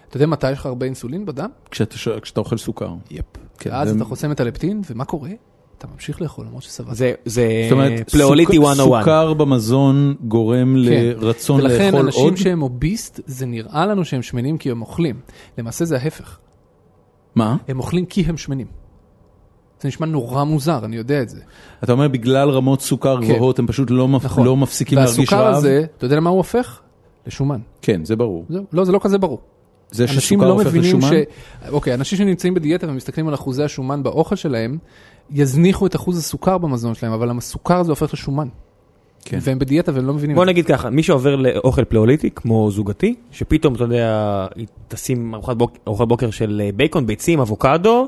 S3: אתה יודע מתי יש לך הרבה אינסולין בדם?
S1: כשאתה, ש- כשאתה אוכל סוכר.
S3: יפ.
S1: כן,
S3: ואז
S1: זה-
S3: אתה חוסם את הלפטין, ומה קורה? אתה ממשיך לאכול למרות שסבבת.
S2: זה זה
S1: זאת אומרת,
S2: פלאוליטי
S1: סוכר-
S2: 101.
S1: סוכר במזון גורם
S3: כן.
S1: לרצון
S3: ולכן
S1: לאכול
S3: אנשים
S1: עוד?
S3: שהם אוביסט, זה נראה לנו שהם שמנים כי הם אוכלים. למעשה זה ההפך.
S1: מה?
S3: הם אוכלים כי הם שמנים. זה נשמע נורא מוזר, אני יודע את זה.
S1: אתה אומר בגלל רמות סוכר
S3: כן.
S1: גבוהות הם פשוט לא, מפ...
S3: נכון.
S1: לא מפסיקים להרגיש
S3: והסוכר
S1: רעב?
S3: הזה, אתה יודע למה הוא הופך? לשומן.
S1: כן, זה ברור.
S3: זהו. לא, זה לא כזה ברור.
S1: זה שסוכר
S3: לא
S1: הופך
S3: מבינים
S1: לשומן?
S3: ש... אוקיי, אנשים שנמצאים בדיאטה ומסתכלים על אחוזי השומן באוכל שלהם, יזניחו את אחוז הסוכר במזון שלהם, אבל הסוכר הזה הופך לשומן.
S1: כן.
S3: והם בדיאטה והם לא מבינים
S2: בוא
S3: את זה.
S2: נגיד ככה, מי שעובר לאוכל פלאוליטי, כמו זוגתי, שפתאום, אתה יודע, היא תשים ארוחת בוק- בוקר של אה, בייקון, ביצים, אבוקדו,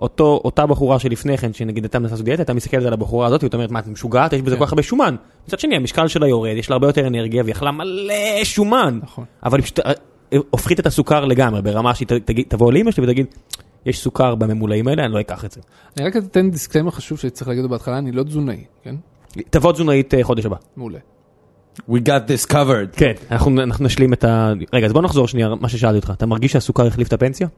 S2: אותו, אותה בחורה שלפני כן, שנגיד הייתה מנסה לעשות דיאטה, הייתה מסתכלת על הבחורה הזאת, והיא אומרת, מה, את משוגעת? יש בזה
S3: כן.
S2: כל כך הרבה שומן. מצד שני, המשקל שלה יורד, יש לה הרבה יותר אנרגיה, והיא אכלה מלא שומן.
S3: נכון.
S2: אבל היא פשוט אה, אה, הפחיתה את הסוכר לגמרי, ברמה שהיא תבוא לאמא שלי ותגיד, יש סוכר בממולאים האלה, אני לא אקח את זה.
S3: אני רק אתן disclaimer חשוב שצריך להגיד בהתחלה, אני לא תזונאי, כן?
S2: תבוא תזונאית אה, חודש הבא.
S3: מעולה.
S1: We got this covered.
S2: כן. אנחנו אנחנו נשלים את ה... רגע, אז בוא נחזור שנייה, מה ששאלתי אותך. אתה מרגיש שהסוכר החליף את הפנסיה?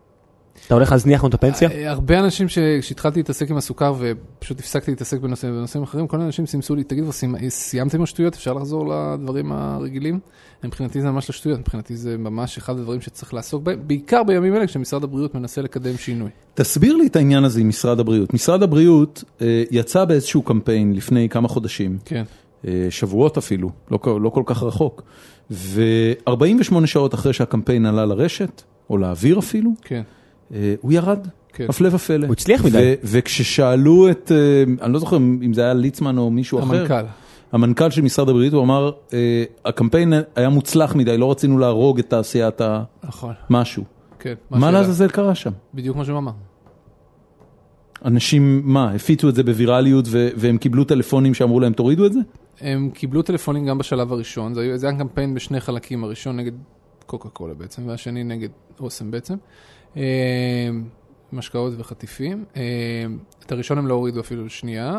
S2: אתה הולך להזניח לנו את הפנסיה?
S3: אה, הרבה אנשים שכשהתחלתי להתעסק עם הסוכר ופשוט הפסקתי להתעסק בנושא- בנושאים אחרים, כל האנשים סימסו לי, תגידו, סיימ- סיימתם עם השטויות, אפשר לחזור לדברים הרגילים? מבחינתי זה ממש לא שטויות, מבחינתי זה ממש אחד הדברים שצריך לעסוק בהם, בעיקר בימים אלה כשמשרד הבריאות מנסה לקדם שינוי.
S1: תסביר לי את העניין הזה עם משרד הבריאות. משרד הבריאות אה, יצא באיזשהו קמפיין לפני כמה חודשים,
S3: כן.
S1: אה, שבועות אפילו, לא, לא כל כך רחוק, ו-48 שעות אחרי שהקמפיין עלה לרשת, או לאוויר אפילו,
S3: כן.
S1: אה, הוא ירד,
S3: כן.
S1: הפלא ופלא.
S2: הוא הצליח מדי.
S1: ו- וכששאלו את, אה, אני לא זוכר אם זה היה ליצמן או מישהו אחר,
S3: המנכ"ל.
S1: המנכ"ל של משרד הבריאות, הוא אמר, אה, הקמפיין היה מוצלח מדי, לא רצינו להרוג את תעשיית
S3: נכון.
S1: המשהו.
S3: כן.
S1: מה. לעזאזל קרה שם?
S3: בדיוק מה שהוא אמר.
S1: אנשים, מה, הפיצו את זה בווירליות ו- והם קיבלו טלפונים שאמרו להם תורידו את זה?
S3: הם קיבלו טלפונים גם בשלב הראשון, זה היה קמפיין בשני חלקים, הראשון נגד קוקה קולה בעצם, והשני נגד אוסם בעצם. אה, משקאות וחטיפים. אה, את הראשון הם לא הורידו אפילו לשנייה,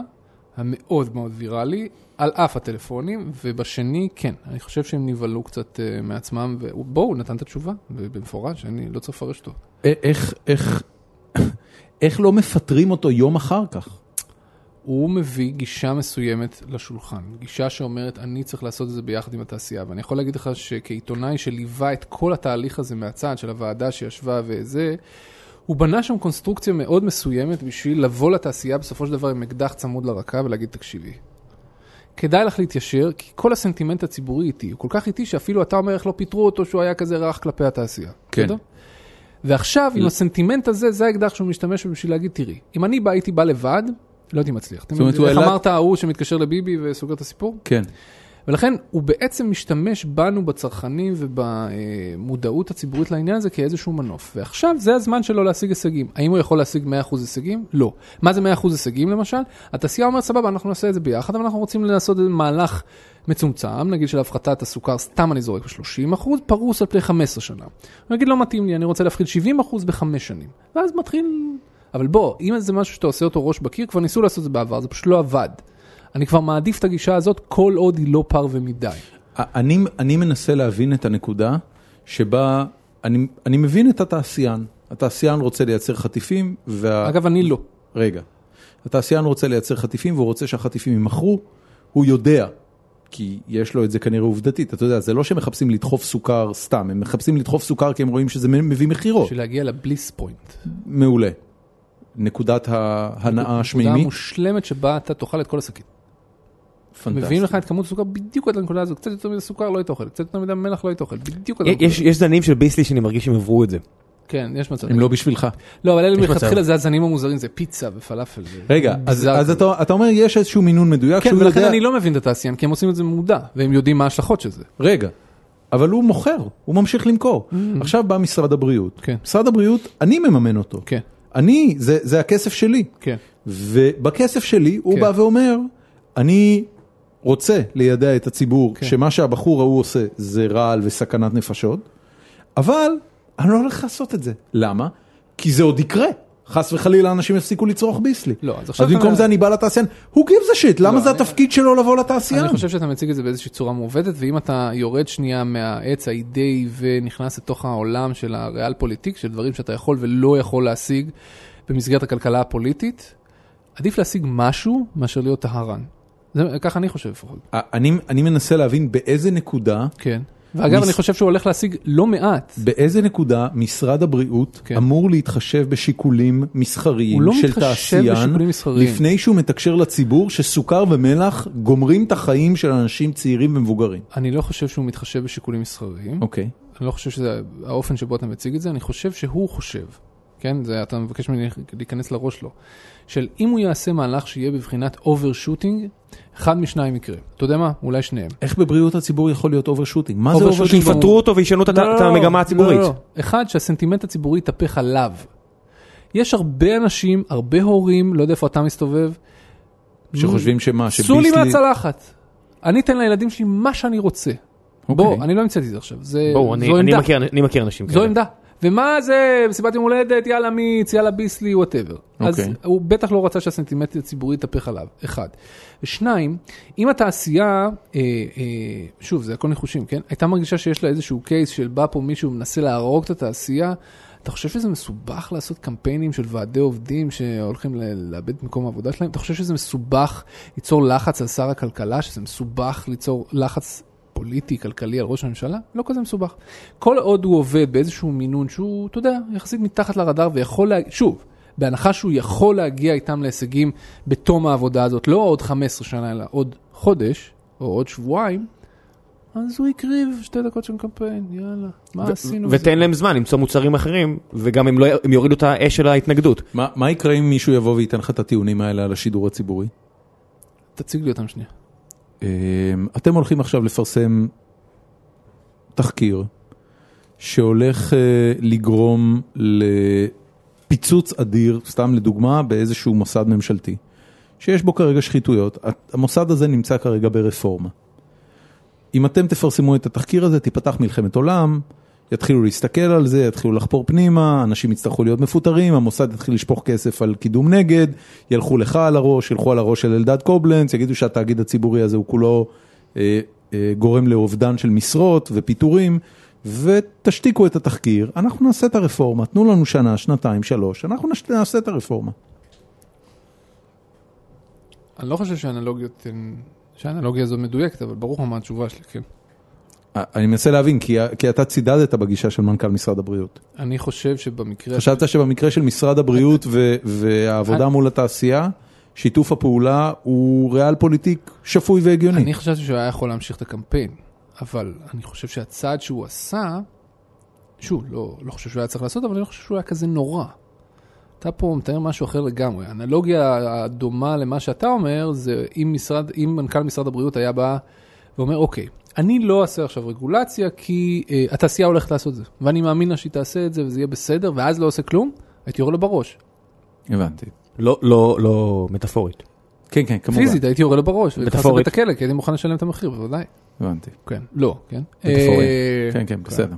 S3: המאוד מאוד ויראלי, על אף הטלפונים, ובשני, כן, אני חושב שהם נבהלו קצת אה, מעצמם, ובואו, הוא נתן את התשובה, במפורש, אני לא צריך לפרש אותו.
S1: איך, איך, (coughs) איך לא מפטרים אותו יום אחר כך?
S3: הוא מביא גישה מסוימת לשולחן, גישה שאומרת, אני צריך לעשות את זה ביחד עם התעשייה. ואני יכול להגיד לך שכעיתונאי שליווה את כל התהליך הזה מהצד של הוועדה שישבה וזה, הוא בנה שם קונסטרוקציה מאוד מסוימת בשביל לבוא לתעשייה בסופו של דבר עם אקדח צמוד לרקה ולהגיד, תקשיבי, כדאי לך להתיישר, כי כל הסנטימנט הציבורי איתי, הוא כל כך איתי שאפילו אתה אומר איך לא פיטרו אותו שהוא היה כזה רך כלפי התעשייה.
S1: כן.
S3: בסדר? ועכשיו, עם הסנטימנט הזה, זה האקדח שהוא משתמש בשביל להגיד, תראי, אם אני בא, הייתי בא לבד, לא הייתי מצליח.
S1: זאת אומרת, הוא
S3: איך
S1: העלה-
S3: אמרת ההוא שמתקשר לביבי וסוגר את הסיפור?
S1: כן.
S3: ולכן הוא בעצם משתמש בנו בצרכנים ובמודעות הציבורית לעניין הזה כאיזשהו מנוף. ועכשיו זה הזמן שלו להשיג הישגים. האם הוא יכול להשיג 100% הישגים? לא. מה זה 100% הישגים למשל? התעשייה אומרת סבבה, אנחנו נעשה את זה ביחד, אבל אנחנו רוצים לעשות איזה מהלך מצומצם, נגיד של הפחתת הסוכר, סתם אני זורק ב-30%, פרוס על פני 15 שנה. הוא יגיד לא מתאים לי, אני רוצה להפחית 70% בחמש שנים. ואז מתחיל... אבל בוא, אם זה משהו שאתה עושה אותו ראש בקיר, כבר ניסו לעשות את זה בעבר, זה פשוט לא עבד. אני כבר מעדיף את הגישה הזאת כל עוד היא לא פר ומדי.
S1: אני, אני מנסה להבין את הנקודה שבה, אני, אני מבין את התעשיין. התעשיין רוצה לייצר חטיפים, וה...
S3: אגב, אני לא.
S1: רגע. התעשיין רוצה לייצר חטיפים והוא רוצה שהחטיפים יימכרו, הוא יודע, כי יש לו את זה כנראה עובדתית, אתה יודע, זה לא שמחפשים לדחוף סוכר סתם, הם מחפשים לדחוף סוכר כי הם רואים שזה מביא מכירות.
S3: בשביל להגיע לבליס פוינט.
S1: מעולה. נקודת ההנאה
S3: נקודה
S1: השמימית,
S3: מושלמת שבה אתה תאכל את כל השקית.
S1: פנטסטי.
S3: מביאים לך את כמות הסוכר בדיוק עד לנקודה הזו, קצת יותר מדי סוכר לא היית אוכל, קצת יותר מדי מלח לא היית אוכל, בדיוק עד לנקודה
S2: יש, יש זנים של ביסלי שאני מרגיש שהם עברו את זה.
S3: כן, יש מצב.
S1: הם לא בשבילך.
S3: לא, אבל אלה. מלכתחילה זה הזנים המוזרים, זה פיצה ופלאפל.
S1: רגע, אז. אתה, אתה אומר יש איזשהו מינון מדויק
S3: כן, ולכן. אני לא מבין את התעשיין, כי הם עושים את זה מודע, והם יודעים מה ההשלכות של זה.
S1: רגע, אבל הוא מוכר, הוא ממשיך למכור. עכשיו בא משרד הבריאות.
S3: Mm. כן.
S1: משרד הבריאות, אני מממן אותו.
S3: כן,
S1: אני, זה, זה הכסף שלי.
S3: כן.
S1: ובכסף שלי הוא
S3: כן.
S1: בא ואומר, אני רוצה לידע את הציבור
S3: כן.
S1: שמה שהבחור ההוא עושה זה רעל וסכנת נפשות, אבל אני לא הולך לעשות את זה. למה? כי זה עוד יקרה. חס וחלילה אנשים יפסיקו לצרוך ביסלי.
S3: לא, אז עכשיו
S1: אז במקום זה אני בא לתעשיין, who gives a shit, למה
S3: לא,
S1: זה התפקיד שלו לבוא לתעשיין?
S3: אני חושב שאתה מציג את זה באיזושהי צורה מעוותת, ואם אתה יורד שנייה מהעץ האידאי ונכנס לתוך העולם של הריאל פוליטיק, של דברים שאתה יכול ולא יכול להשיג במסגרת הכלכלה הפוליטית, עדיף להשיג משהו מאשר להיות טהרן. ככה אני חושב לפחות.
S1: אני, אני מנסה להבין באיזה נקודה,
S3: כן. ואגב, אני חושב שהוא הולך להשיג לא מעט.
S1: באיזה נקודה משרד הבריאות
S3: כן.
S1: אמור להתחשב בשיקולים מסחריים
S3: לא
S1: של תעשיין,
S3: מסחריים.
S1: לפני שהוא מתקשר לציבור שסוכר ומלח גומרים את החיים של אנשים צעירים ומבוגרים.
S3: אני לא חושב שהוא מתחשב בשיקולים מסחריים.
S1: אוקיי.
S3: אני לא חושב שזה האופן שבו אתה מציג את זה, אני חושב שהוא חושב, כן? זה, אתה מבקש ממני להיכנס לראש שלו, של אם הוא יעשה מהלך שיהיה בבחינת overshooting, אחד משניים יקרה. אתה יודע מה? אולי שניהם.
S1: איך בבריאות הציבור יכול להיות overshooting? מה זה
S3: overshooting?
S2: שיפטרו אותו וישנו את את המגמה הציבורית.
S3: לא, לא. אחד, שהסנטימנט הציבורי יתהפך עליו. יש הרבה אנשים, הרבה הורים, לא יודע איפה אתה מסתובב,
S1: שחושבים שמה,
S3: סעו לי
S1: שביסלי...
S3: מהצלחת. אני אתן לילדים שלי מה שאני רוצה.
S1: אוקיי.
S3: בוא, אני לא המצאתי את זה עכשיו, זה,
S2: בואו, אני,
S3: זו
S2: אני,
S3: עמדה.
S2: מכיר, אני מכיר אנשים
S3: זו
S2: כאלה.
S3: עמדה. ומה זה, מסיבת יום הולדת, יאללה מיץ, יאללה ביסלי, whatever. אז
S1: אוקיי.
S3: הוא בטח לא רצה שהסנטימנט הציבורי יתהפך עליו, אחד. ושניים, אם התעשייה, אה, אה, שוב, זה הכל ניחושים, כן? הייתה מרגישה שיש לה איזשהו case של בא פה מישהו מנסה להרוג את התעשייה, אתה חושב שזה מסובך לעשות קמפיינים של ועדי עובדים שהולכים לאבד את מקום העבודה שלהם? אתה חושב שזה מסובך ליצור לחץ על שר הכלכלה? שזה מסובך ליצור לחץ פוליטי, כלכלי על ראש הממשלה? לא כזה מסובך. כל עוד הוא עובד באיזשהו מינון שהוא, אתה יודע, יחסית מתחת לרדאר ויכול, לה... שוב, בהנחה שהוא יכול להגיע איתם להישגים בתום העבודה הזאת, לא עוד 15 שנה, אלא עוד חודש, או עוד שבועיים, אז הוא הקריב שתי דקות של קמפיין, יאללה, מה
S2: ו-
S3: עשינו?
S2: ותן להם זמן למצוא מוצרים אחרים, וגם הם, לא, הם יורידו את האש של ההתנגדות.
S1: מה מה יקרה אם מישהו יבוא וייתן לך את הטיעונים האלה על השידור הציבורי?
S3: תציג לי אותם שנייה.
S1: אמ, אתם הולכים עכשיו לפרסם תחקיר שהולך אה, לגרום לפיצוץ אדיר, סתם לדוגמה, באיזשהו מוסד ממשלתי, שיש בו כרגע שחיתויות. המוסד הזה נמצא כרגע ברפורמה. אם אתם תפרסמו את התחקיר הזה, תיפתח מלחמת עולם, יתחילו להסתכל על זה, יתחילו לחפור פנימה, אנשים יצטרכו להיות מפוטרים, המוסד יתחיל לשפוך כסף על קידום נגד, ילכו לך על הראש, ילכו על הראש של אלדד קובלנץ, יגידו שהתאגיד הציבורי הזה הוא כולו אה, אה, גורם לאובדן של משרות ופיטורים, ותשתיקו את התחקיר, אנחנו נעשה את הרפורמה, תנו לנו שנה, שנתיים, שלוש, אנחנו נעשה את הרפורמה.
S3: אני לא חושב שהאנלוגיות, שהאנלוגיה הזו מדויקת, אבל ברור מה התשובה שלי, כן.
S1: אני מנסה להבין, כי, כי אתה צידדת בגישה של מנכ"ל משרד הבריאות.
S3: אני חושב שבמקרה...
S1: חשבת שבמקרה של משרד הבריאות ו- והעבודה מול התעשייה, שיתוף הפעולה הוא ריאל פוליטיק שפוי והגיוני.
S3: אני חשבתי שהוא היה יכול להמשיך את הקמפיין, אבל אני חושב שהצעד שהוא עשה, שוב, לא, לא חושב שהוא היה צריך לעשות, אבל אני לא חושב שהוא היה כזה נורא. אתה פה מתאר משהו אחר לגמרי. האנלוגיה הדומה למה שאתה אומר, זה אם, משרד, אם מנכ"ל משרד הבריאות היה בא ואומר, אוקיי, אני לא אעשה עכשיו רגולציה, כי אה, התעשייה הולכת לעשות את זה, ואני מאמין לה שהיא תעשה את זה וזה יהיה בסדר, ואז לא עושה כלום, הייתי יורה לו בראש.
S1: הבנתי.
S2: לא, לא, לא מטאפורית.
S1: כן, כן, כמובן.
S3: פיזית הייתי יורה לו בראש,
S2: מטאפורית.
S3: לבית הכלא, כי הייתי מוכן לשלם את המחיר, בוודאי.
S1: הבנתי.
S3: כן, לא, כן.
S2: מטאפורית.
S3: אה,
S1: כן, כן, בסדר.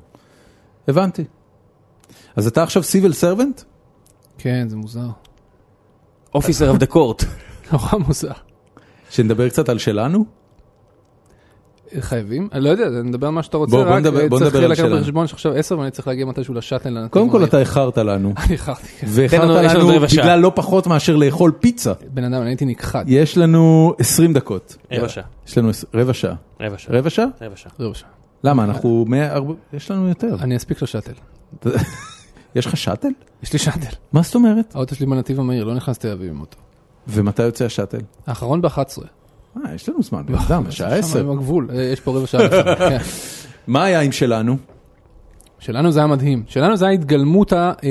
S1: הבנתי. אז אתה עכשיו civil servant?
S3: כן, זה מוזר.
S2: officer of the court.
S3: נורא מוזר.
S1: שנדבר קצת על שלנו?
S3: חייבים? אני לא יודע, נדבר על מה שאתה רוצה,
S1: בוא- בוא
S3: רק
S1: נדבר- בוא
S3: צריך לקחת. בחשבון שעכשיו עשר ואני צריך להגיע מתישהו לשאטל.
S1: קודם כל. אתה איחרת לנו, (laughs)
S3: אני איחרתי, כן.
S1: ואיחרת
S2: לנו-.
S1: בגלל לא פחות מאשר לאכול פיצה.
S3: בן אדם, אני הייתי נכחד.
S1: יש לנו 20 דקות.
S2: רבע שעה.
S1: יש לנו רבע שעה.
S2: רבע שעה.
S1: רבע שעה?
S2: רבע שעה.
S1: למה? אנחנו 100... יש לנו יותר.
S3: אני אספיק לשאטל. (laughs)
S1: יש לך שאטל?
S3: יש לי שאטל.
S1: מה זאת אומרת?
S3: האוטו שלי בנתיב המהיר, לא נכנסתי להביא עם אותו.
S1: ומתי יוצא השאטל?
S3: האחרון ב-11.
S1: אה, יש לנו זמן, בן (laughs) אדם, השעה 10.
S3: עם הגבול, אה, יש פה רבע שעה. (laughs) כן.
S1: מה היה עם שלנו?
S3: שלנו זה היה מדהים. שלנו זה היה התגלמות ה... אה,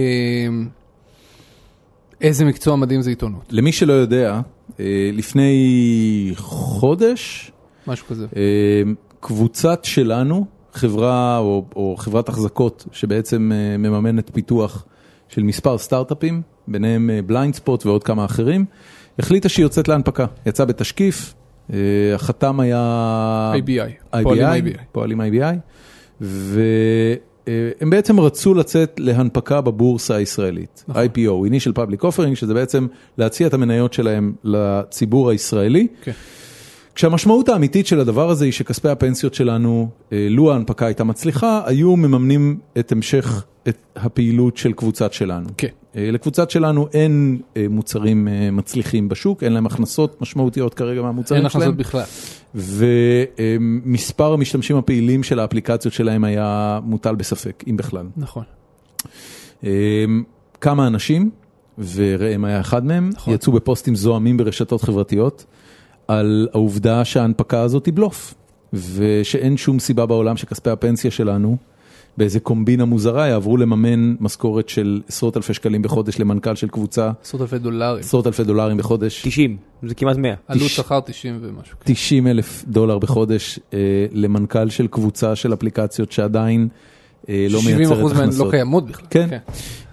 S3: איזה מקצוע מדהים זה עיתונות.
S1: למי שלא יודע, אה, לפני חודש,
S3: משהו כזה.
S1: קבוצת שלנו, חברה או, או חברת החזקות שבעצם מממנת פיתוח של מספר סטארט-אפים, ביניהם בליינד ספוט ועוד כמה אחרים, החליטה שהיא יוצאת להנפקה, יצאה בתשקיף, החתם היה...
S3: IBI. פועלים IBI.
S1: פועלים IBI, והם בעצם רצו לצאת להנפקה בבורסה הישראלית,
S3: נכון.
S1: IPO, Initial Public Offering, שזה בעצם להציע את המניות שלהם לציבור הישראלי. כשהמשמעות האמיתית של הדבר הזה היא שכספי הפנסיות שלנו, אה, לו ההנפקה הייתה מצליחה, היו מממנים את המשך את הפעילות של קבוצת שלנו.
S3: כן.
S1: אה, לקבוצת שלנו אין אה, מוצרים מצליחים בשוק, אין להם הכנסות משמעותיות כרגע מהמוצרים
S3: אין
S1: שלהם.
S3: הכנסות בכלל.
S1: ומספר המשתמשים הפעילים של האפליקציות שלהם היה מוטל בספק, אם בכלל.
S3: נכון.
S1: כמה אנשים, וראם היה אחד מהם,
S3: נכון.
S1: יצאו בפוסטים זועמים ברשתות חברתיות על העובדה שההנפקה הזאת היא בלוף, ושאין שום סיבה בעולם שכספי הפנסיה שלנו, באיזה קומבינה מוזרה, יעברו לממן משכורת של עשרות אלפי שקלים בחודש למנכ"ל של קבוצה,
S3: עשרות אלפי דולרים.
S1: עשרות אלפי דולרים בחודש.
S2: 90, זה כמעט 100.
S3: עלות שכר 90 ומשהו.
S1: 90 אלף דולר בחודש אה, למנכ"ל של קבוצה של אפליקציות שעדיין אה, לא
S3: 70
S1: מייצרת
S3: אחוז מהן
S1: הכנסות.
S3: לא קיימות בכלל.
S1: כן.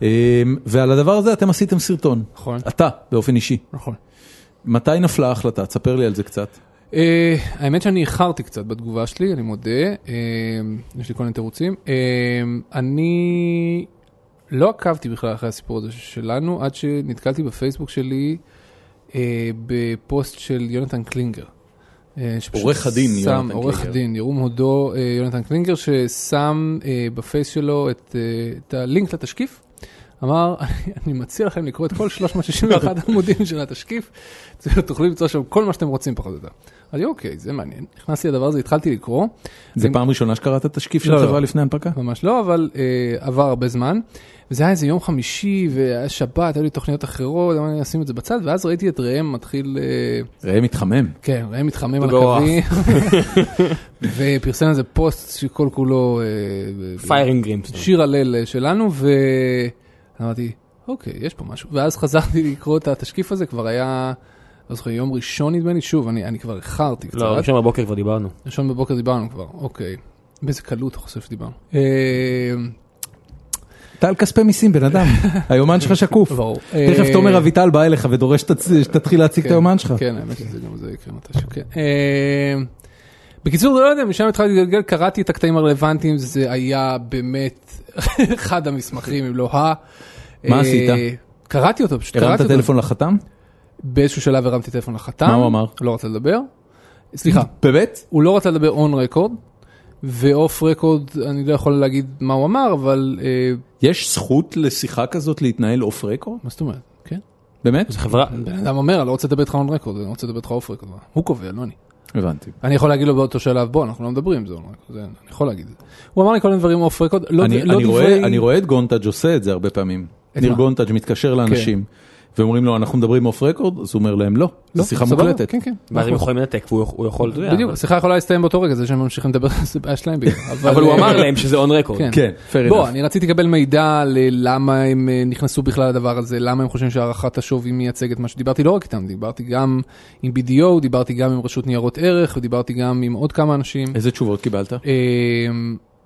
S1: אה, ועל הדבר הזה אתם עשיתם סרטון.
S3: נכון.
S1: אתה, באופן אישי.
S3: נכון.
S1: מתי נפלה ההחלטה? תספר לי על זה קצת.
S3: אה, האמת שאני איחרתי קצת בתגובה שלי, אני מודה, אה, יש לי כל מיני תירוצים. אה, אני לא עקבתי בכלל אחרי הסיפור הזה שלנו, עד שנתקלתי בפייסבוק שלי אה, בפוסט של יונתן קלינגר.
S1: עורך הדין
S3: שם-
S1: יונתן
S3: עורך
S1: קלינגר.
S3: הדין, ירום הודו יונתן קלינגר, ששם בפייס שלו את, את הלינק לתשקיף. אמר, אני מציע לכם לקרוא את כל 361 עמודים של התשקיף, תוכלו למצוא שם כל מה שאתם רוצים פחות או יותר. אמרתי, אוקיי, זה מעניין. נכנסתי לדבר הזה, התחלתי לקרוא.
S1: זה פעם ראשונה שקראת תשקיף של
S3: לא,
S1: החברה
S3: לא.
S1: לפני הנפקה?
S3: ממש לא, אבל אה, עבר הרבה זמן. וזה היה איזה יום חמישי, והיה שבת, היו לי תוכניות אחרות, אמרתי, נשים את זה בצד, ואז ראיתי את ראם מתחיל, אה,
S1: ראם מתחמם.
S3: כן, ראם מתחמם על. הקווים, (laughs) ופרסם איזה פוסט שכל כולו אה,
S2: פיירינג גרימס.
S3: שיר הלל אה, שלנו, ואמרתי, אוקיי, יש פה משהו. ואז חזרתי לקרוא את התשקיף הזה, כבר היה, לא זוכר, יום ראשון נדמה לי, שוב, אני, אני כבר איחרתי קצת.
S2: לא, ראשון בבוקר כבר דיברנו.
S3: ראשון בבוקר דיברנו כבר, אוקיי. באיזה קלות אתה חושב שדיברנו. אה,
S1: אתה על כספי מיסים, בן אדם. (laughs) היומן שלך שקוף.
S3: ברור.
S1: תכף
S3: אה,
S1: תומר אביטל בא אליך ודורש שתתחיל להציג את
S3: כן,
S1: היומן שלך.
S3: כן, האמת שזה גם זה יקרה מתישהו, כן. בקיצור, לא יודע, משם התחלתי להתגלגל, קראתי את הקטעים הרלוונטיים, זה היה באמת (laughs) אחד המסמכים, אם לא ה...
S1: מה
S3: אה,
S1: עשית?
S3: קראתי אותו, פשוט
S1: הרמת
S3: קראתי אותו.
S1: טלפון לחתם?
S3: באיזשהו שלב הרמתי טלפון לחתם.
S1: מה הוא אמר?
S3: לא רצה לדבר. סליחה,
S1: באמת?
S3: הוא לא רצה לדבר on record, ו off record, אני לא יכול להגיד מה הוא אמר, אבל... אה,
S1: יש זכות לשיחה כזאת להתנהל off record?
S3: מה זאת אומרת? כן.
S1: באמת?
S2: זה חברה,
S3: בן אדם אומר, אני לא רוצה לדבר איתך on record, אני רוצה לדבר איתך off record. הוא קובע, לא אני.
S1: הבנתי.
S3: אני יכול להגיד לו באותו שלב, בוא, אנחנו לא מדברים, זה record, זה- אני יכול להגיד את זה. הוא אמר לי כל מיני דברים off record, לא
S1: אני,
S3: לא
S1: אני, רואה,
S3: דברי...
S1: אני רואה את גונטאג' עושה את זה הרבה פעמים. ניר? גונטאג' מתקשר לאנשים, ואומרים לו, אנחנו מדברים off record? אז הוא אומר להם, לא,
S3: לא,
S1: זו שיחה מוקלטת.
S3: כן, כן.
S2: ואז הם יכולים לנתק והוא הוא יכול, אתה יודע,
S3: בדיוק, השיחה יכולה להסתיים באותו רגע, זה שהם ממשיכים לדבר, (laughs) זה בעיה שלהם בגלל.
S2: אבל הוא
S3: אה,
S2: אמר להם שזה on record.
S3: כן.
S1: כן, fair
S3: בוא,
S1: enough.
S3: אני רציתי לקבל מידע ללמה הם אה, נכנסו בכלל לדבר הזה, למה הם חושבים שהערכת השווי מייצגת מה שדיברתי לא רק איתם, דיברתי גם עם BDO, דיברתי גם עם רשות ניירות ערך, ודיברתי גם עם עוד כמה אנשים.
S1: איזה תשובות קיבלת?
S3: אה,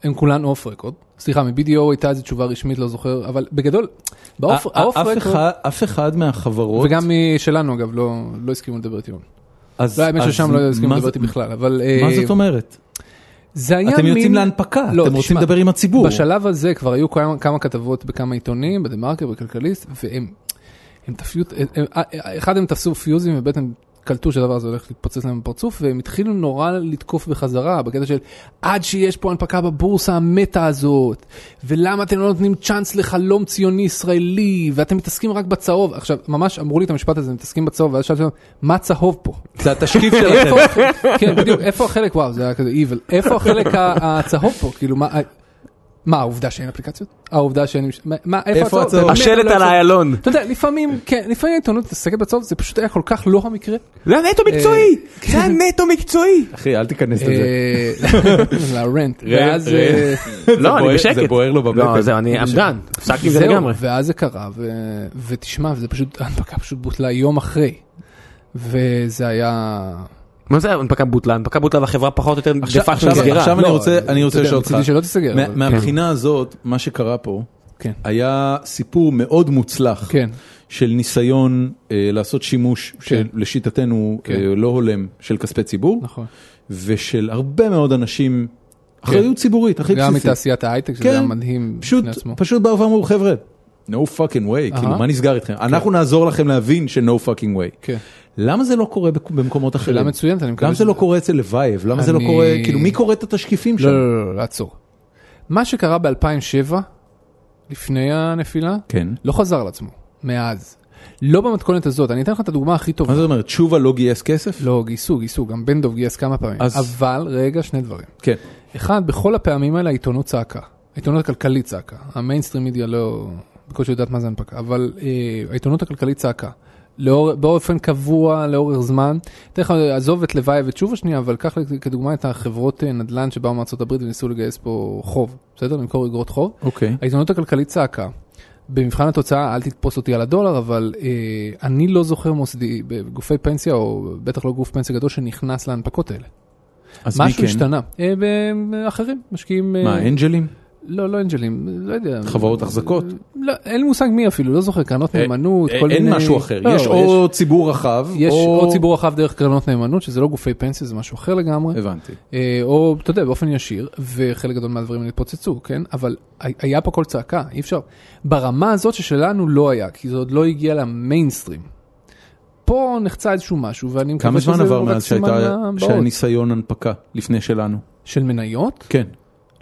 S3: הם כולן אוף רקורד. סליחה, מ-BDO הייתה איזו תשובה רשמית, לא זוכר, אבל בגדול, באוף
S1: א-
S3: האוף
S1: אף
S3: רקורד,
S1: אף אחד מהחברות,
S3: וגם שלנו אגב, לא לא הסכימו לדבר איתי.
S1: אז-
S3: לא, האמת ששם לא הסכימו לדבר איתי בכלל, אבל... אה,
S1: מה זאת אומרת?
S3: זה היה
S1: אתם יוצאים
S3: מין-
S1: להנפקה,
S3: לא,
S1: אתם רוצים לדבר עם הציבור.
S3: בשלב הזה כבר היו כמה, כמה כתבות בכמה עיתונים, בדה מרקר, בכלכליסט, והם הם תפסו, הם, אחד הם תפסו פיוזים וב' הם קלטו שהדבר הזה הולך להתפוצץ להם בפרצוף, והם התחילו נורא לתקוף בחזרה, בקטע של עד שיש פה הנפקה בבורסה המטה הזאת, ולמה אתם לא נותנים צ'אנס לחלום ציוני ישראלי, ואתם מתעסקים רק בצהוב. עכשיו, ממש אמרו לי את המשפט הזה, מתעסקים בצהוב, ואז שאלתי מה צהוב פה?
S1: זה התשקיף שלכם.
S3: כן, בדיוק, איפה החלק, וואו, זה היה כזה evil, איפה החלק הצהוב פה, כאילו, מה, מה, העובדה שאין אפליקציות? העובדה שאין, מה-
S1: איפה
S3: איפה
S1: הצהוב?
S2: השלט
S3: לא
S2: על. האיילון.
S3: אתה יודע, לפעמים, כן, לפעמים העיתונות מתעסקת בצהוב, זה פשוט היה כל כך לא המקרה.
S2: זה היה נטו מקצועי! זה היה נטו מקצועי!
S1: אחי, אל תיכנס לזה.
S3: אה, (laughs) לרנט, ואז... אה,
S2: לא, אני בשקט.
S1: זה בוער לו בבטן.
S2: לא, זהו, אני עמדן. הפסקתי עם זה לגמרי.
S3: ואז זה קרה, ו- ותשמע, זה פשוט, ההנפקה פשוט בוטלה יום אחרי. וזה היה...
S2: מה זה הנפקה בוטלה? הנפקה בוטלה והחברה פחות או יותר דה פקטו נסגרה.
S1: עכשיו אני
S3: לא,
S1: רוצה- אני רוצה לשאול אותך.
S3: אבל-
S1: מהבחינה הזאת, מה שקרה פה,
S3: כן.
S1: היה סיפור מאוד מוצלח
S3: כן.
S1: של ניסיון אה, לעשות שימוש
S3: כן.
S1: שלשיטתנו
S3: כן.
S1: אה, לא הולם של כספי ציבור,
S3: נכון.
S1: ושל הרבה מאוד אנשים, אחריות ציבורית הכי
S3: גם
S1: בסיסית.
S3: מתעשיית ההייטק, שזה
S1: כן.
S3: היה מדהים בפני עצמו.
S1: פשוט באו ואמרו חבר'ה, no fucking way, כאילו מה נסגר איתכם? אנחנו נעזור לכם להבין ש-no fucking way. למה זה לא קורה במקומות אחרים?
S3: שאלה מצוינת, אני מקווה
S1: למה זה לא קורה אצל לבייב? למה זה לא קורה, כאילו מי קורא את התשקיפים שם?
S3: לא, לא, לא, לא, לעצור. מה שקרה ב-2007, לפני הנפילה,
S1: כן.
S3: לא חזר על עצמו, מאז. לא במתכונת הזאת, אני אתן לך את הדוגמה הכי טובה.
S1: מה זאת אומרת, תשובה לא גייס כסף?
S3: לא, גייסו, גייסו, גם בן דב גייס כמה פעמים.
S1: אז-
S3: אבל, רגע, שני דברים.
S1: כן.
S3: אחד, בכל הפעמים האלה העיתונות צעקה. העיתונות הכלכלית צעקה. המיינסטרים מידיה לא, בקושי יודעת מה זה הנפקה, אבל אה, העיתונות הכלכלית צעקה. לאור, באופן קבוע, לאורך זמן. לך, עזוב את לוואי ותשובה שנייה, אבל קח כדוגמה את החברות אה, נדל"ן שבאו מארצות הברית וניסו לגייס פה חוב, בסדר? למכור אגרות חוב.
S1: אוקיי.
S3: העיתונות הכלכלית צעקה. במבחן התוצאה, אל תתפוס אותי על הדולר, אבל אה, אני לא זוכר מוסדי, בגופי פנסיה, או בטח לא גוף פנסיה גדול, שנכנס להנפקות האלה.
S1: אז מי
S3: משהו
S1: כן?
S3: השתנה. אה, באחרים, משקיעים... אה,
S1: מה, אנג'לים?
S3: לא, לא אנג'לים, לא יודע.
S1: חברות החזקות?
S3: לא, אין לי מושג מי אפילו, לא זוכר, קרנות
S1: אה,
S3: נאמנות,
S1: אה,
S3: כל מיני...
S1: אין משהו אחר,
S3: לא,
S1: יש או ציבור רחב,
S3: יש או ציבור רחב דרך קרנות נאמנות, שזה לא גופי פנסיה, זה משהו אחר לגמרי.
S1: הבנתי.
S3: אה, או, אתה יודע, באופן ישיר, וחלק גדול מהדברים האלה התפוצצו, כן? אבל הי- היה פה קול צעקה, אי אפשר. ברמה הזאת ששלנו לא היה, כי זה עוד לא הגיע למיינסטרים. פה נחצה איזשהו משהו, ואני מקווה
S1: כמה
S3: שזה
S1: זמן עבר
S3: רק
S1: מאז שהייתה. שהיה ניסיון הנפקה לפני שלנו?
S3: של מניות?
S1: כן.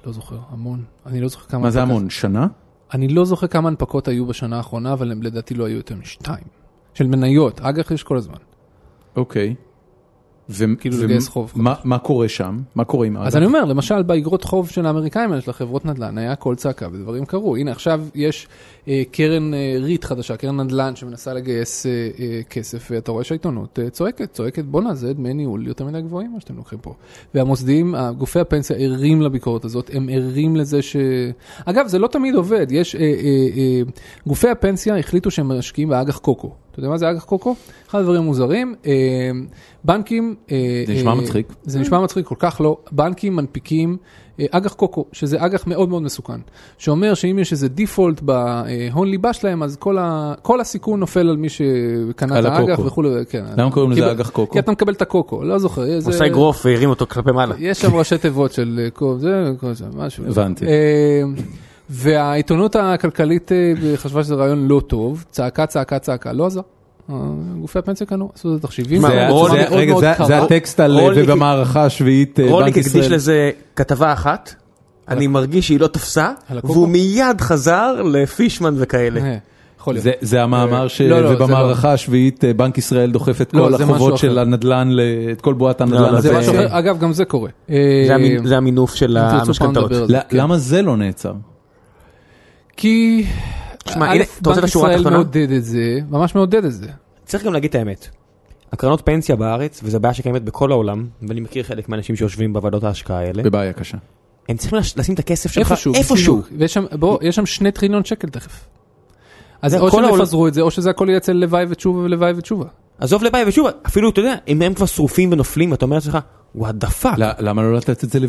S3: לא זוכר, המון. אני לא זוכר כמה...
S1: מה זה המון? שנה?
S3: אני לא זוכר כמה הנפקות היו בשנה האחרונה, אבל הם לדעתי לא היו יותר משתיים. של מניות, אג"ח יש כל הזמן.
S1: אוקיי. ו-
S3: כאילו
S1: ו-
S3: לגייס חוב.
S1: מה- מה קורה שם? מה קורה עם
S3: אז
S1: האג"ח?
S3: אני אומר, למשל באגרות חוב של האמריקאים האלה, של החברות נדל"ן, היה קול צעקה ודברים קרו. הנה עכשיו יש אה, קרן אה, ריט חדשה, קרן נדל"ן שמנסה לגייס אה, אה, כסף, ואתה רואה שהעיתונות אה, צועקת, צועקת, בואנה, זה דמי ניהול יותר מדי גבוהים מה שאתם לוקחים פה. והמוסדיים, אה, גופי הפנסיה ערים לביקורת הזאת, הם ערים לזה ש... אגב, זה לא תמיד עובד, יש... אה, אה, אה, גופי הפנסיה החליטו שהם משקיעים באג"ח קוקו. אתה יודע מה זה אג"ח קוקו? אחד הדברים המוזרים, אה, בנקים... אה,
S1: זה נשמע
S3: אה,
S1: מצחיק.
S3: זה נשמע מצחיק, כל כך לא. בנקים מנפיקים אה, אג"ח קוקו, שזה אג"ח מאוד מאוד מסוכן. שאומר שאם יש איזה דיפולט בהון ליבה שלהם, אז כל, ה, כל הסיכון נופל על מי שקנה
S1: על
S3: את האג"ח. וכולי. כן.
S1: למה קוראים לזה אג"ח קוקו?
S3: כי אתה מקבל את הקוקו, לא זוכר.
S2: הוא
S3: זה-
S2: עושה אגרוף והרים אותו כלפי מעלה.
S3: יש שם ראשי תיבות של אה, קו, זה, כל זה, משהו.
S1: הבנתי.
S3: אה, והעיתונות הכלכלית אה, חשבה שזה רעיון לא טוב, צעקה, צעקה, צעקה, לא עזר. אה, גופי הפנסיה קנו, עשו את התחשיבים.
S1: זה- הטקסט על
S2: רולניק-
S1: ובמערכה השביעית אה,
S2: רולניק
S1: בנק
S2: הקדיש
S1: ישראל.
S2: לזה כתבה אחת, אני מרגיש שהיא לא תפסה? והוא מיד חזר לפישמן וכאלה.
S3: אה, יכול להיות.
S1: זה- זה המאמר ש...
S3: לא, לא,
S1: ובמערכה השביעית אה, בנק ישראל דוחף את
S3: לא,
S1: כל החובות. של הנדל"ן, את כל בועת
S2: לא,
S1: הנדל"ן.
S2: לא,
S3: זה
S1: הזה.
S3: משהו
S2: זה-
S3: אחר, אגב, גם זה קורה.
S2: זה
S3: אה,
S2: המינ- זה המינוף של המשכנתאות.
S3: כן.
S1: למה זה לא נעצר?
S3: כי...
S2: תשמע, הנה, אתה רוצה את
S3: בנק
S2: השורה
S3: ישראל
S2: התחתונה?
S3: מעודד את זה, ממש מעודד את זה.
S2: צריך גם להגיד את האמת. הקרנות פנסיה בארץ, וזו בעיה שקיימת בכל העולם, ואני מכיר חלק מהאנשים שיושבים בוועדות ההשקעה האלה,
S1: בבעיה קשה.
S2: הם צריכים לש- לשים את הכסף שלך
S3: איפשהו.
S2: איפשהו.
S3: ויש שם, בוא, יש שם שני טריליון שקל תכף. אז או
S2: כל
S3: שהם יפזרו את זה, או שזה הכל יהיה אצל לבייב ותשובה ולבייב ותשובה.
S2: עזוב לבית, ושוב, אפילו, אתה יודע, אם הם כבר שרופים ונופלים, אתה אומר לעצמך, what the
S1: fuck. למה לא לתת את זה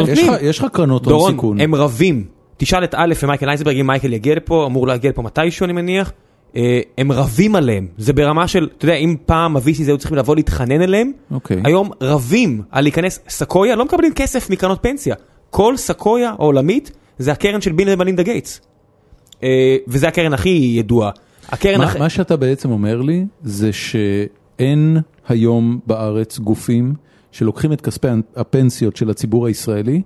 S1: יודע, יש. לך- קרנות הון
S2: דורון,
S1: סיכון.
S2: הם רבים. תשאל את א' ומייקל אייזנברג, אם מייקל יגיע לפה, אמור להגיע לפה מתישהו אני מניח. אה, הם רבים עליהם, זה ברמה של, אתה יודע, אם פעם ה-VCs היו צריכים לבוא להתחנן אליהם,
S1: אוקיי.
S2: היום רבים על להיכנס, סקויה לא מקבלים כסף מקרנות פנסיה. כל סקויה העולמית זה הקרן של ביל ומלינדה גייטס. אה, וזה הקרן הכי ידועה. הקרן
S1: מה-
S2: הכי...
S1: מה שאתה בעצם אומר לי זה שאין היום בארץ גופים שלוקחים את כספי הפנסיות של הציבור הישראלי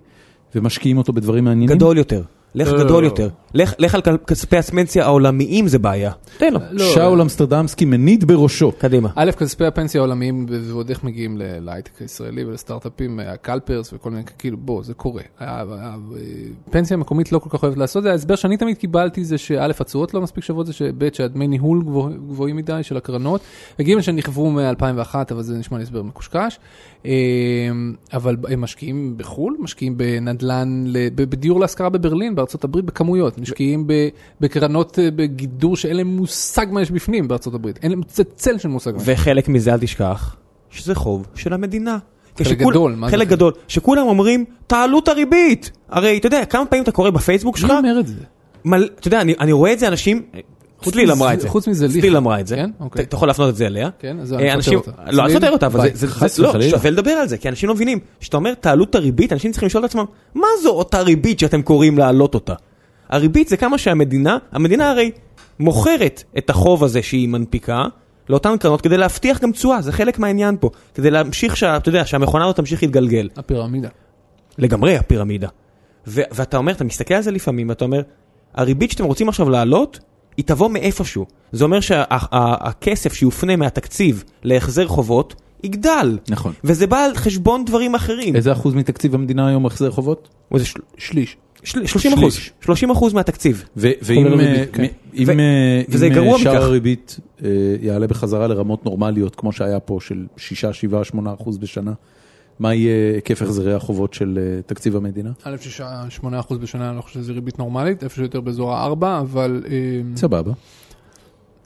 S1: ומשקיעים אותו בדברים מעניינים?
S2: גדול יותר. לך
S3: לא, לא,
S2: גדול
S3: לא.
S2: יותר. לך על כספי הפנסיה העולמיים זה בעיה. תן לו.
S3: לא,
S1: שאול אמסטרדמסקי מניד בראשו.
S2: קדימה.
S3: א', כספי הפנסיה העולמיים, ועוד איך מגיעים ל- להייטק הישראלי ולסטארט-אפים, אה, ה CalPERS וכל מיני, כאילו, בוא, זה קורה. הפנסיה המקומית לא כל כך אוהבת לעשות את זה, ההסבר שאני תמיד קיבלתי זה שא', התשואות לא מספיק שוות, זה שב', שהדמי ניהול גבוה- גבוהים מדי של הקרנות, וג', שנכוו מ-2001, אבל זה נשמע לי הסבר מקושקש. אה, אבל הם משקיעים בחו"ל, משקיעים בנדל"ן, בדיור להשכרה בברלין, בארצות הברית, בכמויות. משקיעים בקרנות אה, בגידור שאין להם מושג מה יש בפנים בארצות הברית. אין להם צל של מושג.
S2: וחלק מזה אל תשכח, שזה חוב של המדינה.
S3: חלק גדול, מה זה
S2: חלק? גדול. שכולם אומרים, תעלו את הריבית. הרי אתה יודע, כמה פעמים אתה קורא בפייסבוק שלך,
S3: מי אומר את זה?
S2: מל- אתה יודע, אני אני רואה את זה אנשים, צליל אמרה את זה.
S3: חוץ מזה,
S2: צליל
S3: ליכה.
S2: אמרה את זה.
S3: כן?
S2: אתה-
S3: אוקיי.
S2: אתה יכול להפנות את זה אליה.
S3: כן, אז
S2: אה,
S3: אני
S2: אנשים-
S3: סותר אותה.
S2: לא,
S3: צליל,
S2: תסתר אותה, אבל. זה- לא. שווה לדבר על זה, כי אנשים לא מבינים. כשאתה אומר תעלו את הריבית, אנשים צריכים לשאול את עצמם, מה זו אותה ריבית שאתם קוראים להעלות אותה? הריבית זה כמה שהמדינה, המדינה הרי מוכרת את החוב הזה שהיא מנפיקה לאותן קרנות כדי להבטיח גם תשואה, זה חלק מהעניין פה. כדי להמשיך, שה- אתה יודע, שהמכונה הזאת תמשיך להתגלגל.
S3: הפירמידה.
S2: לגמרי הפירמידה. ו- ואתה אומר, אתה מסתכל על זה לפעמים, ואתה אומר, הריבית שאתם רוצים עכשיו להעלות, היא תבוא מאיפשהו. זה אומר שהכסף שיופנה מהתקציב להחזר חובות, יגדל.
S1: נכון.
S2: וזה בא על חשבון דברים אחרים.
S1: איזה אחוז מתקציב המדינה היום החזר חובות?
S2: זה של-
S3: שליש.
S2: של- 30 אחוז,
S1: שליש.
S2: 30 אחוז מהתקציב.
S1: ואם אה,
S3: כן.
S1: אה, אה, שער. הריבית יעלה בחזרה לרמות נורמליות, כמו שהיה פה, של 6, 7, 8 אחוז בשנה, מה יהיה היקף החזרי החובות של תקציב המדינה?
S3: א', שישה, שמונה אחוז בשנה, אני לא חושב שזה ריבית נורמלית, איפשהו יותר באזור הארבע, אבל
S1: סבבה.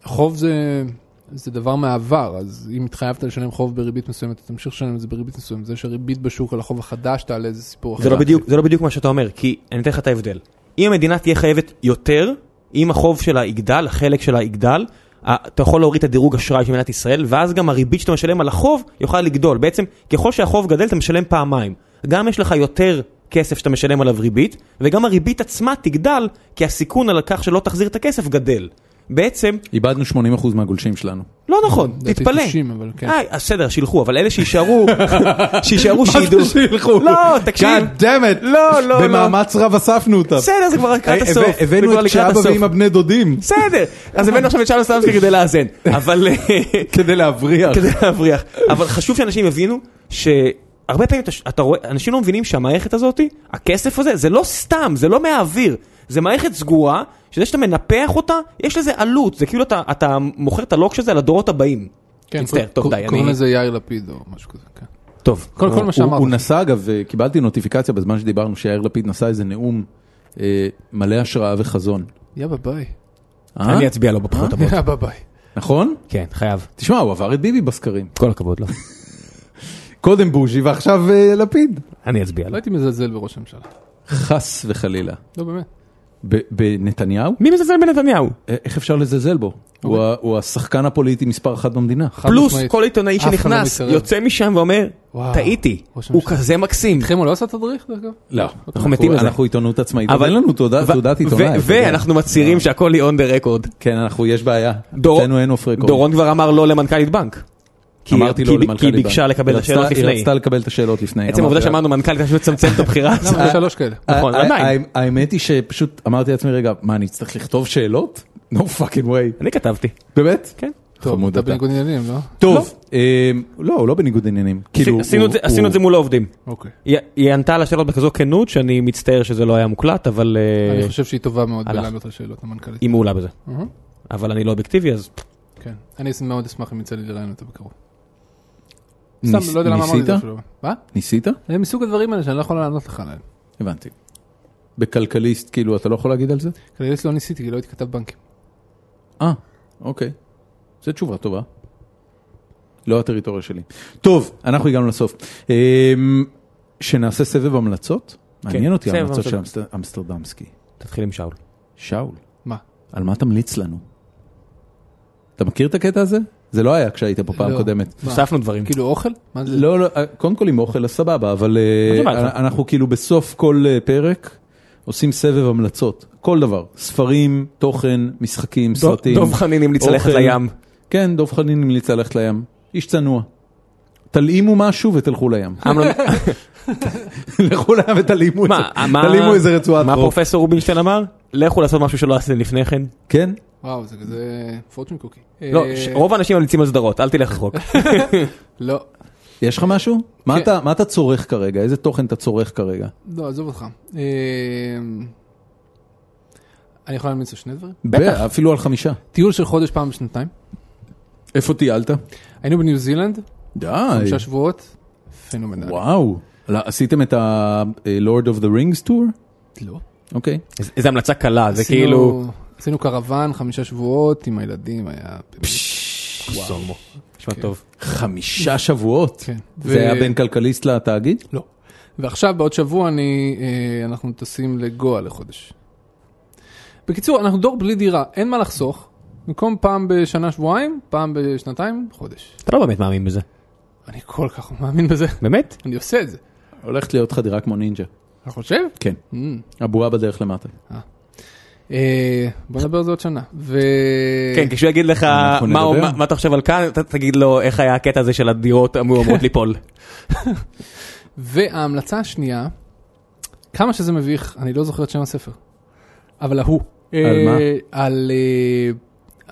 S3: חוב זה, זה דבר מהעבר, אז אם התחייבת לשלם חוב בריבית מסוימת, אתה תמשיך לשלם את זה בריבית מסוימת. זה שהריבית בשוק על החוב החדש תעלה, זה סיפור אחר.
S2: זה לא, זה לא בדיוק מה שאתה אומר, כי אני אתן לך את ההבדל. אם המדינה תהיה חייבת יותר, אם החוב שלה יגדל, החלק שלה יגדל, אתה יכול להוריד את הדירוג אשראי של מדינת ישראל, ואז גם הריבית שאתה משלם על החוב יוכל לגדול. בעצם, ככל שהחוב גדל, אתה משלם פעמיים. גם יש לך יותר כסף שאתה משלם עליו ריבית, וגם הריבית עצמה תגדל, כי הסיכון על כך שלא תחזיר את הכסף גדל. בעצם,
S1: איבדנו 80 אחוז מהגולשים שלנו.
S2: לא נכון, תתפלא.
S3: 90, אבל כן.
S2: אה, אז בסדר, שילכו, אבל אלה שיישארו, (laughs) שיישארו שידעו.
S1: שילכו?
S2: לא, תקשיב.
S1: God damn it.
S2: לא, לא, לא.
S1: במאמץ רב אספנו אותם.
S2: בסדר, זה כבר לקראת
S1: הבא-
S2: הסוף. זה
S1: הבאנו
S2: כבר
S1: את
S2: לקראת
S1: כשאבא
S2: הסוף.
S1: ואמא בני דודים
S2: בסדר, אז הבאנו עכשיו את שלום סלמסקי כדי לאזן, אבל (laughs)
S1: כדי להבריח.
S2: כדי להבריח. אבל חשוב שאנשים יבינו שהרבה פעמים אתה- אתה רואה, אנשים לא מבינים שהמערכת הזאת, הכסף הזה, זה לא סתם, זה לא מהאוויר. זה מערכת סגורה, שזה שאתה מנפח אותה, יש לזה עלות. זה כאילו אתה- אתה מוכר את הלוקש הזה לדורות הבאים.
S3: כן,
S2: מצטער, טוב די,
S3: קוראים
S2: אני...
S3: לזה יאיר לפיד או משהו כזה, כן.
S2: טוב.
S3: כל כל מה
S1: הוא-
S3: שאמרת.
S1: הוא נסע אגב, אה, קיבלתי נוטיפיקציה בזמן שדיברנו שיאיר לפיד נשא איזה נאום אה, מלא השראה וחזון.
S3: יאבא ביי.
S1: אה?
S2: אני אצביע לו בבחירות הבאות.
S3: יאבא ביי.
S1: נכון?
S2: כן, חייב.
S1: תשמע, הוא עבר את ביבי בסקרים.
S2: כל הכבוד לו. (laughs)
S1: קודם בוז'י ועכשיו אה, לפיד.
S2: אני אצביע
S3: לא
S2: לו.
S3: הייתי מזלזל בראש הממשלה.
S1: חס וחלילה.
S3: לא, באמת.
S1: ב- בנתניהו?
S2: מי מזלזל בנתניהו?
S1: איך אפשר לזלזל בו? הוא ה- הוא השחקן הפוליטי מספר אחת במדינה.
S2: פלוס. כל עיתונאי
S3: לא
S2: שנכנס. יוצא משם ואומר, טעיתי, הוא. כזה מקסים.
S3: איתכם הוא לא עשה תדריך, דרך אגב?
S1: לא,
S2: אנחנו מתים לזה.
S1: אנחנו עיתונות עצמאית, אבל אין לנו תעודת עיתונאי.
S2: ואנחנו מצהירים שהכל היא on the record.
S1: כן, אנחנו, יש בעיה.
S2: דור-
S1: אצלנו אין אוף רקורד.
S2: דורון כבר אמר לא למנכ"לית בנק. כי-
S1: אמרתי לו למנכ"לית
S2: כי היא
S1: בנק.
S2: ביקשה לקבל את השאלות
S1: רצתה- היא
S2: לפני.
S1: רצתה לקבל את השאלות לפני.
S2: עצם העובדה שאמרנו מנכ"לית, אני פשוט מצמצם את הבחירה. (laughs)
S3: שלוש כאלה. (laughs)
S2: נכון, עדיין.
S1: ה- האמת היא שפשוט אמרתי לעצמי, רגע, מה, אני אצטרך לכתוב שאלות? (laughs) No fucking way.
S2: אני כתבתי.
S1: באמת?
S2: כן.
S3: טוב, אתה. בניגוד עניינים, לא?
S1: טוב, אה, לא, הוא לא בניגוד עניינים. כאילו,
S2: עשינו את זה- מול העובדים.
S3: אוקיי.
S2: היא ענתה על השאלות בכזו כנות שאני מצטער שזה לא היה מוקלט, אבל אה,
S3: אני חושב שהיא טובה מאוד. בלענות על שאלות, המנכ"לית.
S2: היא מעולה בזה. אבל אני לא אובייקטיבי, אז
S3: כן. אני מאוד אשמח אם יצא לי לראיין אותה בקרוב. סתם, לא יודע למה אמרתי את זה
S1: ניסית?
S3: אפילו. מה?
S1: ניסית?
S3: זה מסוג הדברים האלה שאני לא יכול לענות לך עליהם.
S1: הבנתי. בכלכליסט, כאילו, אתה לא יכול להגיד על זה?
S3: כנראה לא ניסיתי, כי לא הייתי כתב בנקים.
S1: אה, אוקיי. זו תשובה טובה. לא הטריטוריה שלי. טוב, אנחנו הגענו לסוף. אמ, שנעשה סבב המלצות? מעניין אותי ההמלצות של אמסטרדמסקי.
S2: תתחיל עם שאול.
S1: שאול,
S3: מה?
S1: על מה תמליץ לנו? אתה מכיר את הקטע הזה? זה לא היה כשהיית פה פעם
S3: לא.
S1: קודמת.
S3: מה?
S2: הוספנו דברים.
S3: כאילו אוכל? מה?
S1: לא, לא, קודם כל עם אוכל אז סבבה, אבל אה,
S2: מה?
S1: אנחנו כאילו בסוף כל אה, פרק עושים סבב המלצות. כל דבר, ספרים, תוכן, משחקים, סרטים.
S2: דב חנין המליץ ללכת. לים.
S1: כן, דב חנין המליץ ללכת לים. איש צנוע. תלאימו משהו ותלכו לים. (laughs) לכו לים ותלאימו איזה-
S2: מה, מה-
S1: תלאימו איזה רצועת
S2: מה
S1: חוף.
S2: פרופסור רובינשטיין אמר? לכו לעשות משהו שלא עשיתם לפני כן.
S1: כן?
S3: וואו, זה כזה פורצ'ן קוקי.
S2: לא,
S3: אה,
S2: רוב האנשים ממליצים על סדרות, אל תלך רחוק. (laughs)
S3: לא,
S1: יש לך משהו? מה
S3: כן.
S1: אתה- מה אתה צורך כרגע? איזה תוכן אתה צורך כרגע?
S3: לא, עזוב אותך. אה, אני יכול להמליץ על שני דברים?
S1: בטח. אפילו על חמישה.
S3: טיול של חודש פעם בשנתיים.
S1: איפה טיילת?
S3: היינו בניו זילנד,
S1: די.
S3: חמישה שבועות, פנומנלי.
S1: וואו. לא, עשיתם את ה-Lord of the Rings tour?
S3: לא.
S1: אוקיי.
S2: איז- איזה המלצה קלה, זה כאילו...
S3: עשינו קרוון, חמישה שבועות עם הילדים, היה...
S2: נשמע
S3: כן.
S2: טוב.
S1: חמישה שבועות?
S3: כן.
S1: זה
S3: ו-
S1: היה בין כלכליסט לתאגיד?
S3: לא. ועכשיו בעוד שבוע אני, אה, אנחנו טסים לגואה לחודש. בקיצור, אנחנו דור בלי דירה, אין מה לחסוך. במקום פעם בשנה שבועיים, פעם בשנתיים, חודש.
S2: אתה לא באמת מאמין בזה.
S3: אני כל כך מאמין בזה,
S2: באמת?
S3: אני עושה את זה.
S1: הולכת להיות לך דירה כמו נינג'ה.
S3: אתה חושב?
S1: כן.
S3: Mm.
S1: הבועה בדרך למטה.
S3: אה, בוא נדבר על זה עוד שנה. ו...
S2: כן, כשהוא יגיד לך מה אתה חושב על כאן, אתה תגיד לו איך היה הקטע הזה של הדירות אמורות ליפול. (laughs)
S3: וההמלצה השנייה, כמה שזה מביך, אני לא זוכר את שם הספר, אבל ההוא.
S1: על
S3: אה,
S1: מה?
S3: על, אה,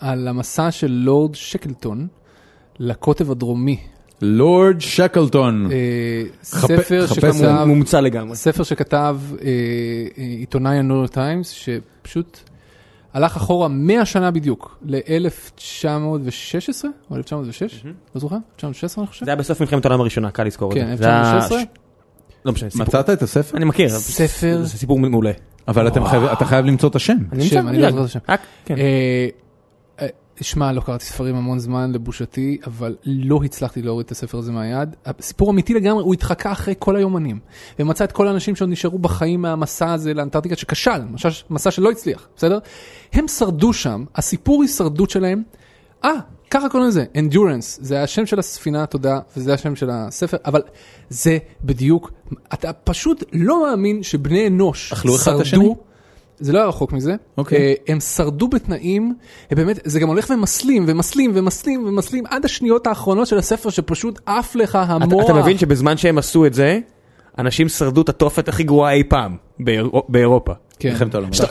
S3: על המסע של לורד שקלטון לקוטב הדרומי.
S1: לורד שקלטון.
S3: אה, ספר שכתב,
S2: מומצא לגמרי.
S3: ספר שכתב אה, אה, עיתונאי הניו יורק טיימס, שפשוט הלך אחורה 100 שנה בדיוק, ל-1916 או 1906, לא זוכר? 1916 אני חושב?
S2: זה היה בסוף מלחמת העולם הראשונה, קל לזכור את זה.
S3: כן,
S2: זה היה
S3: 1916.
S2: ש- לא משנה, סיפור.
S1: מצאת את הספר?
S2: אני מכיר.
S3: ספר
S2: זה סיפור מעולה.
S1: אבל אתה חייב למצוא את השם.
S2: אני
S3: שם,
S2: נמצא
S3: אני לא. זוכר את השם. שמע, לא קראתי ספרים המון זמן לבושתי, אבל לא הצלחתי להוריד את הספר הזה מהיד. סיפור אמיתי לגמרי, הוא התחקה אחרי כל היומנים. ומצא את כל האנשים שעוד נשארו בחיים מהמסע הזה לאנטארקטיקה, שכשל, מסע, מסע שלא הצליח, בסדר? הם שרדו שם, הסיפור הישרדות שלהם, אה, ככה קוראים לזה, endurance, זה השם של הספינה, תודה, וזה השם של הספר, אבל זה בדיוק, אתה פשוט לא מאמין שבני אנוש
S1: השני?
S3: זה לא היה רחוק מזה.
S1: אוקיי.
S3: אה, הם שרדו בתנאים, הם באמת, זה גם הולך ומסלים ומסלים ומסלים ומסלים עד השניות האחרונות של הספר שפשוט עף לך
S2: אתה-
S3: המוח.
S2: אתה מבין שבזמן שהם עשו את זה, אנשים שרדו את התופת הכי גרועה אי פעם באירו- באירופה.
S3: כן.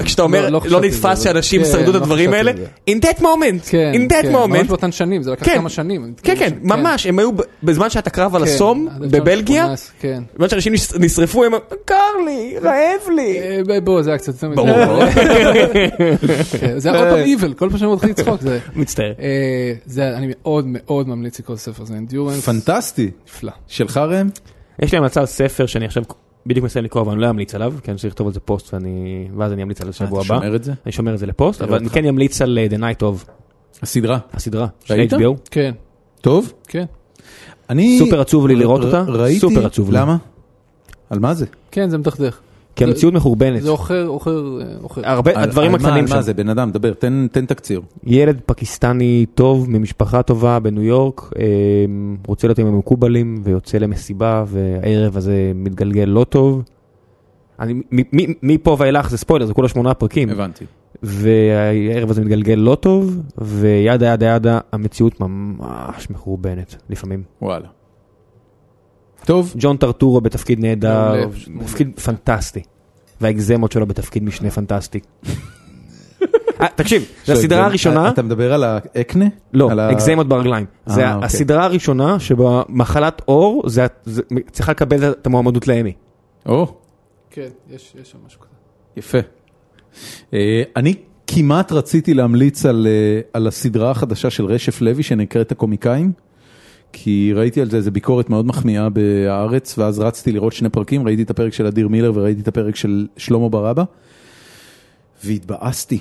S2: כשאתה- אומר
S3: לא
S2: לא
S3: על
S2: נתפס
S3: זה,
S2: שאנשים
S3: כן,
S2: שרדו את
S3: לא
S2: הדברים האלה,
S3: זה.
S2: in that moment,
S3: כן,
S2: in that
S3: כן, ממש
S2: moment,
S3: באותן שנים, זה לקח
S2: כן.
S3: כמה שנים.
S2: כן כן,
S3: כן.
S2: ממש, הם היו בזמן שהיה את הקרב על
S3: כן,
S2: הסום בבלגיה,
S3: 1918, כן.
S2: בזמן שאנשים נש- נשרפו הם אמרו, קר לי, רעב לי.
S3: אה, בוא, זה היה קצת יותר מדי.
S2: ברור. (laughs)
S3: כן, זה היה עוד פעם איבל, כל פעם שאני מתחיל לצחוק. זה-
S2: מצטער.
S3: אה, זה, אני מאוד מאוד ממליץ לקרוא את הספר הזה, endurance,
S1: פנטסטי.
S3: נפלא.
S1: שלך ראם?
S2: יש לי המלצה על ספר שאני עכשיו בדיוק מסיים לקרוא אבל אני לא אמליץ עליו, כי אני צריך לכתוב על זה פוסט ואני- ואז אני אמליץ על זה שבוע
S1: אתה
S2: הבא.
S1: שומר את זה?
S2: אני שומר את זה לפוסט, אבל אני. כן אמליץ על אה, The Night of,
S1: הסדרה.
S2: הסדרה. של
S1: ראית?
S2: HBO.
S3: כן,
S1: טוב?
S3: כן.
S1: אני...
S2: סופר עצוב לי לראות
S1: ר-
S2: אותה,
S1: ראיתי,
S2: סופר עצוב לי.
S1: למה? על מה זה?
S3: כן, זה מדכדך.
S2: כי המציאות מחורבנת.
S3: זה אוכר, אוכר, אה, אוכר.
S2: הרבה, הדברים הקטנים שם.
S1: מה זה? בן אדם, דבר, תן תן תקציר.
S2: ילד פקיסטני טוב ממשפחה טובה בניו יורק, אה, רוצה להיות עם המקובלים ויוצא למסיבה והערב הזה מתגלגל לא טוב. אני, מ- מ- מפה ואילך זה ספוילר, זה כולה שמונה פרקים.
S1: הבנתי.
S2: והערב הזה מתגלגל לא טוב, וידה ידה ידה המציאות ממש מחורבנת לפעמים.
S1: וואלה. טוב,
S2: ג'ון טרטורו בתפקיד נהדר. תפקיד פנטסטי. והאקזמות שלו בתפקיד משנה פנטסטי. (laughs) אה, תקשיב, זו הסדרה
S1: זה-
S2: הראשונה,
S1: אתה מדבר על האקנה?
S2: לא, אקזמות ברגליים. זה
S1: אה, אוקיי.
S2: הסדרה הראשונה שבה מחלת עור, זה- זה- צריכה לקבל את המועמדות לאמי.
S1: או,
S3: כן, יש שם משהו כזה.
S1: יפה. אה, אני כמעט רציתי להמליץ על, על הסדרה החדשה של רשף לוי שנקראת הקומיקאים, כי ראיתי על זה איזה ביקורת מאוד מחמיאה בהארץ, ואז רצתי לראות שני פרקים, ראיתי את הפרק של אדיר מילר וראיתי את הפרק של שלמה ברבא, והתבאסתי.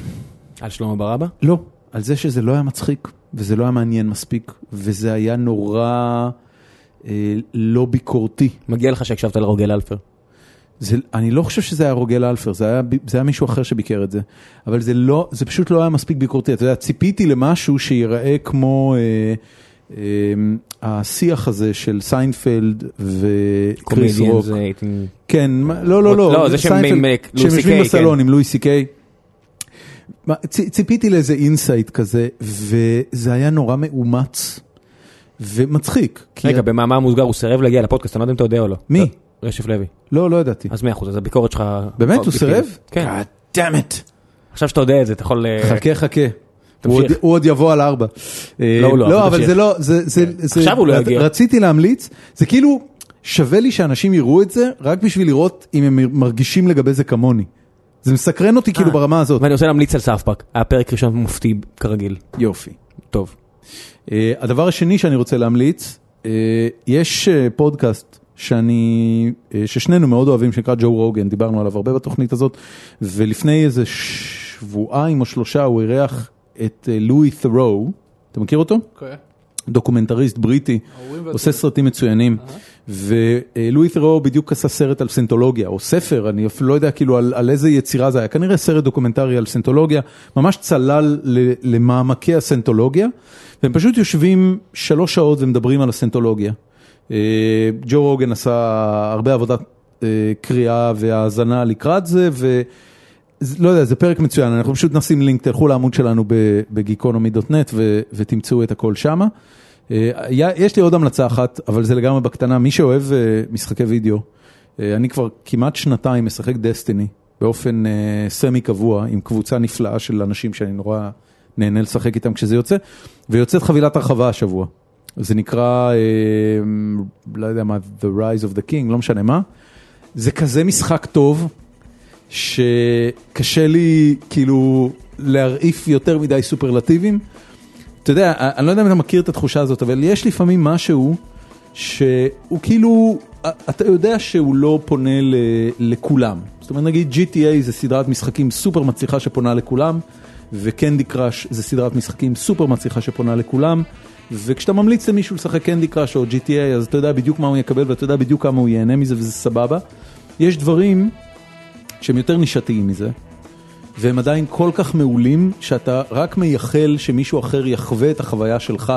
S2: על שלמה ברבא?
S1: לא, על זה שזה לא היה מצחיק, וזה לא היה מעניין מספיק, וזה היה נורא אה, לא ביקורתי.
S2: מגיע לך שהקשבת לרוגל אלפר.
S1: זה, אני לא חושב שזה היה רוגל אלפר, זה היה, זה היה מישהו אחר שביקר את זה, אבל זה לא, זה פשוט לא היה מספיק ביקורתי, אתה יודע, ציפיתי למשהו שיראה כמו אה, השיח הזה של סיינפלד וקריס רוק. כן, לא, לא, לא,
S2: לא, זה שהם
S1: יושבים בסלון
S2: כן.
S1: עם לואי סי קיי. ציפיתי לאיזה insight כזה, וזה היה נורא מאומץ ומצחיק.
S2: רגע, במאמר מוסגר הוא סירב להגיע לפודקאסט, אני לא יודע אם אתה יודע או לא.
S1: מי?
S2: רשף לוי.
S1: לא, לא ידעתי.
S2: אז מאה אחוז, אז הביקורת שלך...
S1: באמת, הוא. סירב?
S2: כן.
S1: God damn it.
S2: עכשיו שאתה יודע את זה, אתה יכול... אה,
S1: חכה חכה.
S2: תמשיך.
S1: הוא עוד- יבוא על ארבע. אה,
S2: לא, הוא לא, אבל
S1: לא, אבל. זה לא, זה, זה, זה,
S2: עכשיו הוא לא יגיע.
S1: רציתי להמליץ, זה כאילו שווה לי שאנשים יראו את זה רק בשביל לראות אם הם מרגישים לגבי זה כמוני. זה מסקרן אותי כאילו
S2: אה,
S1: ברמה הזאת.
S2: ואני רוצה להמליץ על סאף פארק, היה פרק ראשון מופתי כרגיל.
S1: יופי.
S2: טוב.
S1: אה, הדבר השני שאני רוצה להמליץ, אה, יש אה, פודקאסט שאני, אה, ששנינו מאוד אוהבים, שנקרא ג'ו רוגן, דיברנו עליו הרבה בתוכנית הזאת, ולפני איזה שבועיים או שלושה הוא אירח את אה, לואי ת'רו, אתה מכיר אותו?
S3: אוקיי.
S1: דוקומנטריסט בריטי, עושה סרטים מצוינים, ולואי ת'רו בדיוק עשה סרט על סנטולוגיה, או ספר, אני אפילו לא יודע כאילו על, על איזה יצירה זה היה, כנראה סרט דוקומנטרי על סנטולוגיה, ממש צלל למעמקי הסנטולוגיה, והם פשוט יושבים שלוש שעות ומדברים על הסנטולוגיה. אה, ג'ו רוגן עשה הרבה עבודת אה, קריאה והאזנה לקראת זה, ו... לא יודע, זה פרק מצוין, אנחנו פשוט נשים לינק, תלכו לעמוד שלנו בגיקונומי.נט ותמצאו את הכל שמה. אה, יש לי עוד המלצה אחת, אבל זה לגמרי בקטנה, מי שאוהב אה, משחקי וידאו, אה, אני כבר כמעט שנתיים משחק דסטיני באופן סמי קבוע, עם קבוצה נפלאה של אנשים שאני נורא נהנה לשחק איתם כשזה יוצא, ויוצאת חבילת הרחבה השבוע. זה נקרא, לא יודע מה, The Rise of the King, לא משנה מה. זה כזה משחק טוב, שקשה לי כאילו להרעיף יותר מדי סופרלטיבים. אתה יודע, אני לא יודע אם אתה מכיר את התחושה הזאת, אבל יש לפעמים משהו שהוא כאילו, אתה יודע שהוא לא פונה ל- לכולם. זאת אומרת, נגיד GTA זה סדרת משחקים סופר מצליחה שפונה לכולם, וקנדי קראש זה סדרת משחקים סופר מצליחה שפונה לכולם, וכשאתה ממליץ למישהו לשחק קנדי קראש או GTA, אז אתה יודע בדיוק מה הוא יקבל ואתה יודע בדיוק כמה הוא ייהנה מזה וזה סבבה. יש דברים שהם יותר נישתיים מזה, והם עדיין כל כך מעולים, שאתה רק מייחל שמישהו אחר יחווה את החוויה שלך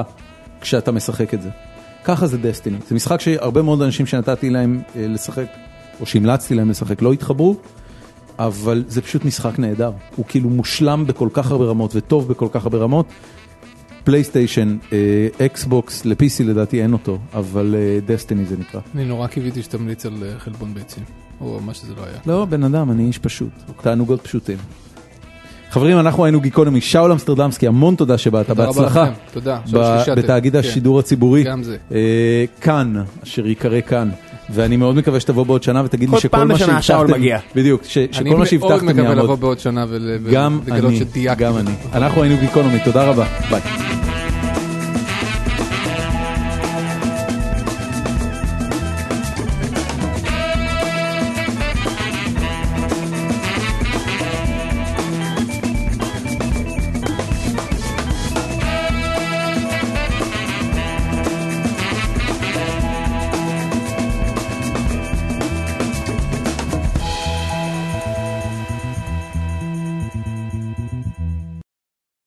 S1: כשאתה משחק את זה. ככה זה דסטיני. זה משחק שהרבה מאוד אנשים שנתתי להם אה, לשחק, או שהמלצתי להם לשחק, לא התחברו, אבל זה פשוט משחק נהדר. הוא כאילו מושלם בכל כך הרבה רמות וטוב בכל כך הרבה רמות. פלייסטיישן, אה, אקסבוקס, ל-PC לדעתי אין אותו, אבל דסטיני זה נקרא.
S3: אני נורא קיוויתי שתמליץ על אה, חלבון ביצים, או מה שזה לא היה.
S1: לא, בן אדם, אני איש פשוט, תענוגות פשוטים. חברים, אנחנו היינו גיקונומי, שאול אמסטרדמסקי, המון תודה שבאת, בהצלחה.
S3: תודה.
S1: בתאגיד
S3: כן,
S1: השידור הציבורי.
S3: גם זה.
S1: אה, כאן, אשר ייקרא כאן. ואני מאוד מקווה שתבוא בעוד שנה ותגיד לי
S2: כל
S1: שכל
S2: פעם
S1: מה
S2: בשנה
S1: שהבטחתם...
S2: שאול מגיע.
S1: בדיוק, ש-
S3: אני
S1: שכל מה
S3: מאוד
S1: שהבטחתם
S3: מקווה לבוא
S1: יעמוד.
S3: בעוד שנה ול-
S1: גם
S3: ולגלות
S1: אני,
S3: שדייקתי.
S1: גם אני. אנחנו היינו גיקונומי, תודה רבה, ביי.